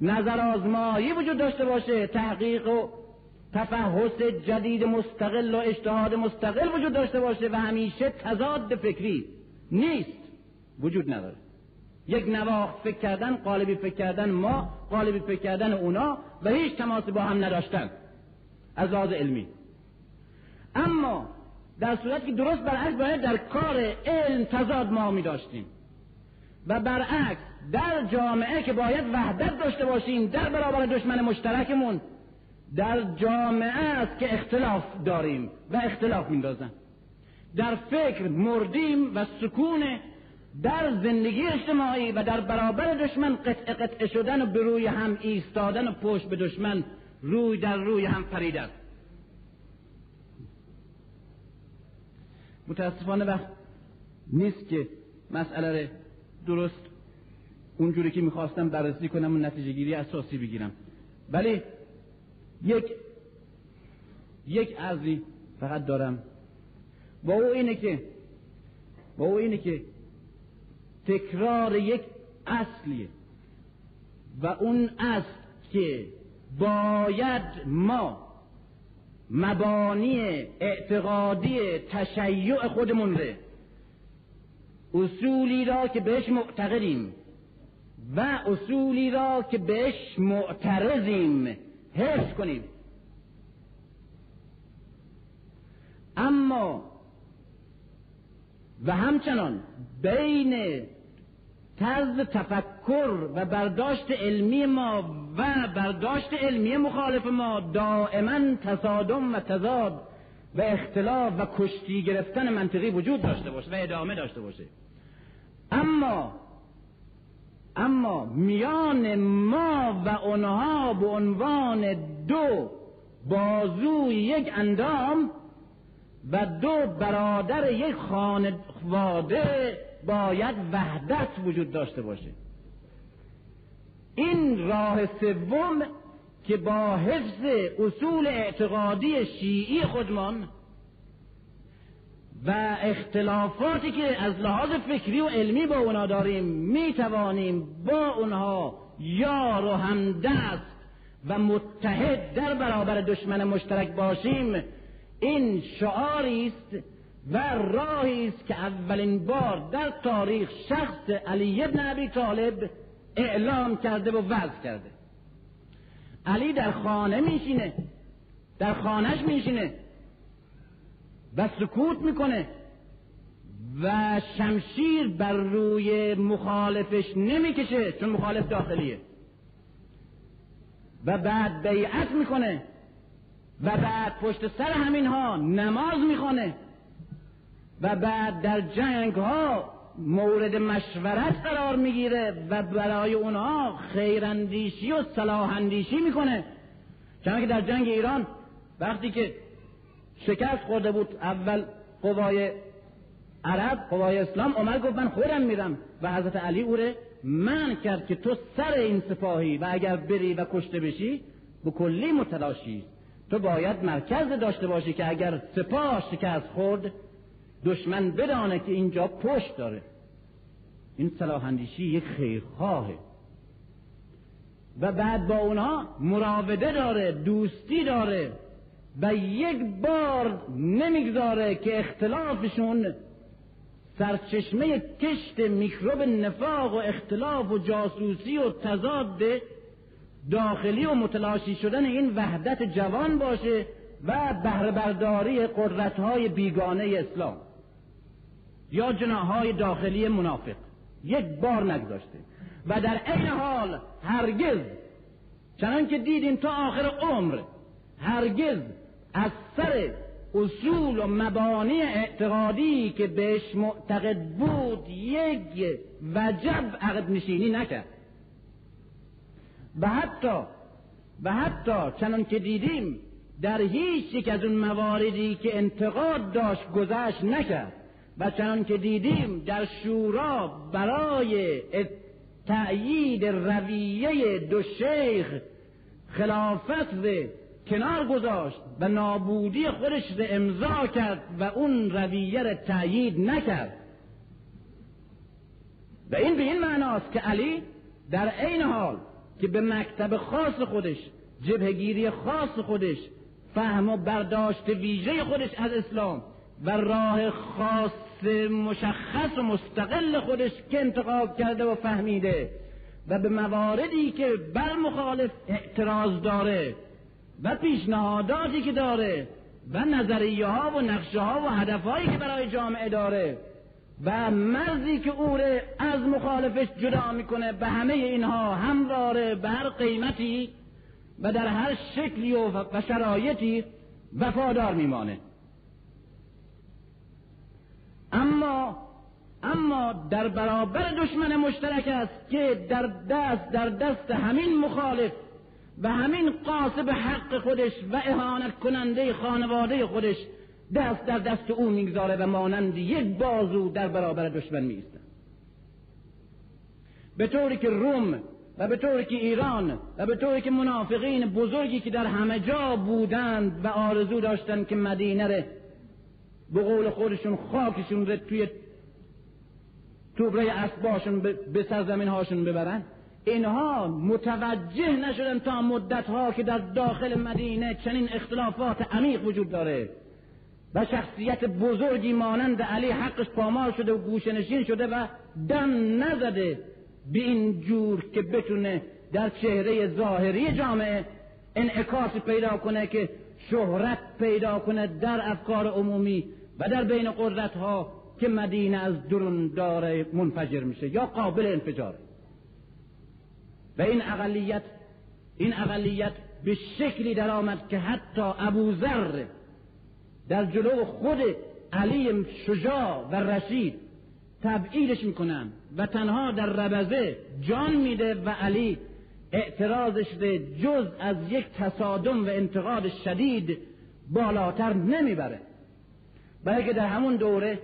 [SPEAKER 2] نظر آزمایی وجود داشته باشه تحقیق و تفحص جدید مستقل و اجتهاد مستقل وجود داشته باشه و همیشه تضاد فکری. نیست. وجود نداره. یک نواخت فکر کردن قالبی فکر کردن ما قالبی فکر کردن اونا و هیچ تماسی با هم نداشتن. از لحاظ علمی. اما در صورتی که درست برعکس باید در کار علم تضاد ما می داشتیم. و برعکس در جامعه که باید وحدت داشته باشیم در برابر دشمن مشترکمون در جامعه است که اختلاف داریم و اختلاف میندازن. در فکر مردیم و سکون در زندگی اجتماعی و در برابر دشمن قطع قطع شدن و روی هم ایستادن و پشت به دشمن روی در روی هم پریدن متاسفانه وقت نیست که مسئله درست اونجوری که می‌خواستم بررسی کنم و نتیجه گیری اساسی بگیرم. ولی یک یک عرضی فقط دارم. با او اینه که با او اینه که تکرار یک اصلیه. و اون اصل که باید ما مبانی اعتقادی تشیع خودمون ره اصولی را که بهش معتقدیم و اصولی را که بهش معترضیم حفظ کنیم. اما و همچنان بین طرز تفکر و برداشت علمی ما و برداشت علمی مخالف ما دائما تصادم و تضاد و اختلاف و کشتی گرفتن منطقی وجود داشته باشه و ادامه داشته باشه. اما اما میان ما و آنها به عنوان دو بازوی یک اندام و دو برادر یک خانواده باید وحدت وجود داشته باشه. این راه سوم که با حفظ اصول اعتقادی شیعی خودمان و اختلافاتی که از لحاظ فکری و علمی با اونا داریم می توانیم با اونها یار و همدست و متحد در برابر دشمن مشترک باشیم. این شعاری است و راهی است که اولین بار در تاریخ شخص علی ابن ابی طالب اعلام کرده و وضع کرده. علی در خانه میشینه در خانهش میشینه و سکوت می‌کنه و شمشیر بر روی مخالفش نمی‌کشه چون مخالف داخلیه. و بعد بیعت می‌کنه. و بعد پشت سر همین ها نماز می‌خونه و بعد در جنگ ها مورد مشورت قرار می‌گیره و برای اونها خیراندیشی و صلاح اندیشی می‌کنه. چون که در جنگ ایران وقتی که شکست خورده بود اول قوای عرب قوای اسلام عمر گفت من خودم میرم و حضرت علی او من کرد که تو سر این سپاهی و اگر بری و کشته بشی به کلی متلاشی. تو باید مرکز داشته باشی که اگر سپاه شکست خورد دشمن بدانه که اینجا پشت داره. این صلاح اندیشی یک خیرخواهه. و بعد با اونا مراوده داره دوستی داره و یک بار نمی‌گذاره که اختلافشون سرچشمه کشت میکروب نفاق و اختلاف و جاسوسی و تضاد داخلی و متلاشی شدن این وحدت جوان باشه و بهرهبرداری قدرتهای بیگانه اسلام. یا جناهای داخلی منافق. یک بار نگذاشته. و در این حال هرگز چنان که دیدیم تا آخر عمر هرگز از سر اصول و مبانی اعتقادی که بهش معتقد بود یک وجب عقد نشینی نکرد. و حتی و حتی چنان که دیدیم در هیچ یک از اون مواردی که انتقاد داشت گذشت نکرد. و چنان که دیدیم در شورا برای تأیید رویه دو شیخ خلافت و کنار گذاشت و نابودی خودش رو امضا کرد و اون رویه را تأیید نکرد. و این به این معناست که علی در عین حال که به مکتب خاص خودش جبهگیری خاص خودش فهم و برداشت ویژه خودش از اسلام و راه خاص مشخص و مستقل خودش که انتخاب کرده و فهمیده و به مواردی که بر مخالف اعتراض داره و پیشنهاداتی که داره و نظریه ها و نقشه ها و هدفهایی که برای جامعه داره و مرزی که او از مخالفش جدا می‌کنه به همه اینها همواره به هر قیمتی و در هر شکلی و شرایطی وفادار میمانه. اما اما در برابر دشمن مشترک است که در دست در دست همین مخالف و همین قاسب حق خودش و اهانت کننده خانواده خودش دست در دست او می‌گذاره و مانند یک بازو در برابر دشمن میسته به طوری که روم و به طوری که ایران و به طوری که منافقین بزرگی که در همه جا بودند و آرزو داشتند که مدینه ره به قول خودشون خاکشون رو توی توبره اسباشون به سرزمین هاشون ببرن اینها متوجه نشدن تا مدت ها که در داخل مدینه چنین اختلافات عمیق وجود داره. و شخصیت بزرگی مانند علی حقش پامال شده و گوشنشین شده و دم نزده به این جور که بتونه در چهره ظاهری جامعه انعکاسی پیدا کنه که شهرت پیدا کنه در افکار عمومی و در بین قدرت ها که مدینه از درون داره منفجر میشه یا قابل انفجاره و این اقلیت این اقلیت به شکلی در آمد که حتی ابو ذر در جلو خود علی شجاع و رشید تبعیدش می‌کنن و تنها در ربزه جان میده و علی اعتراضش به جز از یک تصادم و انتقاد شدید بالاتر نمی‌بره. بلکه در همون دوره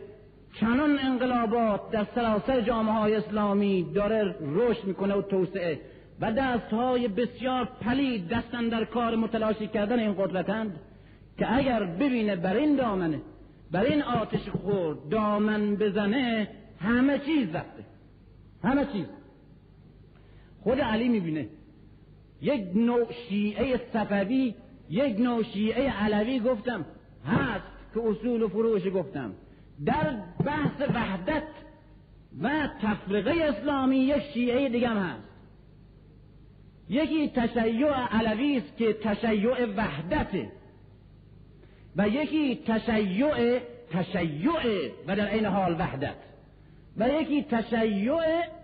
[SPEAKER 2] چنان انقلابات در سراسر جامعه های اسلامی داره رشد می‌کنه و توسعه و دست های بسیار پلید دستن در کار متلاشی کردن این قدرتند. که اگر ببینه بر این دامنه بر این آتش خورد دامن بزنه همه چیز رفته. همه چیز. خود علی می‌بینه. یک نوع شیعه صفوی یک نوع شیعه علوی گفتم. هست که اصول و فروش گفتم. در بحث وحدت و تفرقه اسلامی یک شیعه دیگه هست. یکی تشیع علوی است که تشیع وحدته. و یکی تشیع تشیع و در این حال وحدت. و یکی تشیع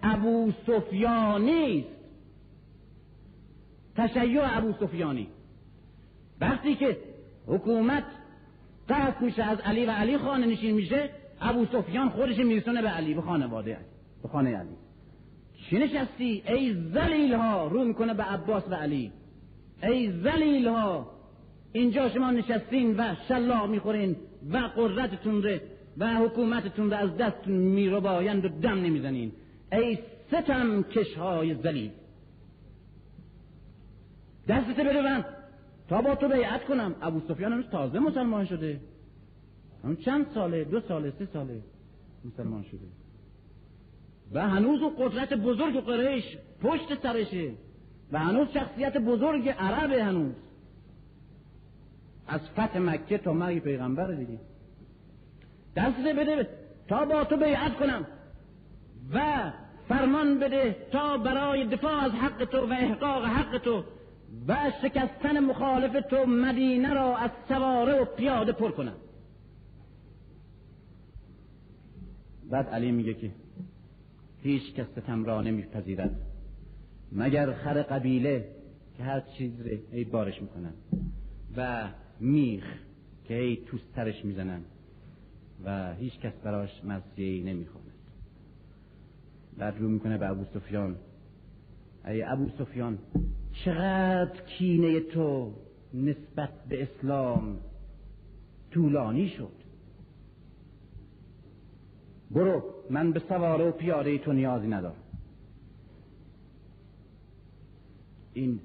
[SPEAKER 2] ابو سفیانی است. تشیع ابو سفیانی. وقتی که حکومت قصد میشه از علی و علی خانه نشین میشه ابو سفیان خودش میرسونه به علی به خانواده علی به خانه علی. چی نشستی؟ ای زلیل ها رو می‌کنه به عباس و علی. ای زلیل ها اینجا شما نشستین و شلاق می‌خورین و قدرتتون ره و حکومتتون رو از دستتون میربایند و دم نمی‌زنین. ای ستم کشهای زلیل دستت بده من تا با تو بیعت کنم. ابو سفیان هنوز تازه مسلمان شده. اون چند ساله؟ دو ساله؟ سه ساله مسلمان شده. و هنوز او قدرت بزرگ قریش پشت سرشه. و هنوز شخصیت بزرگ عربه هنوز. از فتح مکه تا مرگ پیغمبر دیگه دست بده تا با تو بیعت کنم. و فرمان بده تا برای دفاع از حق تو و احقاق حق تو و شکستن مخالف تو مدینه را از سواره و پیاده پر کنم. بعد علی میگه که هیچ کس ستم را نمیپذیرد. مگر خر قبیله که هر چیز ای بارش می‌کنن و میخ که ای تو سرش می‌زنن و هیچ کس براش مسیحی نمی‌خواند بعد رو می‌کنه به ابو سفیان. ای ابو سفیان چقدر کینه تو نسبت به اسلام طولانی شد. برو من به سواره و پیاده تو نیازی ندارم. این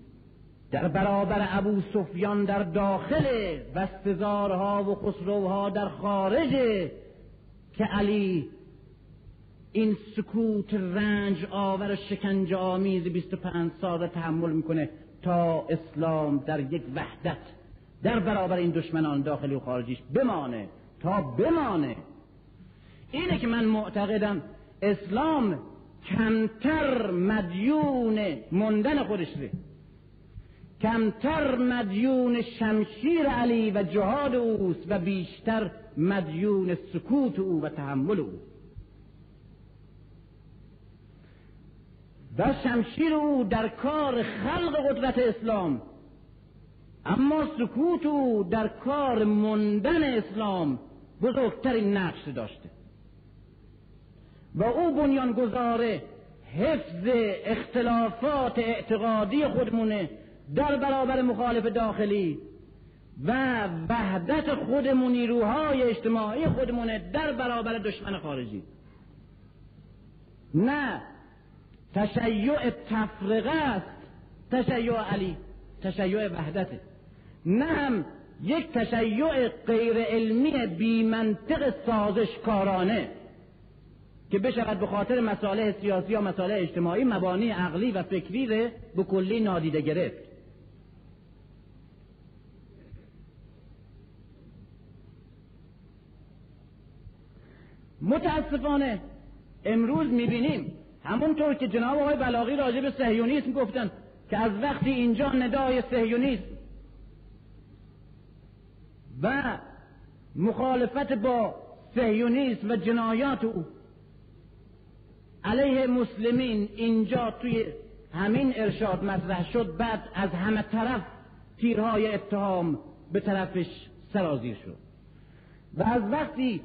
[SPEAKER 2] در برابر ابو سفیان در داخل و و خسروها در خارج که علی این سکوت رنج آور شکنج آمیز 25 سال تحمل می‌کنه تا اسلام در یک وحدت در برابر این دشمنان داخلی و خارجیش بمانه. تا بمانه. اینه که من معتقدم اسلام کمتر مدیون مندن خودش ره. کمتر مدیون شمشیر علی و جهاد اوست و بیشتر مدیون سکوت او و تحمل او. و شمشیر او در کار خلق قدرت اسلام اما سکوت او در کار مندن اسلام بزرگترین نقش داشته. و او بنیانگذار حفظ اختلافات اعتقادی خودمونه در برابر مخالف داخلی و وحدت خودمون نیروهای اجتماعی خودمونه در برابر دشمن خارجی. نه تشیع تفرقه است تشیع علی تشیع وحدته نه هم یک تشیع غیر علمی بی منطق سازشکارانه که بشود به خاطر مسائل سیاسی یا مسائل اجتماعی مبانی عقلی و فکری به کلی نادیده گرفت. متاسفانه امروز می‌بینیم همونطور که جناب آقای بلاغی راجع به سهیونیسم گفتن که از وقتی اینجا ندای سهیونیسم و مخالفت با سهیونیسم و جنایات او علیه مسلمین اینجا توی همین ارشاد مطرح شد بعد از همه طرف تیرهای اتهام به طرفش سرازیر شد. و از وقتی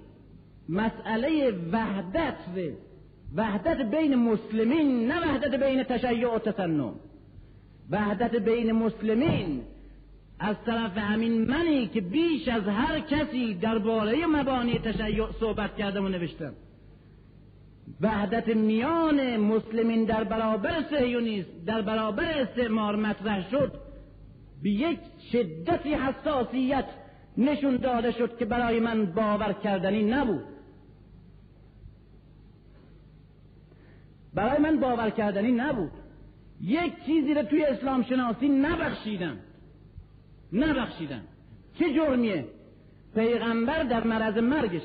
[SPEAKER 2] مسئله وحدت وحدت بین مسلمین نه وحدت بین تشیع و تسنم. وحدت بین مسلمین از طرف همین منی که بیش از هر کسی درباره مبانی تشیع صحبت کردم و نوشتم وحدت میان مسلمین در برابر سهیونیست در برابر استعمار مطرح شد. به یک شدتی حساسیت نشون داده شد که برای من باور کردنی نبود. برای من باور کردنی نبود. یک چیزی رو توی اسلام شناسی نبخشیدن نبخشیدن چه جرمیه؟ پیغمبر در مرض مرگش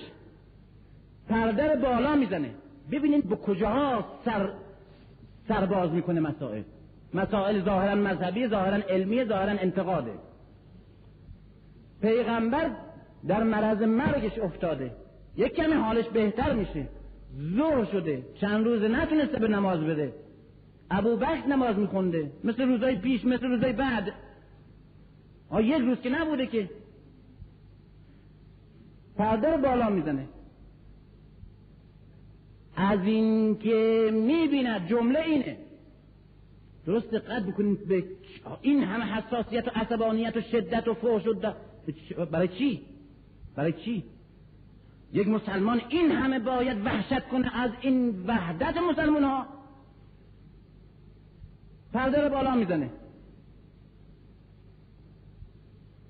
[SPEAKER 2] پرده بالا می‌زنه. ببینید به کجاها سر سرباز می‌کنه مسائل. مسائل ظاهرا مذهبی ظاهرا علمی ظاهرا انتقاده. پیغمبر در مرض مرگش افتاده. یک کمی حالش بهتر میشه. ظهر شده. چند روز نتونسته به نماز بده. ابو بکر نماز میخونده. مثل روزای پیش مثل روزای بعد. آ یک روز که نبوده که. پرده بالا می‌زنه. از این که می‌بیند جمله اینه. درست دقت بکنید به این همه حساسیت و عصبانیت و شدت و فوش و برای چی؟ برای چی؟ یک مسلمان این همه باید وحشت کنه از این وحدت مسلمان ها پرده رو بالا می‌زنه.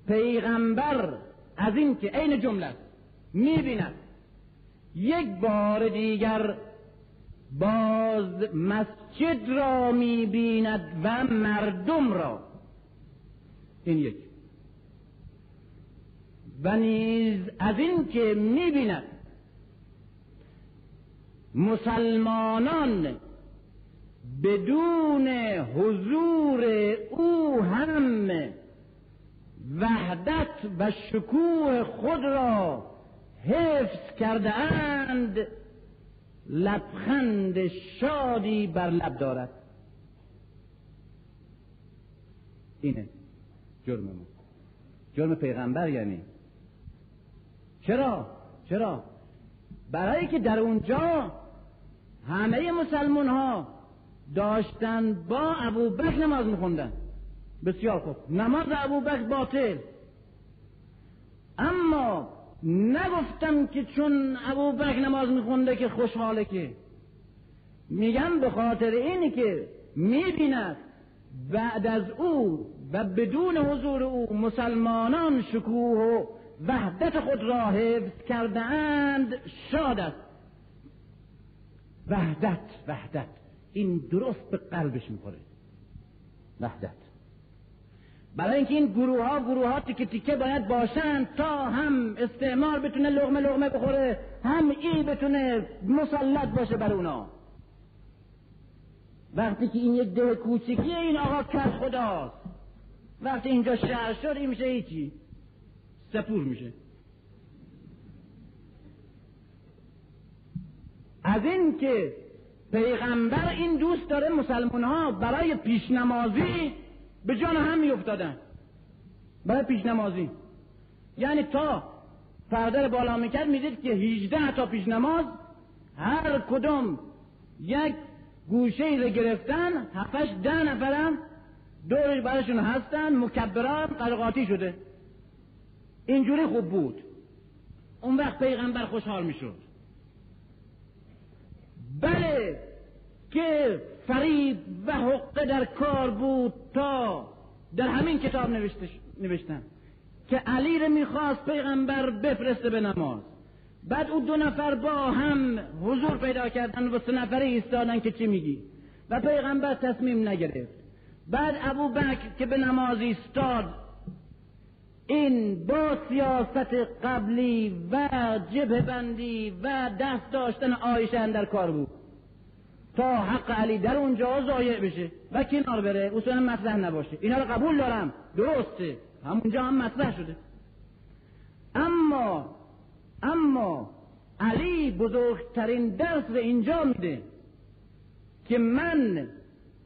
[SPEAKER 2] پیغمبر از این که عین جمله می‌بیند. یک بار دیگر باز مسجد را می‌بیند و مردم را. این یک. و نیز از این که می‌بیند مسلمانان بدون حضور او هم وحدت و شکوه خود را حفظ کرده اند لبخند شادی بر لب دارد. اینه جرم ما. جرم پیغمبر یعنی چرا؟ چرا؟ برای که در اونجا همه مسلمان ها داشتن با ابو بکر نماز میخوندن. بسیار خوب. نماز ابو بکر باطل. اما نگفتم که چون ابو بکر نماز میخونده که خوشحاله که. میگم به خاطر اینی که می‌بیند بعد از او و بدون حضور او مسلمانان شکوه و وحدت خود را حفظ کرده اند شاد است. وحدت وحدت. این درست به قلبش می‌خوره. وحدت. برای اینکه این گروه ها گروه ها تیکه تیکه باید باشند تا هم استعمار بتونه لغمه لغمه بخوره هم ای بتونه مسلط باشه بر اونا. وقتی که این یک ده کوچیکی این آقا کس خداست. وقتی اینجا شهر شد این میشه هیچی. سپور میشه. از این که پیغمبر این دوست داره مسلمان ها برای پیشنمازی به جان هم میافتادن. برای پیشنمازی. یعنی تا پرده بالا می‌کرد می‌دید که 18 تا پیش نماز هر کدوم یک گوشه ای رو گرفتن هفتش ده نفرم دورش براشون هستن مکبران قلقاتی شده. اینجوری خوب بود. اون وقت پیغمبر خوشحال می‌شد. بله که فریب و حقه در کار بود تا در همین کتاب نوشتن که علی رو می‌خواست پیغمبر بفرسته به نماز. بعد او دو نفر با هم حضور پیدا کردن و سه نفره ایستادن که چی میگی؟ و پیغمبر تصمیم نگرفت. بعد ابو بکر که به نماز ایستاد این با سیاست قبلی و جبه بندی و دست داشتن آیشه در کار بود. تا حق علی در اونجا ضایع بشه و کنار بره اصلا مطرح نباشه. اینا رو قبول دارم. درسته. همونجا هم مطرح شده. اما اما علی بزرگترین درس اینجا میده که من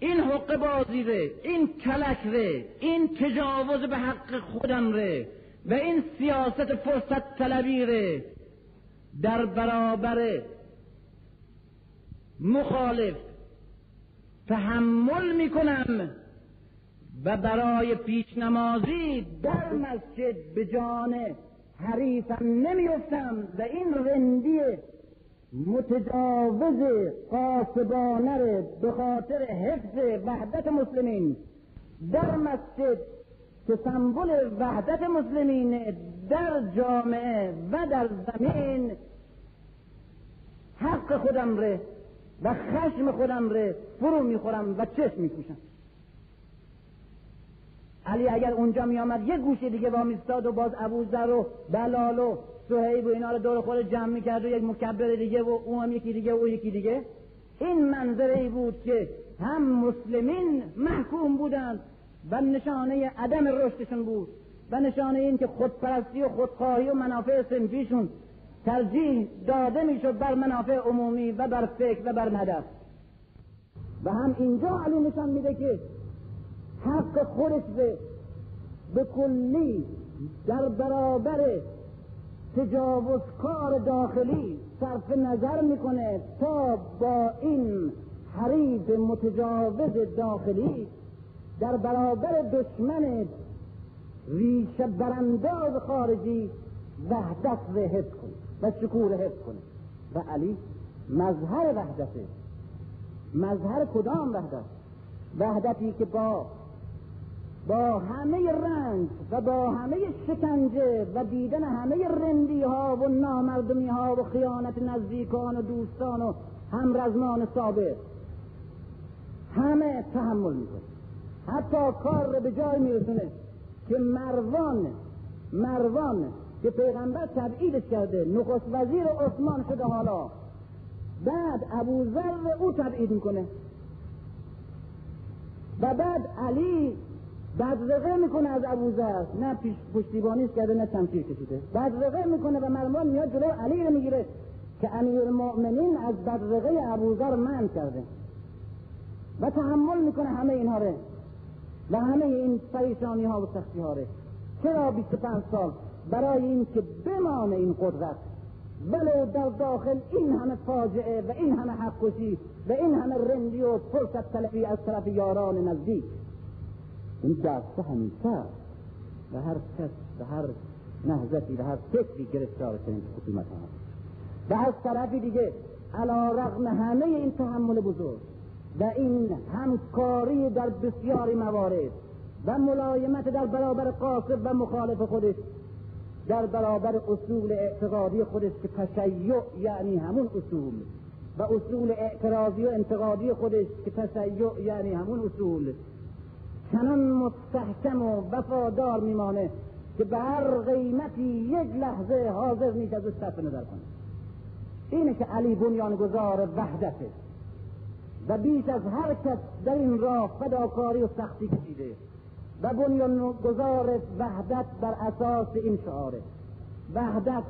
[SPEAKER 2] این حق بازی ره این کلک ره این تجاوز به حق خودم ره و این سیاست فرصت طلبی ره. در برابر مخالف تحمل می‌کنم و برای پیش نمازی در مسجد به جان حریفم نمیفتم و این رندی متجاوز قاسبانه به خاطر حفظ وحدت مسلمین در مسجد که سمبل وحدت مسلمین در جامعه و در زمین حق خودم ره و خشم خودم ره فرو می‌خورم و چشم میپوشم علی اگر اونجا می آمد یه گوشه دیگه وامیستاد و باز ابوذر و بلال و صهیب و اینا رو دور خود جمع می‌کرد و یک مکبر دیگه و اون هم یکی دیگه و او یکی دیگه. این منظره ای بود که هم مسلمین محکوم بودند و نشانه عدم رشدشون بود و نشانه این که خودپرستی و خودخواهی و منافع سنفیشون ترجیح داده می‌شد بر منافع عمومی و بر فکر و بر هدف. و هم اینجا علی نشان میده که حق خودش به کلی در برابر تجاوزکار داخلی صرف نظر می‌کنه تا با این حریب متجاوز داخلی در برابر دشمن ریشه برانداز خارجی وحدت رو حفظ کنه و شکور حفظ کنه. و علی مظهر وحدته. مظهر کدام وحدت؟ وحدتی که با با همه رنج و با همه شکنجه و دیدن همه رندی ها و نامردمی ها و خیانت نزدیکان و دوستان و همرزمان ثابت. همه تحمل می‌کنه. حتی کار رو به جای میرسونه که مروان مروان که پیغمبر تبعیدش کرده نخست وزیر عثمان شده حالا. بعد ابو ذر او تبعید می‌کنه. و بعد علی بدرقه می‌کنه از ابوذر نه پیش پشتیبانیش کرده نه تمثیل کشیده. بدرقه می‌کنه و مرمان میاد جلو علی رو می‌گیره که امیر المؤمنین از بدرقه ابوذر من کرده. و تحمل می‌کنه همه اینها رو. و همه این پریشانی ها و سختی ها رو. چرا 25 سال؟ برای این که بمانه این قدرت. ولو در داخل این همه فاجعه و این همه حق و این همه رندی و فرصت تلفی از طرف یاران نزدیک. این دسته همیشه و هر کس و هر نهزتی و هر فکری گرفتار چنین حکومت ها. و از طرفی دیگه علا رغم همه این تحمل بزرگ و این همکاری در بسیاری موارد و ملایمت در برابر قاصد و مخالف خودش در برابر اصول اعتقادی خودش که تشیع یعنی همون اصول و اصول اعتراضی و انتقادی خودش که تشیع یعنی همون اصول. چنان مستحکم و وفادار میمانه که به هر قیمتی یک لحظه حاضر نیست از صرف نظر کنه. اینه که علی بنیانگذار وحدته و بیش از هر کس در این راه فداکاری و سختی کشیده و بنیانگذار وحدت بر اساس این شعاره. وحدت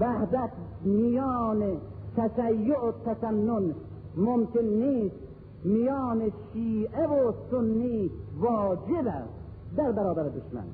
[SPEAKER 2] وحدت میان تشیع و تسنن ممکن نیست میان شیعه و سنی واجب است در برابر دشمن.